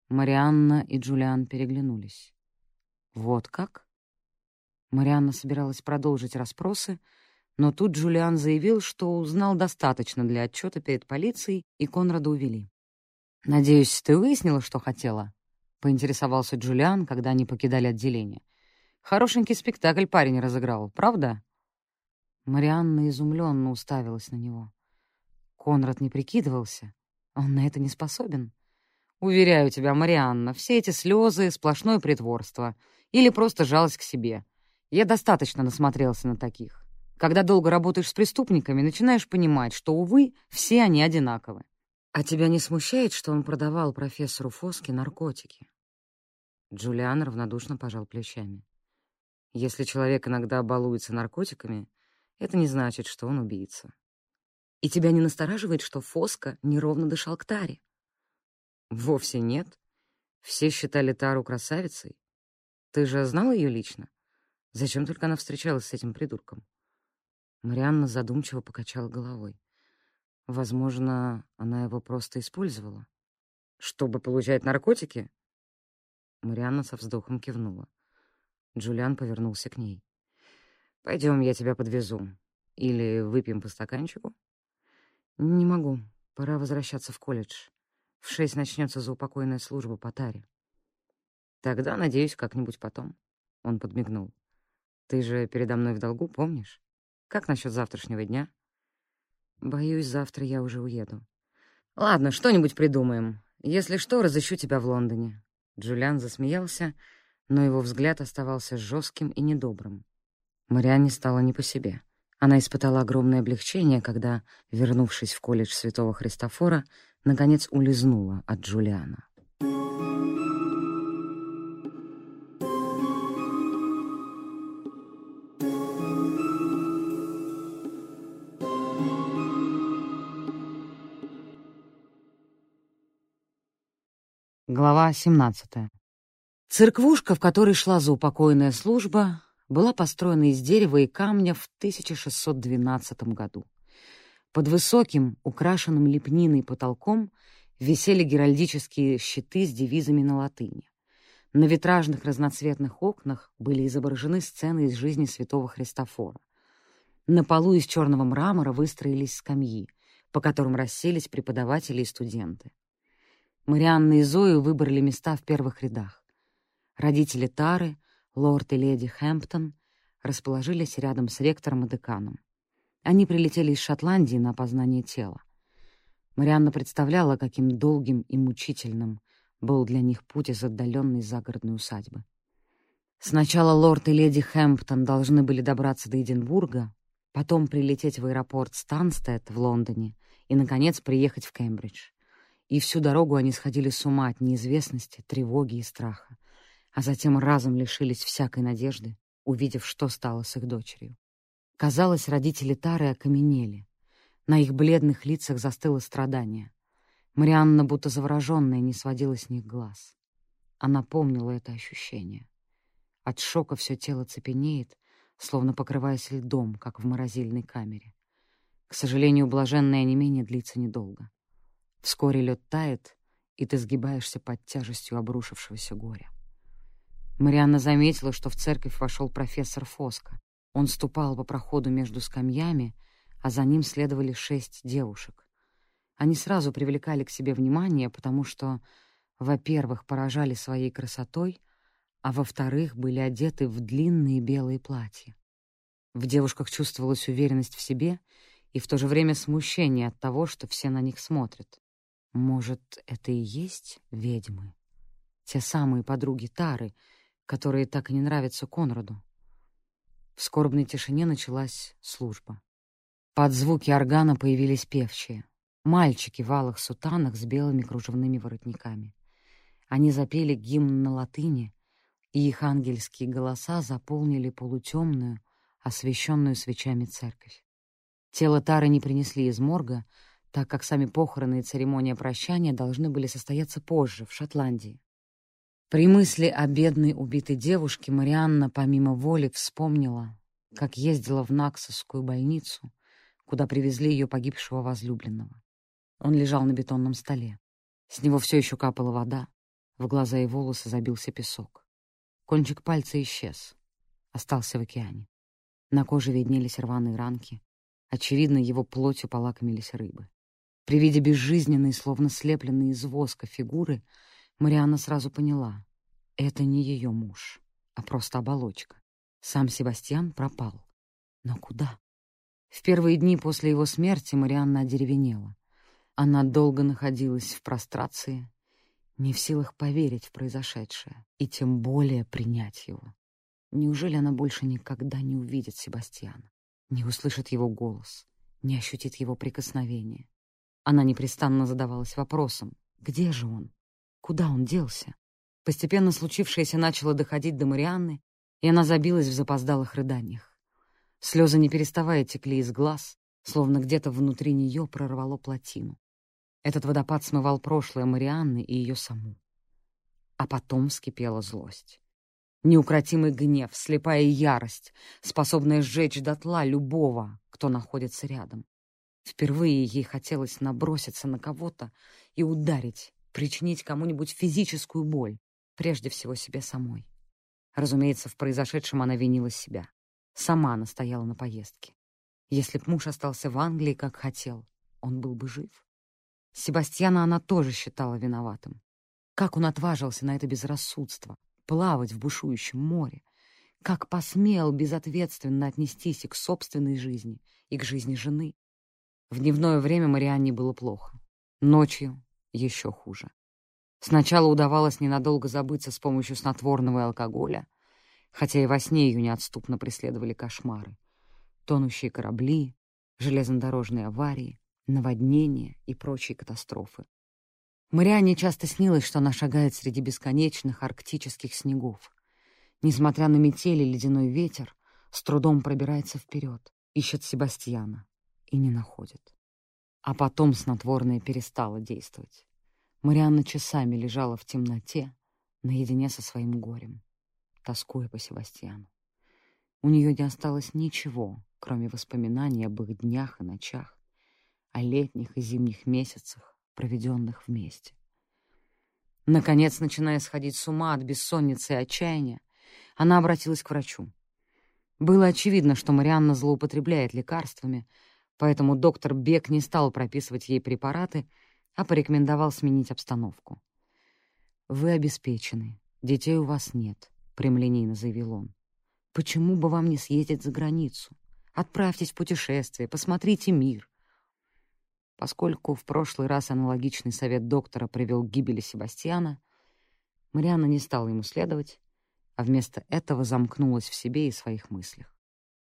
Марианна и Джулиан переглянулись. Вот как? Марианна собиралась продолжить расспросы, но тут Джулиан заявил, что узнал достаточно для отчета перед полицией, и Конрада увели. «Надеюсь, ты выяснила, что хотела?» — поинтересовался Джулиан, когда они покидали отделение. «Хорошенький спектакль парень разыграл, правда?» Марианна изумленно уставилась на него. Конрад не прикидывался. Он на это не способен. «Уверяю тебя, Марианна, все эти слезы — сплошное притворство. Или просто жалость к себе. Я достаточно насмотрелся на таких. Когда долго работаешь с преступниками, начинаешь понимать, что, увы, все они одинаковы. «А тебя не смущает, что он продавал профессору Фоске наркотики?» Джулиан равнодушно пожал плечами. «Если человек иногда балуется наркотиками, это не значит, что он убийца. И тебя не настораживает, что Фоска неровно дышал к Таре?» «Вовсе нет. Все считали Тару красавицей. Ты же знал ее лично? Зачем только она встречалась с этим придурком?» Марианна задумчиво покачала головой. Возможно, она его просто использовала. Чтобы получать наркотики? Марианна со вздохом кивнула. Джулиан повернулся к ней. «Пойдем, я тебя подвезу. Или выпьем по стаканчику?» «Не могу. Пора возвращаться в колледж. В шесть начнется заупокойная служба по таре». «Тогда, надеюсь, как-нибудь потом». Он подмигнул. «Ты же передо мной в долгу, помнишь? Как насчет завтрашнего дня?» Боюсь, завтра я уже уеду. Ладно, что-нибудь придумаем. Если что, разыщу тебя в Лондоне. Джулиан засмеялся, но его взгляд оставался жестким и недобрым. Марианне стало не по себе. Она испытала огромное облегчение, когда, вернувшись в колледж Святого Христофора, наконец улизнула от Джулиана. Глава 17. Церквушка, в которой шла заупокойная служба, была построена из дерева и камня в 1612 году. Под высоким, украшенным лепниной потолком висели геральдические щиты с девизами на латыни. На витражных разноцветных окнах были изображены сцены из жизни святого Христофора. На полу из черного мрамора выстроились скамьи, по которым расселись преподаватели и студенты. Марианна и Зою выбрали места в первых рядах. Родители Тары, лорд и леди Хэмптон, расположились рядом с ректором и деканом. Они прилетели из Шотландии на опознание тела. Марианна представляла, каким долгим и мучительным был для них путь из отдаленной загородной усадьбы. Сначала лорд и леди Хэмптон должны были добраться до Эдинбурга, потом прилететь в аэропорт Станстед в Лондоне и, наконец, приехать в Кембридж и всю дорогу они сходили с ума от неизвестности, тревоги и страха, а затем разом лишились всякой надежды, увидев, что стало с их дочерью. Казалось, родители Тары окаменели. На их бледных лицах застыло страдание. Марианна, будто завороженная, не сводила с них глаз. Она помнила это ощущение. От шока все тело цепенеет, словно покрываясь льдом, как в морозильной камере. К сожалению, блаженное онемение длится недолго. Вскоре лед тает, и ты сгибаешься под тяжестью обрушившегося горя. Марианна заметила, что в церковь вошел профессор Фоска. Он ступал по проходу между скамьями, а за ним следовали шесть девушек. Они сразу привлекали к себе внимание, потому что, во-первых, поражали своей красотой, а во-вторых, были одеты в длинные белые платья. В девушках чувствовалась уверенность в себе и в то же время смущение от того, что все на них смотрят. Может, это и есть ведьмы? Те самые подруги Тары, которые так и не нравятся Конраду. В скорбной тишине началась служба. Под звуки органа появились певчие. Мальчики в алых сутанах с белыми кружевными воротниками. Они запели гимн на латыни, и их ангельские голоса заполнили полутемную, освещенную свечами церковь. Тело Тары не принесли из морга, так как сами похороны и церемония прощания должны были состояться позже, в Шотландии. При мысли о бедной убитой девушке Марианна помимо воли вспомнила, как ездила в Наксовскую больницу, куда привезли ее погибшего возлюбленного. Он лежал на бетонном столе. С него все еще капала вода, в глаза и волосы забился песок. Кончик пальца исчез, остался в океане. На коже виднелись рваные ранки. Очевидно, его плотью полакомились рыбы. При виде безжизненной, словно слепленной из воска фигуры, Марианна сразу поняла — это не ее муж, а просто оболочка. Сам Себастьян пропал. Но куда? В первые дни после его смерти Марианна одеревенела. Она долго находилась в прострации, не в силах поверить в произошедшее и тем более принять его. Неужели она больше никогда не увидит Себастьяна, не услышит его голос, не ощутит его прикосновение? Она непрестанно задавалась вопросом, где же он? Куда он делся? Постепенно случившееся начало доходить до Марианны, и она забилась в запоздалых рыданиях. Слезы не переставая текли из глаз, словно где-то внутри нее прорвало плотину. Этот водопад смывал прошлое Марианны и ее саму. А потом вскипела злость. Неукротимый гнев, слепая ярость, способная сжечь дотла любого, кто находится рядом. Впервые ей хотелось наброситься на кого-то и ударить, причинить кому-нибудь физическую боль, прежде всего себе самой. Разумеется, в произошедшем она винила себя. Сама настояла на поездке. Если б муж остался в Англии, как хотел, он был бы жив. Себастьяна она тоже считала виноватым. Как он отважился на это безрассудство, плавать в бушующем море? Как посмел безответственно отнестись и к собственной жизни, и к жизни жены? В дневное время Марианне было плохо. Ночью еще хуже. Сначала удавалось ненадолго забыться с помощью снотворного и алкоголя, хотя и во сне ее неотступно преследовали кошмары. Тонущие корабли, железнодорожные аварии, наводнения и прочие катастрофы. Марианне часто снилось, что она шагает среди бесконечных арктических снегов. Несмотря на метели ледяной ветер, с трудом пробирается вперед, ищет Себастьяна и не находит. А потом снотворное перестало действовать. Марианна часами лежала в темноте, наедине со своим горем, тоскуя по Себастьяну. У нее не осталось ничего, кроме воспоминаний об их днях и ночах, о летних и зимних месяцах, проведенных вместе. Наконец, начиная сходить с ума от бессонницы и отчаяния, она обратилась к врачу. Было очевидно, что Марианна злоупотребляет лекарствами, поэтому доктор Бек не стал прописывать ей препараты, а порекомендовал сменить обстановку. «Вы обеспечены, детей у вас нет», — прямолинейно заявил он. «Почему бы вам не съездить за границу? Отправьтесь в путешествие, посмотрите мир. Поскольку в прошлый раз аналогичный совет доктора привел к гибели Себастьяна, Марианна не стала ему следовать, а вместо этого замкнулась в себе и своих мыслях.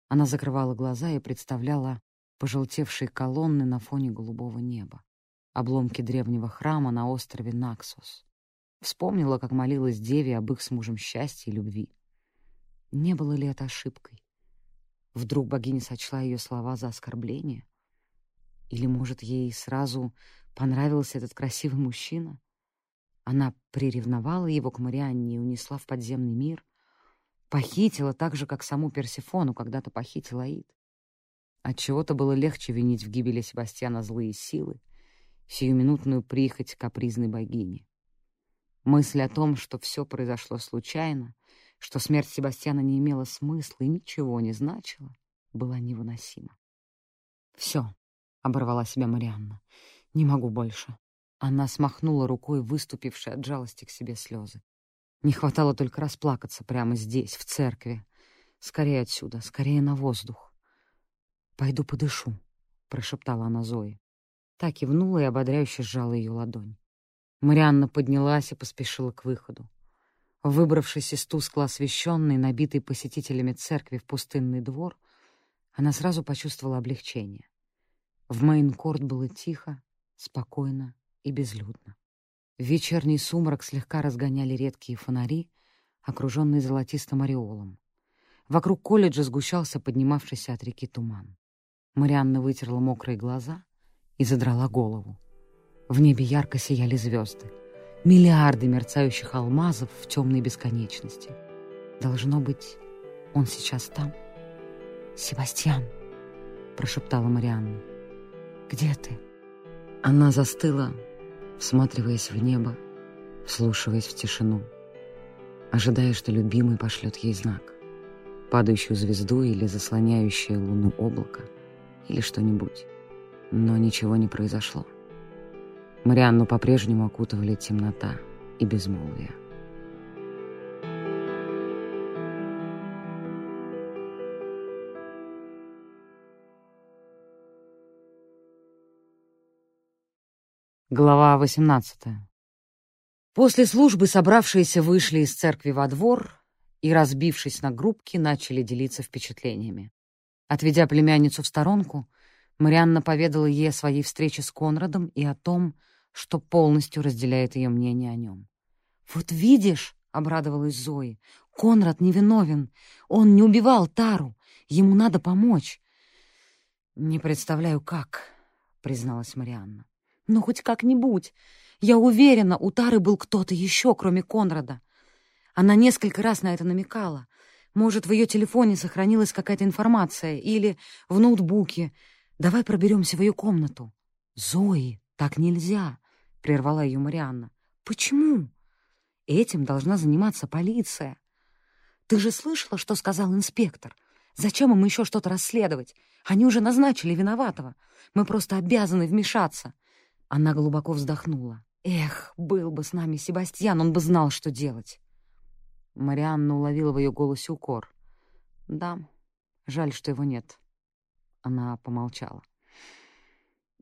Она закрывала глаза и представляла пожелтевшие колонны на фоне голубого неба, обломки древнего храма на острове Наксос. Вспомнила, как молилась Деве об их с мужем счастье и любви. Не было ли это ошибкой? Вдруг богиня сочла ее слова за оскорбление? Или, может, ей сразу понравился этот красивый мужчина? Она приревновала его к Марианне и унесла в подземный мир, похитила так же, как саму Персефону когда-то похитила Аид. Отчего-то было легче винить в гибели Себастьяна злые силы, сиюминутную прихоть капризной богини. Мысль о том, что все произошло случайно, что смерть Себастьяна не имела смысла и ничего не значила, была невыносима. Все, оборвала себя Марианна. «Не могу больше». Она смахнула рукой выступившие от жалости к себе слезы. Не хватало только расплакаться прямо здесь, в церкви. Скорее отсюда, скорее на воздух. «Пойду подышу», — прошептала она Зои. Так кивнула и ободряюще сжала ее ладонь. Марианна поднялась и поспешила к выходу. Выбравшись из тускло освещенной, набитой посетителями церкви в пустынный двор, она сразу почувствовала облегчение. В Мейнкорт было тихо, спокойно и безлюдно. вечерний сумрак слегка разгоняли редкие фонари, окруженные золотистым ореолом. Вокруг колледжа сгущался поднимавшийся от реки туман. Марианна вытерла мокрые глаза и задрала голову. В небе ярко сияли звезды. Миллиарды мерцающих алмазов в темной бесконечности. Должно быть, он сейчас там. «Себастьян!» — прошептала Марианна. «Где ты?» Она застыла, всматриваясь в небо, вслушиваясь в тишину, ожидая, что любимый пошлет ей знак. Падающую звезду или заслоняющее луну облако, или что-нибудь. Но ничего не произошло. Марианну по-прежнему окутывали темнота и безмолвие. Глава 18 После службы собравшиеся вышли из церкви во двор и, разбившись на группки, начали делиться впечатлениями. Отведя племянницу в сторонку, Марианна поведала ей о своей встрече с Конрадом и о том, что полностью разделяет ее мнение о нем. «Вот видишь», — обрадовалась Зои, — «Конрад невиновен. Он не убивал Тару. Ему надо помочь». «Не представляю, как», — призналась Марианна. «Ну, хоть как-нибудь. Я уверена, у Тары был кто-то еще, кроме Конрада. Она несколько раз на это намекала. Может, в ее телефоне сохранилась какая-то информация или в ноутбуке. Давай проберемся в ее комнату». «Зои, так нельзя», — прервала ее Марианна. «Почему? Этим должна заниматься полиция. Ты же слышала, что сказал инспектор? Зачем им еще что-то расследовать? Они уже назначили виноватого. Мы просто обязаны вмешаться. Она глубоко вздохнула. «Эх, был бы с нами Себастьян, он бы знал, что делать». Марианна уловила в ее голосе укор. «Да, жаль, что его нет». Она помолчала.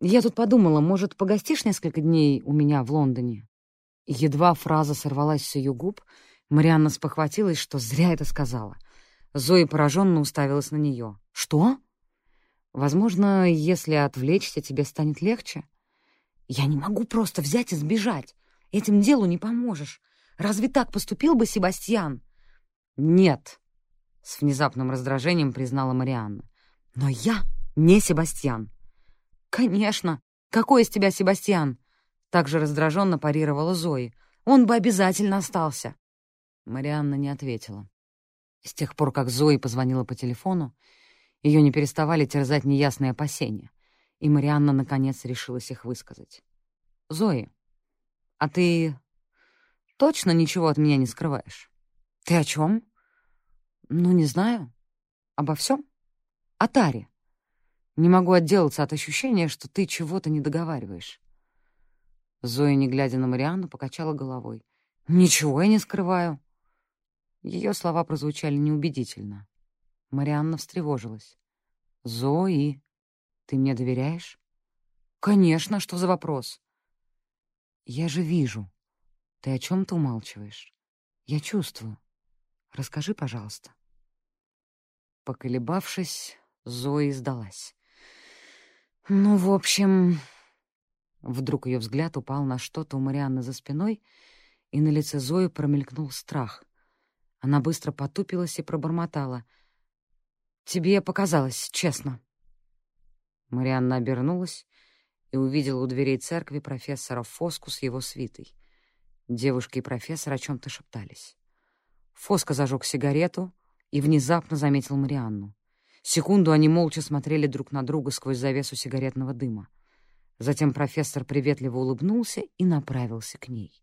«Я тут подумала, может, погостишь несколько дней у меня в Лондоне?» Едва фраза сорвалась с ее губ, Марианна спохватилась, что зря это сказала. Зоя пораженно уставилась на нее. «Что?» «Возможно, если отвлечься, тебе станет легче?» Я не могу просто взять и сбежать. Этим делу не поможешь. Разве так поступил бы Себастьян? Нет, — с внезапным раздражением признала Марианна. Но я не Себастьян. Конечно. Какой из тебя Себастьян? Также раздраженно парировала Зои. Он бы обязательно остался. Марианна не ответила. С тех пор, как Зои позвонила по телефону, ее не переставали терзать неясные опасения — и Марианна, наконец, решилась их высказать. «Зои, а ты точно ничего от меня не скрываешь?» «Ты о чем? «Ну, не знаю. Обо всем? О Таре. Не могу отделаться от ощущения, что ты чего-то не договариваешь». Зоя, не глядя на Марианну, покачала головой. «Ничего я не скрываю». Ее слова прозвучали неубедительно. Марианна встревожилась. «Зои, ты мне доверяешь? Конечно, что за вопрос? Я же вижу. Ты о чем-то умалчиваешь. Я чувствую. Расскажи, пожалуйста. Поколебавшись, Зои сдалась. Ну, в общем... Вдруг ее взгляд упал на что-то у Марианны за спиной, и на лице Зои промелькнул страх. Она быстро потупилась и пробормотала. «Тебе показалось, честно». Марианна обернулась и увидела у дверей церкви профессора Фоску с его свитой. Девушка и профессор о чем-то шептались. Фоска зажег сигарету и внезапно заметил Марианну. Секунду они молча смотрели друг на друга сквозь завесу сигаретного дыма. Затем профессор приветливо улыбнулся и направился к ней.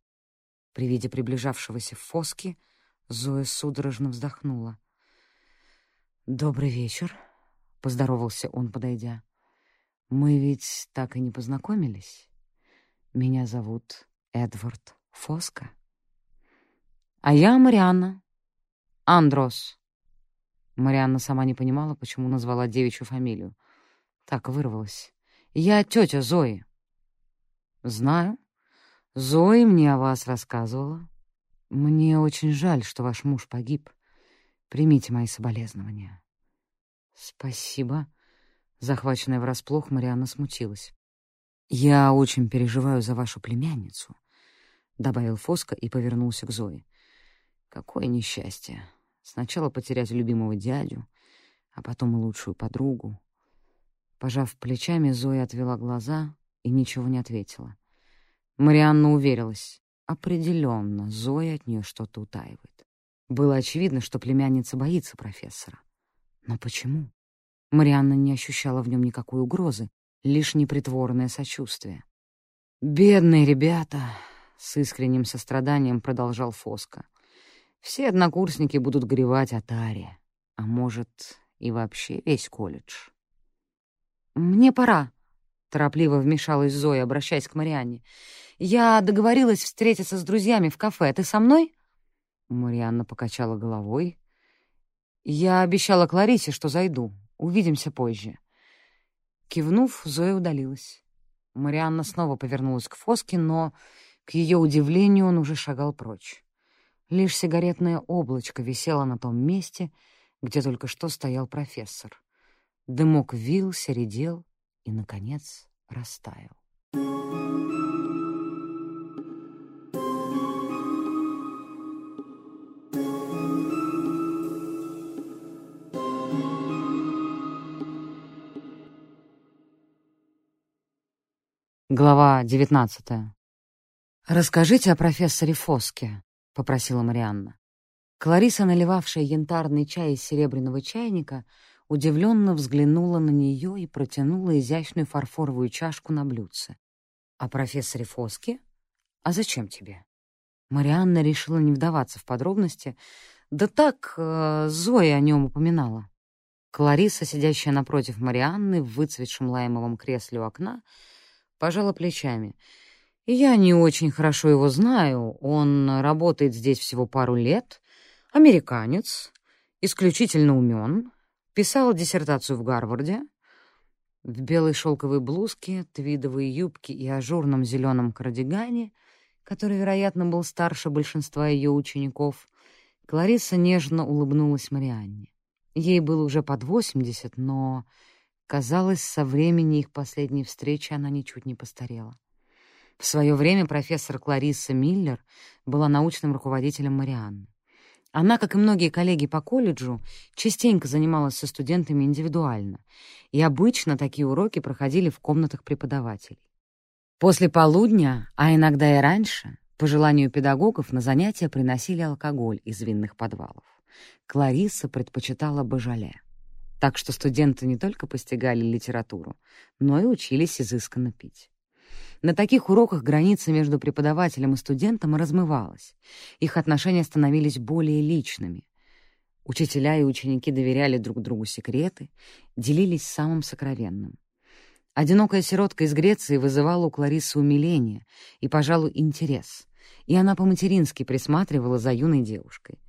При виде приближавшегося Фоски Зоя судорожно вздохнула. «Добрый вечер», — поздоровался он, подойдя. Мы ведь так и не познакомились. Меня зовут Эдвард Фоска. А я Марианна. Андрос. Марианна сама не понимала, почему назвала девичью фамилию. Так вырвалась. Я тетя Зои. Знаю. Зои мне о вас рассказывала. Мне очень жаль, что ваш муж погиб. Примите мои соболезнования. Спасибо. Захваченная врасплох, Марианна смутилась. «Я очень переживаю за вашу племянницу», — добавил Фоско и повернулся к Зое. «Какое несчастье. Сначала потерять любимого дядю, а потом и лучшую подругу». Пожав плечами, Зоя отвела глаза и ничего не ответила. Марианна уверилась. Определенно, Зоя от нее что-то утаивает. Было очевидно, что племянница боится профессора. Но почему? Марианна не ощущала в нем никакой угрозы, лишь непритворное сочувствие. «Бедные ребята!» — с искренним состраданием продолжал Фоска. «Все однокурсники будут горевать о Таре, а может, и вообще весь колледж». «Мне пора», — торопливо вмешалась Зоя, обращаясь к Марианне. «Я договорилась встретиться с друзьями в кафе. Ты со мной?» Марианна покачала головой. «Я обещала Кларисе, что зайду. Увидимся позже». Кивнув, Зоя удалилась. Марианна снова повернулась к Фоске, но, к ее удивлению, он уже шагал прочь. Лишь сигаретное облачко висело на том месте, где только что стоял профессор. Дымок вился, редел и, наконец, растаял. Глава девятнадцатая. «Расскажите о профессоре Фоске», — попросила Марианна. Клариса, наливавшая янтарный чай из серебряного чайника, удивленно взглянула на нее и протянула изящную фарфоровую чашку на блюдце. «О профессоре Фоске? А зачем тебе?» Марианна решила не вдаваться в подробности. Да так, э, Зоя о нем упоминала. Клариса, сидящая напротив Марианны в выцветшем лаймовом кресле у окна, — пожала плечами. «Я не очень хорошо его знаю. Он работает здесь всего пару лет. Американец, исключительно умен. Писал диссертацию в Гарварде. В белой шелковой блузке, твидовой юбке и ажурном зеленом кардигане, который, вероятно, был старше большинства ее учеников, Клариса нежно улыбнулась Марианне. Ей было уже под восемьдесят, но Казалось, со времени их последней встречи она ничуть не постарела. В свое время профессор Кларисса Миллер была научным руководителем Марианны. Она, как и многие коллеги по колледжу, частенько занималась со студентами индивидуально, и обычно такие уроки проходили в комнатах преподавателей. После полудня, а иногда и раньше, по желанию педагогов на занятия приносили алкоголь из винных подвалов. Кларисса предпочитала божале так что студенты не только постигали литературу, но и учились изысканно пить. На таких уроках граница между преподавателем и студентом размывалась, их отношения становились более личными. Учителя и ученики доверяли друг другу секреты, делились самым сокровенным. Одинокая сиротка из Греции вызывала у Кларисы умиление и, пожалуй, интерес, и она по-матерински присматривала за юной девушкой.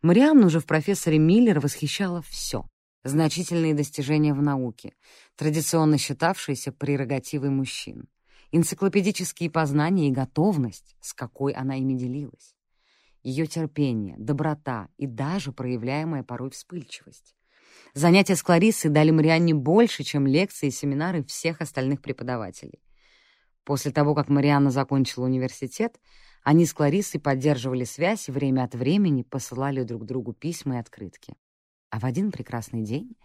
Марианну же в профессоре Миллер восхищало все значительные достижения в науке, традиционно считавшиеся прерогативой мужчин, энциклопедические познания и готовность, с какой она ими делилась, ее терпение, доброта и даже проявляемая порой вспыльчивость. Занятия с Клариссой дали Марианне больше, чем лекции и семинары всех остальных преподавателей. После того, как Марианна закончила университет, они с Клариссой поддерживали связь и время от времени посылали друг другу письма и открытки. А в один прекрасный день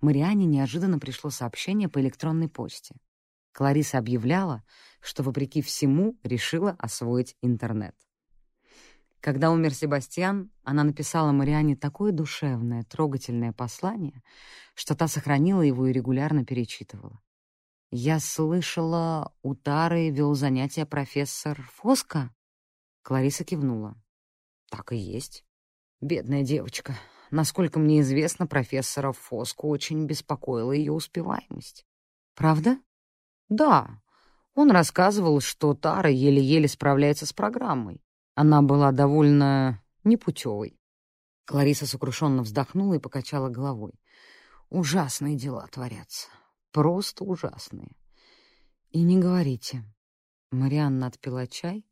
Мариане неожиданно пришло сообщение по электронной почте. Клариса объявляла, что, вопреки всему, решила освоить интернет. Когда умер Себастьян, она написала Мариане такое душевное, трогательное послание, что та сохранила его и регулярно перечитывала. «Я слышала, у Тары вел занятия профессор Фоска?» Клариса кивнула. «Так и есть. Бедная девочка. Насколько мне известно, профессора Фоску очень беспокоила ее успеваемость. Правда? Да. Он рассказывал, что Тара еле-еле справляется с программой. Она была довольно непутевой. Клариса сокрушенно вздохнула и покачала головой. Ужасные дела творятся. Просто ужасные. И не говорите. Марианна отпила чай,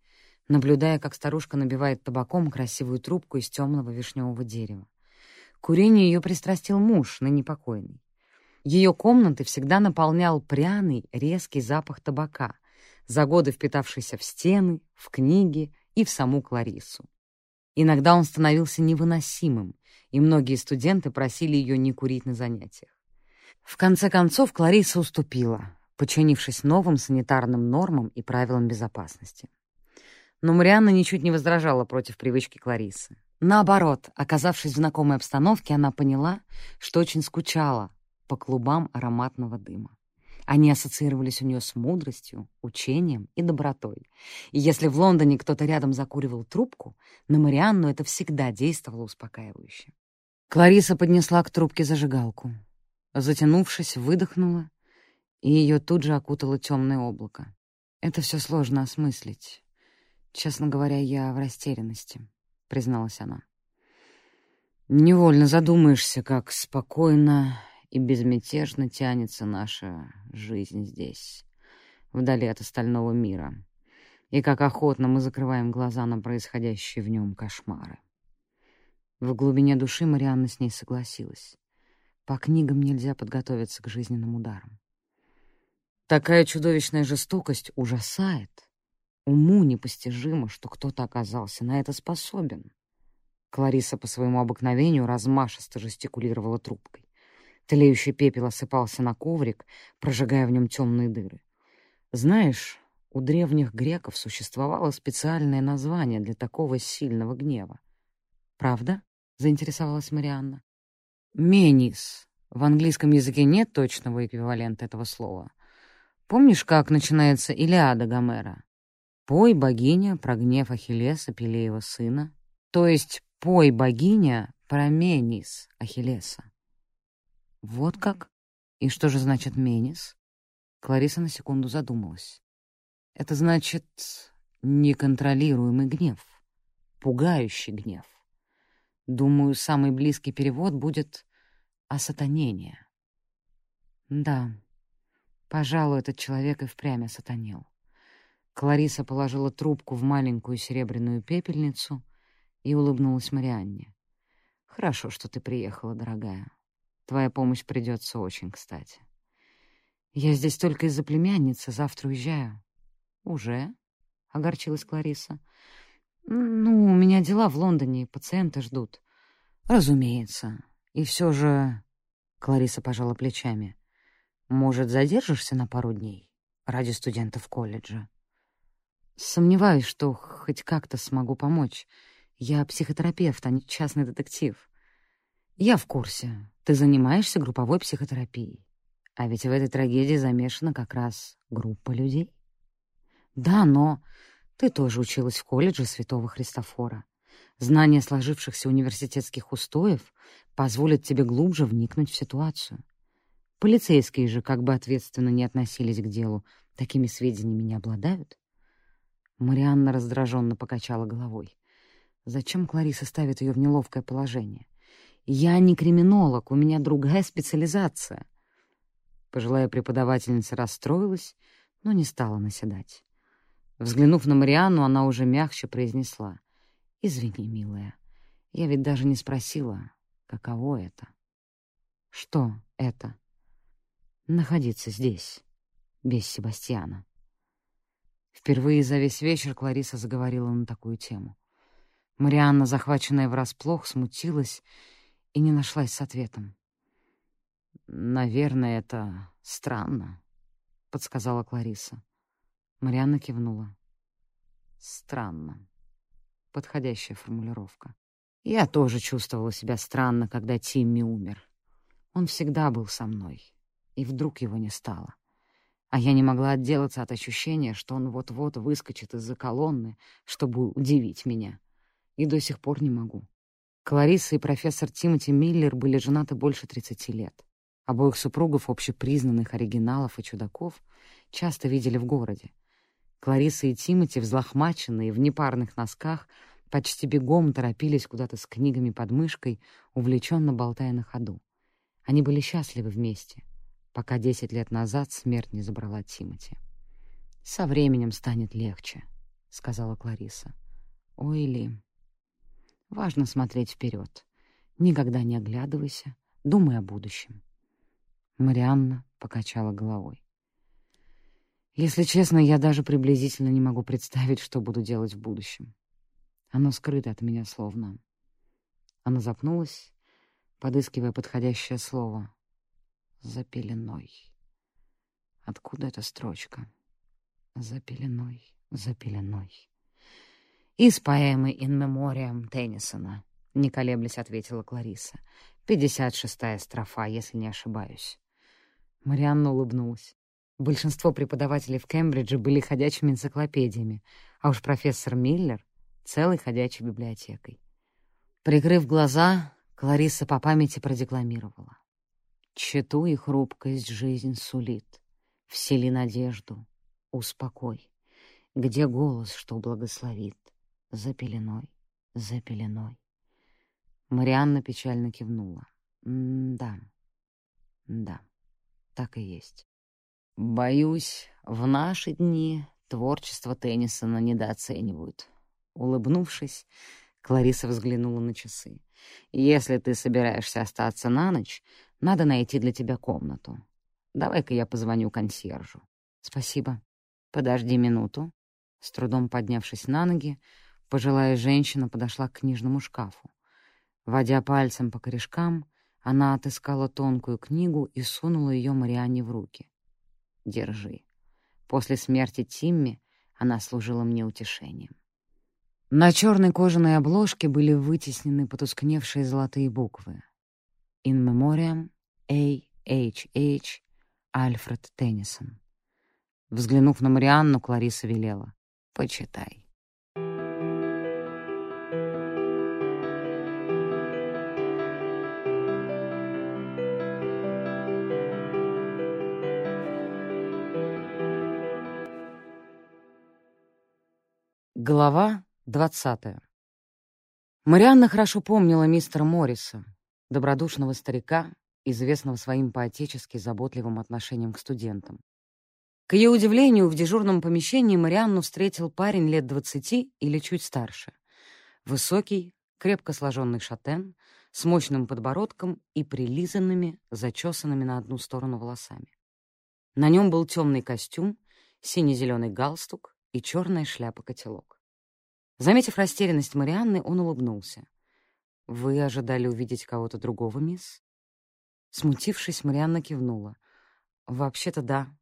наблюдая, как старушка набивает табаком красивую трубку из темного вишневого дерева. Курению ее пристрастил муж, ныне покойный. Ее комнаты всегда наполнял пряный, резкий запах табака, за годы впитавшийся в стены, в книги и в саму Кларису. Иногда он становился невыносимым, и многие студенты просили ее не курить на занятиях. В конце концов Клариса уступила, подчинившись новым санитарным нормам и правилам безопасности. Но Марианна ничуть не возражала против привычки Кларисы. Наоборот, оказавшись в знакомой обстановке, она поняла, что очень скучала по клубам ароматного дыма. Они ассоциировались у нее с мудростью, учением и добротой. И если в Лондоне кто-то рядом закуривал трубку, на Марианну это всегда действовало успокаивающе. Клариса поднесла к трубке зажигалку. Затянувшись, выдохнула, и ее тут же окутало темное облако. Это все сложно осмыслить. Честно говоря, я в растерянности, — призналась она. Невольно задумаешься, как спокойно и безмятежно тянется наша жизнь здесь, вдали от остального мира, и как охотно мы закрываем глаза на происходящие в нем кошмары. В глубине души Марианна с ней согласилась. По книгам нельзя подготовиться к жизненным ударам. Такая чудовищная жестокость ужасает. Уму непостижимо, что кто-то оказался на это способен. Клариса по своему обыкновению размашисто жестикулировала трубкой. Тлеющий пепел осыпался на коврик, прожигая в нем темные дыры. Знаешь, у древних греков существовало специальное название для такого сильного гнева. «Правда?» — заинтересовалась Марианна. «Менис. В английском языке нет точного эквивалента этого слова. Помнишь, как начинается Илиада Гомера? «Пой, богиня, про гнев Ахиллеса, Пелеева сына». То есть «пой, богиня, про Менис Ахиллеса». «Вот как? И что же значит «менис»?» Клариса на секунду задумалась. «Это значит неконтролируемый гнев, пугающий гнев. Думаю, самый близкий перевод будет «осатанение». Да, пожалуй, этот человек и впрямь осатанел. Клариса положила трубку в маленькую серебряную пепельницу и улыбнулась Марианне. «Хорошо, что ты приехала, дорогая. Твоя помощь придется очень кстати. Я здесь только из-за племянницы, завтра уезжаю. Уже? — огорчилась Клариса. Ну, у меня дела в Лондоне, пациенты ждут. Разумеется. И все же... Клариса пожала плечами. Может, задержишься на пару дней? Ради студентов колледжа. Сомневаюсь, что хоть как-то смогу помочь. Я психотерапевт, а не частный детектив. Я в курсе. Ты занимаешься групповой психотерапией. А ведь в этой трагедии замешана как раз группа людей. Да, но ты тоже училась в колледже Святого Христофора. Знание сложившихся университетских устоев позволит тебе глубже вникнуть в ситуацию. Полицейские же, как бы ответственно не относились к делу, такими сведениями не обладают. Марианна раздраженно покачала головой. Зачем Клариса ставит ее в неловкое положение? «Я не криминолог, у меня другая специализация». Пожилая преподавательница расстроилась, но не стала наседать. Взглянув на Марианну, она уже мягче произнесла. «Извини, милая, я ведь даже не спросила, каково это». «Что это?» «Находиться здесь, без Себастьяна». Впервые за весь вечер Клариса заговорила на такую тему. Марианна, захваченная врасплох, смутилась и не нашлась с ответом. «Наверное, это странно», — подсказала Клариса. Марианна кивнула. «Странно. Подходящая формулировка. Я тоже чувствовала себя странно, когда Тимми умер. Он всегда был со мной, и вдруг его не стало. А я не могла отделаться от ощущения, что он вот-вот выскочит из-за колонны, чтобы удивить меня. И до сих пор не могу. Клариса и профессор Тимоти Миллер были женаты больше 30 лет. Обоих супругов, общепризнанных оригиналов и чудаков, часто видели в городе. Клариса и Тимоти, взлохмаченные, в непарных носках, почти бегом торопились куда-то с книгами под мышкой, увлеченно болтая на ходу. Они были счастливы вместе, пока десять лет назад смерть не забрала Тимоти. «Со временем станет легче», — сказала Клариса. «Ой, Ли, Важно смотреть вперед. Никогда не оглядывайся, думай о будущем. Марианна покачала головой. Если честно, я даже приблизительно не могу представить, что буду делать в будущем. Оно скрыто от меня словно. Она запнулась, подыскивая подходящее слово. За пеленой. Откуда эта строчка? За пеленой, за пеленой. Из поэмы «In Memoriam» Теннисона, не колеблясь, ответила Клариса. Пятьдесят шестая строфа, если не ошибаюсь. Марианна улыбнулась. Большинство преподавателей в Кембридже были ходячими энциклопедиями, а уж профессор Миллер — целой ходячей библиотекой. Прикрыв глаза, Клариса по памяти продекламировала. «Чету и хрупкость жизнь сулит, всели надежду, успокой, где голос, что благословит, за пеленой, за пеленой». Марианна печально кивнула. «Да, да, так и есть». «Боюсь, в наши дни творчество Теннисона недооценивают». Улыбнувшись, Клариса взглянула на часы. «Если ты собираешься остаться на ночь, надо найти для тебя комнату. Давай-ка я позвоню консьержу». «Спасибо. Подожди минуту». С трудом поднявшись на ноги, пожилая женщина подошла к книжному шкафу. Водя пальцем по корешкам, она отыскала тонкую книгу и сунула ее Марианне в руки. Держи. После смерти Тимми она служила мне утешением. На черной кожаной обложке были вытеснены потускневшие золотые буквы. «In Memoriam A. H. H. Альфред Теннисон». Взглянув на Марианну, Клариса велела. «Почитай». Глава двадцатая. Марианна хорошо помнила мистера Морриса, добродушного старика, известного своим поотечески заботливым отношением к студентам. К ее удивлению, в дежурном помещении Марианну встретил парень лет двадцати или чуть старше. Высокий, крепко сложенный шатен, с мощным подбородком и прилизанными, зачесанными на одну сторону волосами. На нем был темный костюм, сине-зеленый галстук и черная шляпа-котелок. Заметив растерянность Марианны, он улыбнулся. «Вы ожидали увидеть кого-то другого, мисс?» Смутившись, Марианна кивнула. «Вообще-то да.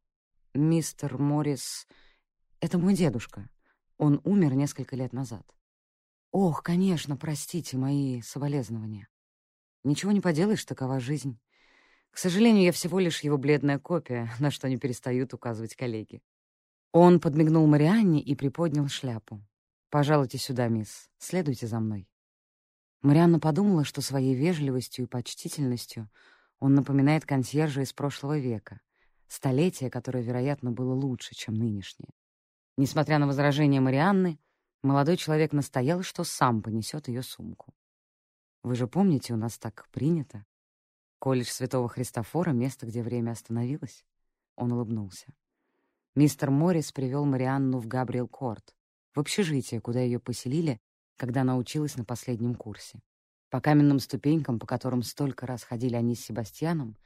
Мистер Моррис — это мой дедушка. Он умер несколько лет назад». «Ох, конечно, простите мои соболезнования. Ничего не поделаешь, такова жизнь. К сожалению, я всего лишь его бледная копия, на что не перестают указывать коллеги». Он подмигнул Марианне и приподнял шляпу. «Пожалуйте сюда, мисс. Следуйте за мной». Марианна подумала, что своей вежливостью и почтительностью он напоминает консьержа из прошлого века, столетия, которое, вероятно, было лучше, чем нынешнее. Несмотря на возражения Марианны, молодой человек настоял, что сам понесет ее сумку. «Вы же помните, у нас так принято. Колледж Святого Христофора — место, где время остановилось?» Он улыбнулся. Мистер Моррис привел Марианну в Габриэл-Корт, в общежитие, куда ее поселили, когда она училась на последнем курсе. По каменным ступенькам, по которым столько раз ходили они с Себастьяном,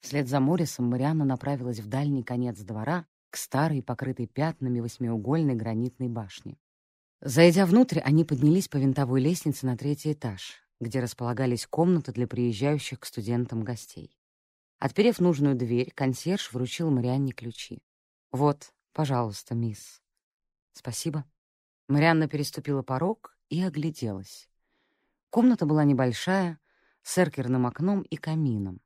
вслед за Моррисом Марианна направилась в дальний конец двора к старой, покрытой пятнами восьмиугольной гранитной башне. Зайдя внутрь, они поднялись по винтовой лестнице на третий этаж, где располагались комнаты для приезжающих к студентам гостей. Отперев нужную дверь, консьерж вручил Марианне ключи. «Вот, пожалуйста, мисс». «Спасибо», Марианна переступила порог и огляделась. Комната была небольшая, с эркерным окном и камином.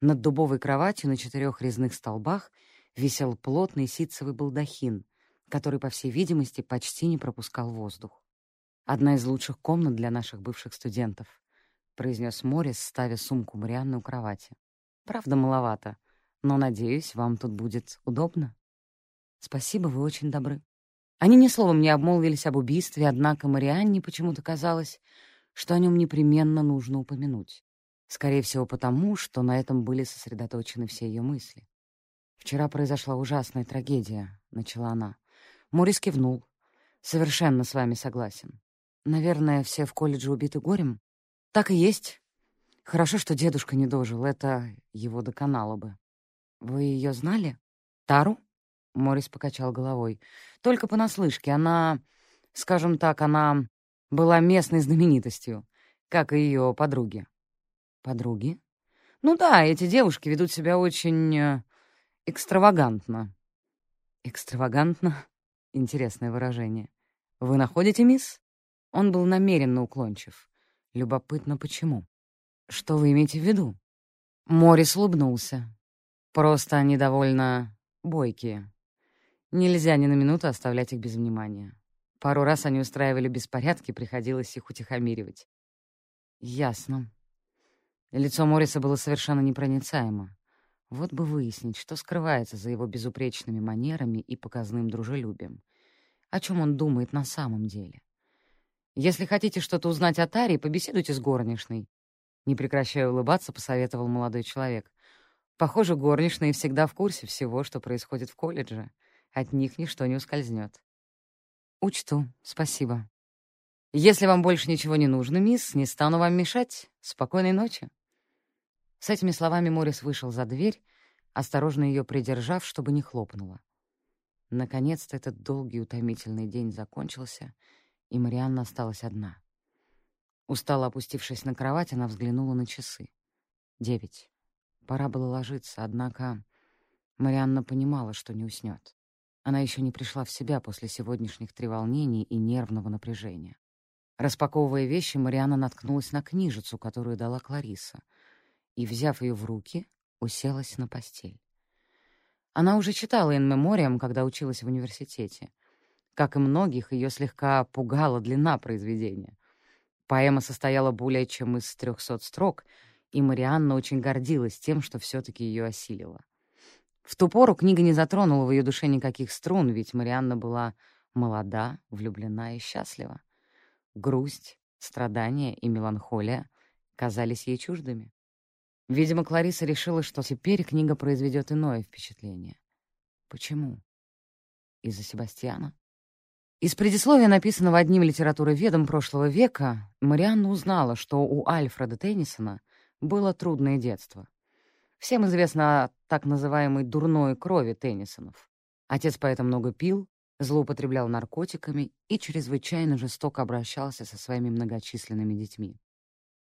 Над дубовой кроватью на четырех резных столбах висел плотный ситцевый балдахин, который, по всей видимости, почти не пропускал воздух. «Одна из лучших комнат для наших бывших студентов», — произнес Моррис, ставя сумку Марианны у кровати. «Правда, маловато, но, надеюсь, вам тут будет удобно». «Спасибо, вы очень добры». Они ни словом не обмолвились об убийстве, однако Марианне почему-то казалось, что о нем непременно нужно упомянуть. Скорее всего, потому, что на этом были сосредоточены все ее мысли. «Вчера произошла ужасная трагедия», — начала она. Морис кивнул. «Совершенно с вами согласен. Наверное, все в колледже убиты горем?» «Так и есть. Хорошо, что дедушка не дожил. Это его доконало бы. Вы ее знали? Тару?» Морис покачал головой. «Только понаслышке. Она, скажем так, она была местной знаменитостью, как и ее подруги». «Подруги?» «Ну да, эти девушки ведут себя очень... Э, Экстравагантно. Экстравагантно? Интересное выражение. Вы находите, мисс? Он был намеренно уклончив. Любопытно, почему? Что вы имеете в виду? Морис улыбнулся. Просто они довольно бойкие. Нельзя ни на минуту оставлять их без внимания. Пару раз они устраивали беспорядки, приходилось их утихомиривать. Ясно. Лицо Мориса было совершенно непроницаемо. Вот бы выяснить, что скрывается за его безупречными манерами и показным дружелюбием. О чем он думает на самом деле. Если хотите что-то узнать о Таре, побеседуйте с горничной. Не прекращая улыбаться, посоветовал молодой человек. Похоже, горничные всегда в курсе всего, что происходит в колледже. От них ничто не ускользнет. «Учту, спасибо. Если вам больше ничего не нужно, мисс, не стану вам мешать. Спокойной ночи». С этими словами Морис вышел за дверь, осторожно ее придержав, чтобы не хлопнула. Наконец-то этот долгий утомительный день закончился, и Марианна осталась одна. Устало опустившись на кровать, она взглянула на часы. Девять. Пора было ложиться, однако Марианна понимала, что не уснет. Она еще не пришла в себя после сегодняшних треволнений и нервного напряжения. Распаковывая вещи, Марианна наткнулась на книжицу, которую дала Клариса, и, взяв ее в руки, уселась на постель. Она уже читала «Ин Мемориам», когда училась в университете. Как и многих, ее слегка пугала длина произведения. Поэма состояла более чем из трехсот строк, и Марианна очень гордилась тем, что все-таки ее осилила. В ту пору книга не затронула в ее душе никаких струн, ведь Марианна была молода, влюблена и счастлива. Грусть, страдания и меланхолия казались ей чуждыми. Видимо, Клариса решила, что теперь книга произведет иное впечатление. Почему? Из-за Себастьяна? Из предисловия, написанного одним литературоведом прошлого века, Марианна узнала, что у Альфреда Теннисона было трудное детство. Всем известно о так называемой «дурной крови» Теннисонов. Отец поэтому много пил, злоупотреблял наркотиками и чрезвычайно жестоко обращался со своими многочисленными детьми.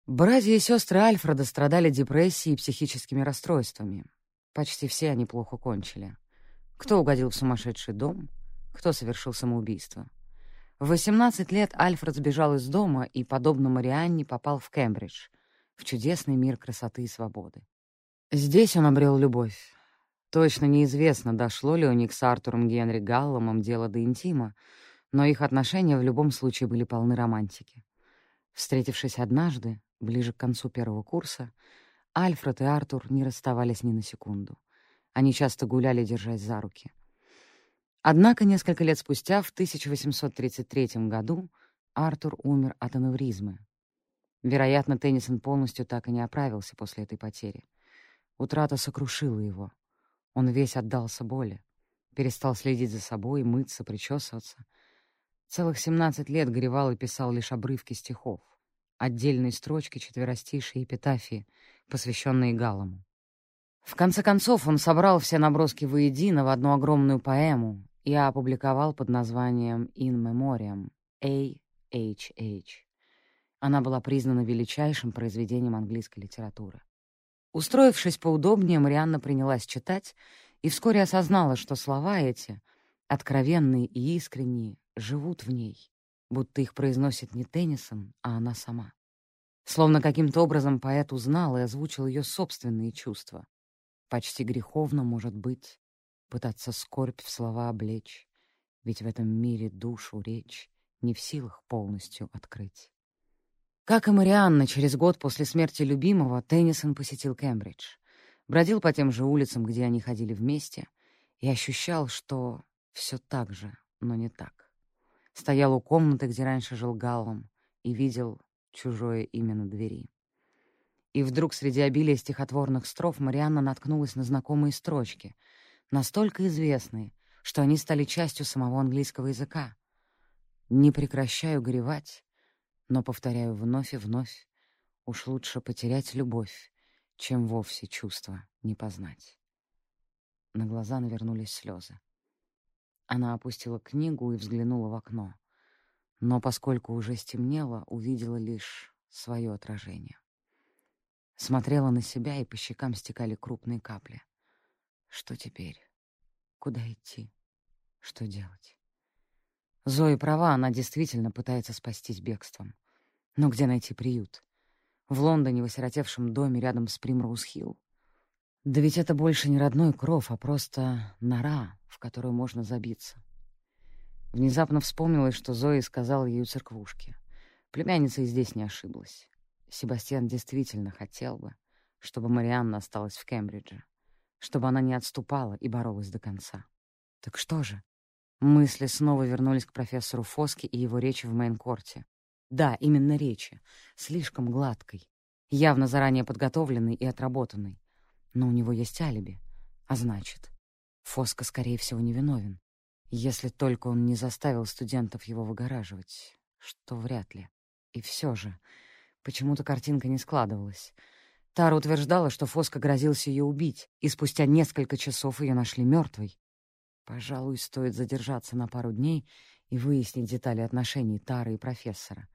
Братья и сестры Альфреда страдали депрессией и психическими расстройствами. Почти все они плохо кончили. Кто угодил в сумасшедший дом, кто совершил самоубийство. В 18 лет Альфред сбежал из дома и, подобно Марианне, попал в Кембридж, в чудесный мир красоты и свободы. Здесь он обрел любовь. Точно неизвестно, дошло ли у них с Артуром Генри Галломом дело до интима, но их отношения в любом случае были полны романтики. Встретившись однажды, ближе к концу первого курса, Альфред и Артур не расставались ни на секунду. Они часто гуляли, держась за руки. Однако несколько лет спустя, в 1833 году, Артур умер от аневризмы. Вероятно, Теннисон полностью так и не оправился после этой потери. Утрата сокрушила его. Он весь отдался боли. Перестал следить за собой, мыться, причесываться. Целых семнадцать лет горевал и писал лишь обрывки стихов, отдельные строчки, четверостишие эпитафии, посвященные Галлому. В конце концов он собрал все наброски воедино в одну огромную поэму и опубликовал под названием «In Memoriam» A.H.H. Она была признана величайшим произведением английской литературы. Устроившись поудобнее, Марианна принялась читать и вскоре осознала, что слова эти, откровенные и искренние, живут в ней, будто их произносит не Теннисон, а она сама. Словно каким-то образом поэт узнал и озвучил ее собственные чувства. Почти греховно, может быть, пытаться скорбь в слова облечь, ведь в этом мире душу речь не в силах полностью открыть. Как и Марианна, через год после смерти любимого Теннисон посетил Кембридж. Бродил по тем же улицам, где они ходили вместе, и ощущал, что все так же, но не так. Стоял у комнаты, где раньше жил Галлом, и видел чужое имя на двери. И вдруг среди обилия стихотворных строф Марианна наткнулась на знакомые строчки, настолько известные, что они стали частью самого английского языка. «Не прекращаю горевать, но повторяю вновь и вновь, уж лучше потерять любовь, чем вовсе чувства не познать. На глаза навернулись слезы. Она опустила книгу и взглянула в окно, но поскольку уже стемнело, увидела лишь свое отражение. Смотрела на себя, и по щекам стекали крупные капли. Что теперь? Куда идти? Что делать? Зои права, она действительно пытается спастись бегством. Но где найти приют? В Лондоне, в осиротевшем доме рядом с Примроуз-Хилл. Да ведь это больше не родной кров, а просто нора, в которую можно забиться. Внезапно вспомнилось, что Зои сказала ей у церквушки. Племянница и здесь не ошиблась. Себастьян действительно хотел бы, чтобы Марианна осталась в Кембридже, чтобы она не отступала и боролась до конца. Так что же? Мысли снова вернулись к профессору Фоске и его речи в мейн-корте. Да, именно речи. Слишком гладкой. Явно заранее подготовленной и отработанной. Но у него есть алиби. А значит, Фоска, скорее всего, невиновен. Если только он не заставил студентов его выгораживать, что вряд ли. И все же, почему-то картинка не складывалась. Тара утверждала, что Фоска грозился ее убить, и спустя несколько часов ее нашли мертвой. Пожалуй, стоит задержаться на пару дней и выяснить детали отношений Тары и профессора.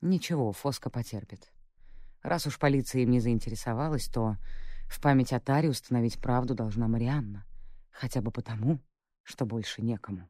Ничего, Фоска потерпит. Раз уж полиция им не заинтересовалась, то в память о Таре установить правду должна Марианна. Хотя бы потому, что больше некому.